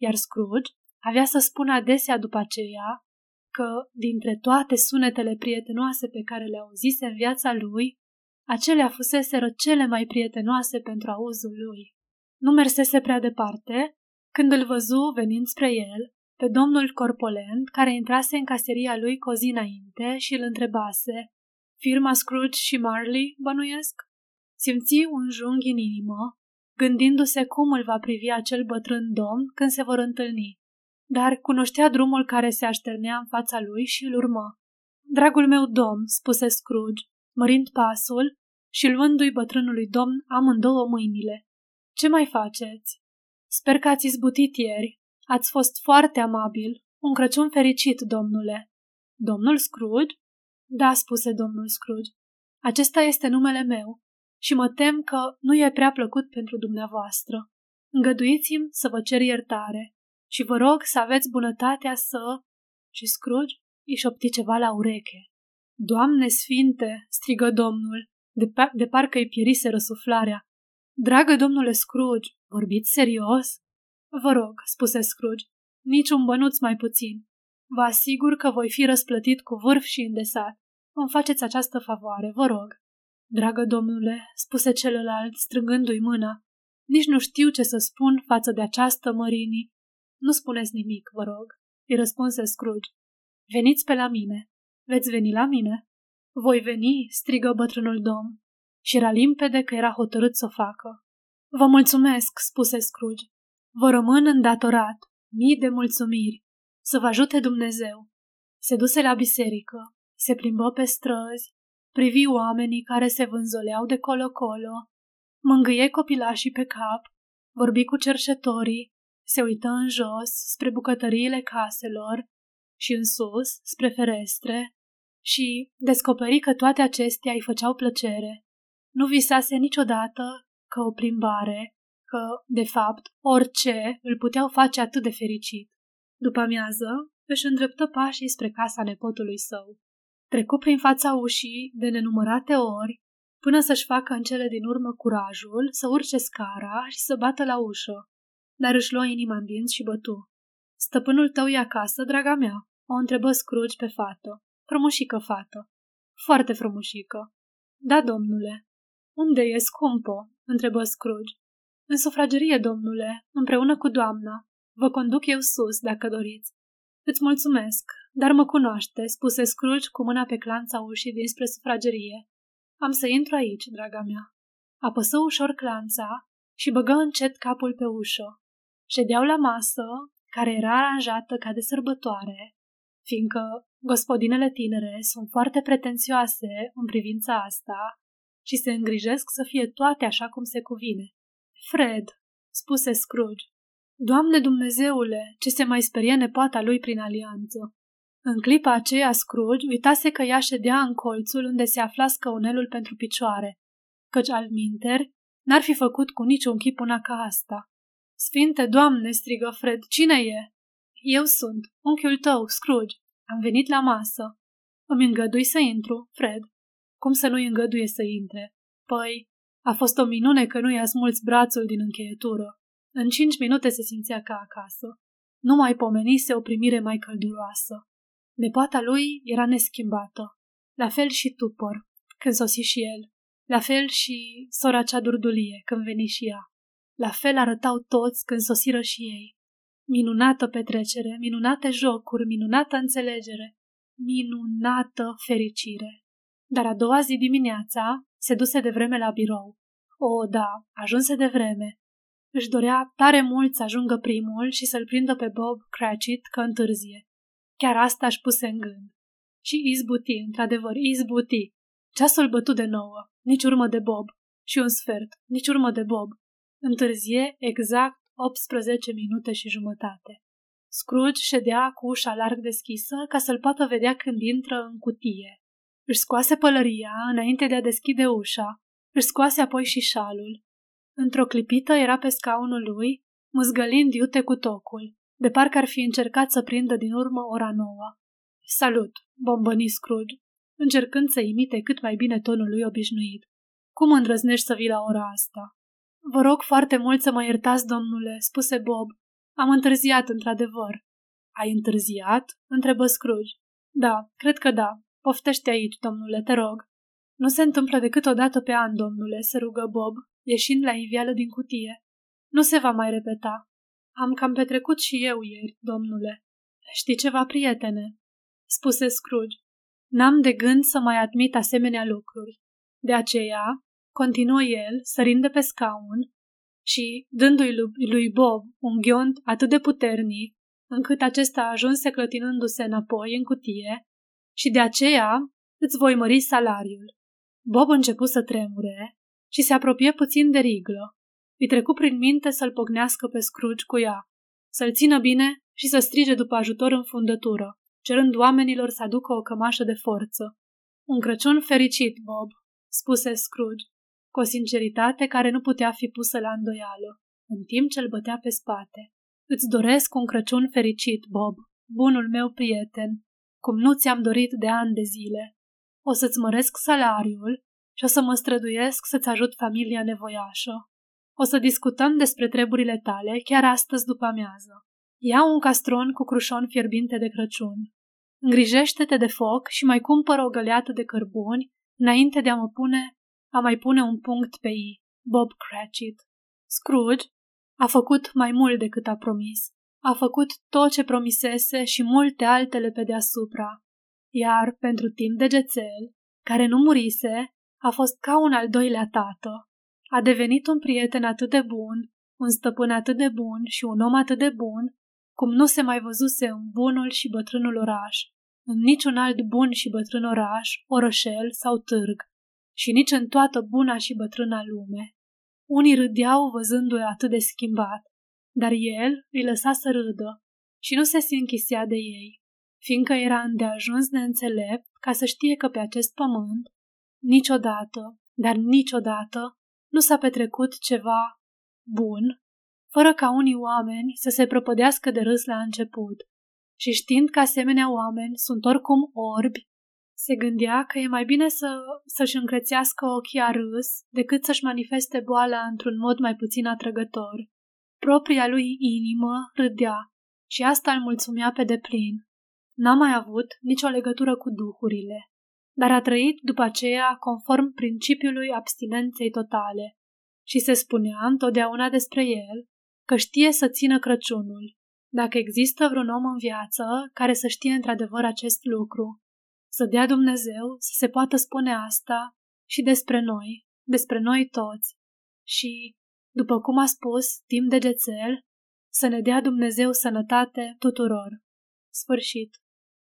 Iar Scrooge avea să spună adesea după aceea că, dintre toate sunetele prietenoase pe care le auzise în viața lui, acelea fuseseră cele mai prietenoase pentru auzul lui. Nu mersese prea departe, când îl văzu venind spre el, pe domnul corpolent care intrase în caseria lui cu o zi înainte și îl întrebase Firma Scrooge și Marley, bănuiesc? Simți un jung în inimă, gândindu-se cum îl va privi acel bătrân domn când se vor întâlni dar cunoștea drumul care se așternea în fața lui și îl urmă. Dragul meu domn, spuse Scrooge, mărind pasul și luându-i bătrânului domn amândouă mâinile. Ce mai faceți? Sper că ați izbutit ieri. Ați fost foarte amabil. Un Crăciun fericit, domnule. Domnul Scrooge? Da, spuse domnul Scrooge. Acesta este numele meu și mă tem că nu e prea plăcut pentru dumneavoastră. Îngăduiți-mi să vă cer iertare și vă rog să aveți bunătatea să... Și Scrooge îi șopti ceva la ureche. Doamne sfinte, strigă domnul, de, pe- de parcă îi pierise răsuflarea. Dragă domnule Scrooge, vorbiți serios? Vă rog, spuse Scrooge, niciun bănuț mai puțin. Vă asigur că voi fi răsplătit cu vârf și îndesat. Îmi faceți această favoare, vă rog. Dragă domnule, spuse celălalt, strângându-i mâna, nici nu știu ce să spun față de această mărinii nu spuneți nimic, vă rog, îi răspunse Scrooge. Veniți pe la mine. Veți veni la mine? Voi veni, strigă bătrânul domn. Și era limpede că era hotărât să o facă. Vă mulțumesc, spuse Scrooge. Vă rămân îndatorat. Mii de mulțumiri. Să vă ajute Dumnezeu. Se duse la biserică, se plimbă pe străzi, privi oamenii care se vânzoleau de colo-colo, mângâie copilașii pe cap, vorbi cu cerșetorii, se uită în jos, spre bucătăriile caselor și în sus, spre ferestre, și descoperi că toate acestea îi făceau plăcere. Nu visase niciodată că o plimbare, că, de fapt, orice îl puteau face atât de fericit. După amiază, își îndreptă pașii spre casa nepotului său. Trecu prin fața ușii de nenumărate ori, până să-și facă în cele din urmă curajul să urce scara și să bată la ușă dar își luă inima în dinți și bătu. Stăpânul tău e acasă, draga mea? O întrebă Scrooge pe fată. Frumușică fată. Foarte frumușică. Da, domnule. Unde e, scumpo? întrebă Scrooge. În sufragerie, domnule, împreună cu doamna. Vă conduc eu sus, dacă doriți. Îți mulțumesc, dar mă cunoaște, spuse Scrooge cu mâna pe clanța ușii dinspre sufragerie. Am să intru aici, draga mea. Apăsă ușor clanța și băgă încet capul pe ușă. Ședeau la masă, care era aranjată ca de sărbătoare, fiindcă gospodinele tinere sunt foarte pretențioase în privința asta și se îngrijesc să fie toate așa cum se cuvine. Fred, spuse Scrooge, Doamne Dumnezeule, ce se mai sperie nepoata lui prin alianță. În clipa aceea Scrooge uitase că ea ședea în colțul unde se afla scăunelul pentru picioare, căci al minteri n-ar fi făcut cu niciun chip una ca asta. Sfinte Doamne, strigă Fred, cine e? Eu sunt, unchiul tău, Scrooge. Am venit la masă. Îmi îngădui să intru, Fred. Cum să nu-i îngăduie să intre? Păi, a fost o minune că nu i-a smulți brațul din încheietură. În cinci minute se simțea ca acasă. Nu mai pomenise o primire mai călduroasă. Nepoata lui era neschimbată. La fel și Tupor, când sosi și el. La fel și sora cea durdulie, când veni și ea. La fel arătau toți când sosiră și ei. Minunată petrecere, minunate jocuri, minunată înțelegere, minunată fericire. Dar a doua zi dimineața se duse de vreme la birou. O, da, ajunse de vreme. Își dorea tare mult să ajungă primul și să-l prindă pe Bob Cratchit că întârzie. Chiar asta își puse în gând. Și izbuti, într-adevăr, izbuti. Ceasul bătu de nouă, nici urmă de Bob. Și un sfert, nici urmă de Bob. Întârzie exact 18 minute și jumătate. Scrooge ședea cu ușa larg deschisă ca să-l poată vedea când intră în cutie. Își scoase pălăria înainte de a deschide ușa, își scoase apoi și șalul. Într-o clipită era pe scaunul lui, muzgălind iute cu tocul, de parcă ar fi încercat să prindă din urmă ora nouă. Salut, bombăni Scrooge, încercând să imite cât mai bine tonul lui obișnuit. Cum îndrăznești să vii la ora asta? Vă rog foarte mult să mă iertați, domnule, spuse Bob. Am întârziat, într-adevăr. Ai întârziat? întrebă Scrooge. Da, cred că da. Poftește aici, domnule, te rog. Nu se întâmplă decât o dată pe an, domnule, se rugă Bob, ieșind la ivială din cutie. Nu se va mai repeta. Am cam petrecut și eu ieri, domnule. Știi ceva, prietene? spuse Scrooge. N-am de gând să mai admit asemenea lucruri. De aceea, continuă el, sărind de pe scaun și dându-i lui Bob un ghiont atât de puternic, încât acesta ajunse clătinându-se înapoi în cutie, și de aceea îți voi mări salariul. Bob începu să tremure și se apropie puțin de riglă. Îi trecu prin minte să-l pognească pe Scrooge cu ea, să-l țină bine și să strige după ajutor în fundătură, cerând oamenilor să aducă o cămașă de forță. Un Crăciun fericit, Bob, spuse Scrooge, cu o sinceritate care nu putea fi pusă la îndoială, în timp ce îl bătea pe spate. Îți doresc un Crăciun fericit, Bob, bunul meu prieten, cum nu ți-am dorit de ani de zile. O să-ți măresc salariul și o să mă străduiesc să-ți ajut familia nevoiașă. O să discutăm despre treburile tale chiar astăzi după amiază. Ia un castron cu crușon fierbinte de Crăciun. Îngrijește-te de foc și mai cumpără o găleată de cărbuni înainte de a mă pune, a mai pune un punct pe ei. Bob Cratchit. Scrooge a făcut mai mult decât a promis. A făcut tot ce promisese și multe altele pe deasupra. Iar pentru timp degețel, care nu murise, a fost ca un al doilea tată. A devenit un prieten atât de bun, un stăpân atât de bun și un om atât de bun, cum nu se mai văzuse în bunul și bătrânul oraș, în niciun alt bun și bătrân oraș, orășel sau târg, și nici în toată buna și bătrâna lume. Unii râdeau văzându-i atât de schimbat, dar el îi lăsa să râdă și nu se sinchisea de ei, fiindcă era îndeajuns de înțelept ca să știe că pe acest pământ niciodată, dar niciodată, nu s-a petrecut ceva bun, fără ca unii oameni să se prăpădească de râs la început. Și știind că asemenea oameni sunt oricum orbi, se gândea că e mai bine să, să-și încrețească ochii a râs decât să-și manifeste boala într-un mod mai puțin atrăgător. Propria lui inimă râdea și asta îl mulțumea pe deplin. N-a mai avut nicio legătură cu duhurile, dar a trăit după aceea conform principiului abstinenței totale și se spunea întotdeauna despre el că știe să țină Crăciunul, dacă există vreun om în viață care să știe într-adevăr acest lucru. Să dea Dumnezeu să se poată spune asta și despre noi, despre noi toți. Și, după cum a spus timp de gețel, să ne dea Dumnezeu sănătate tuturor. Sfârșit.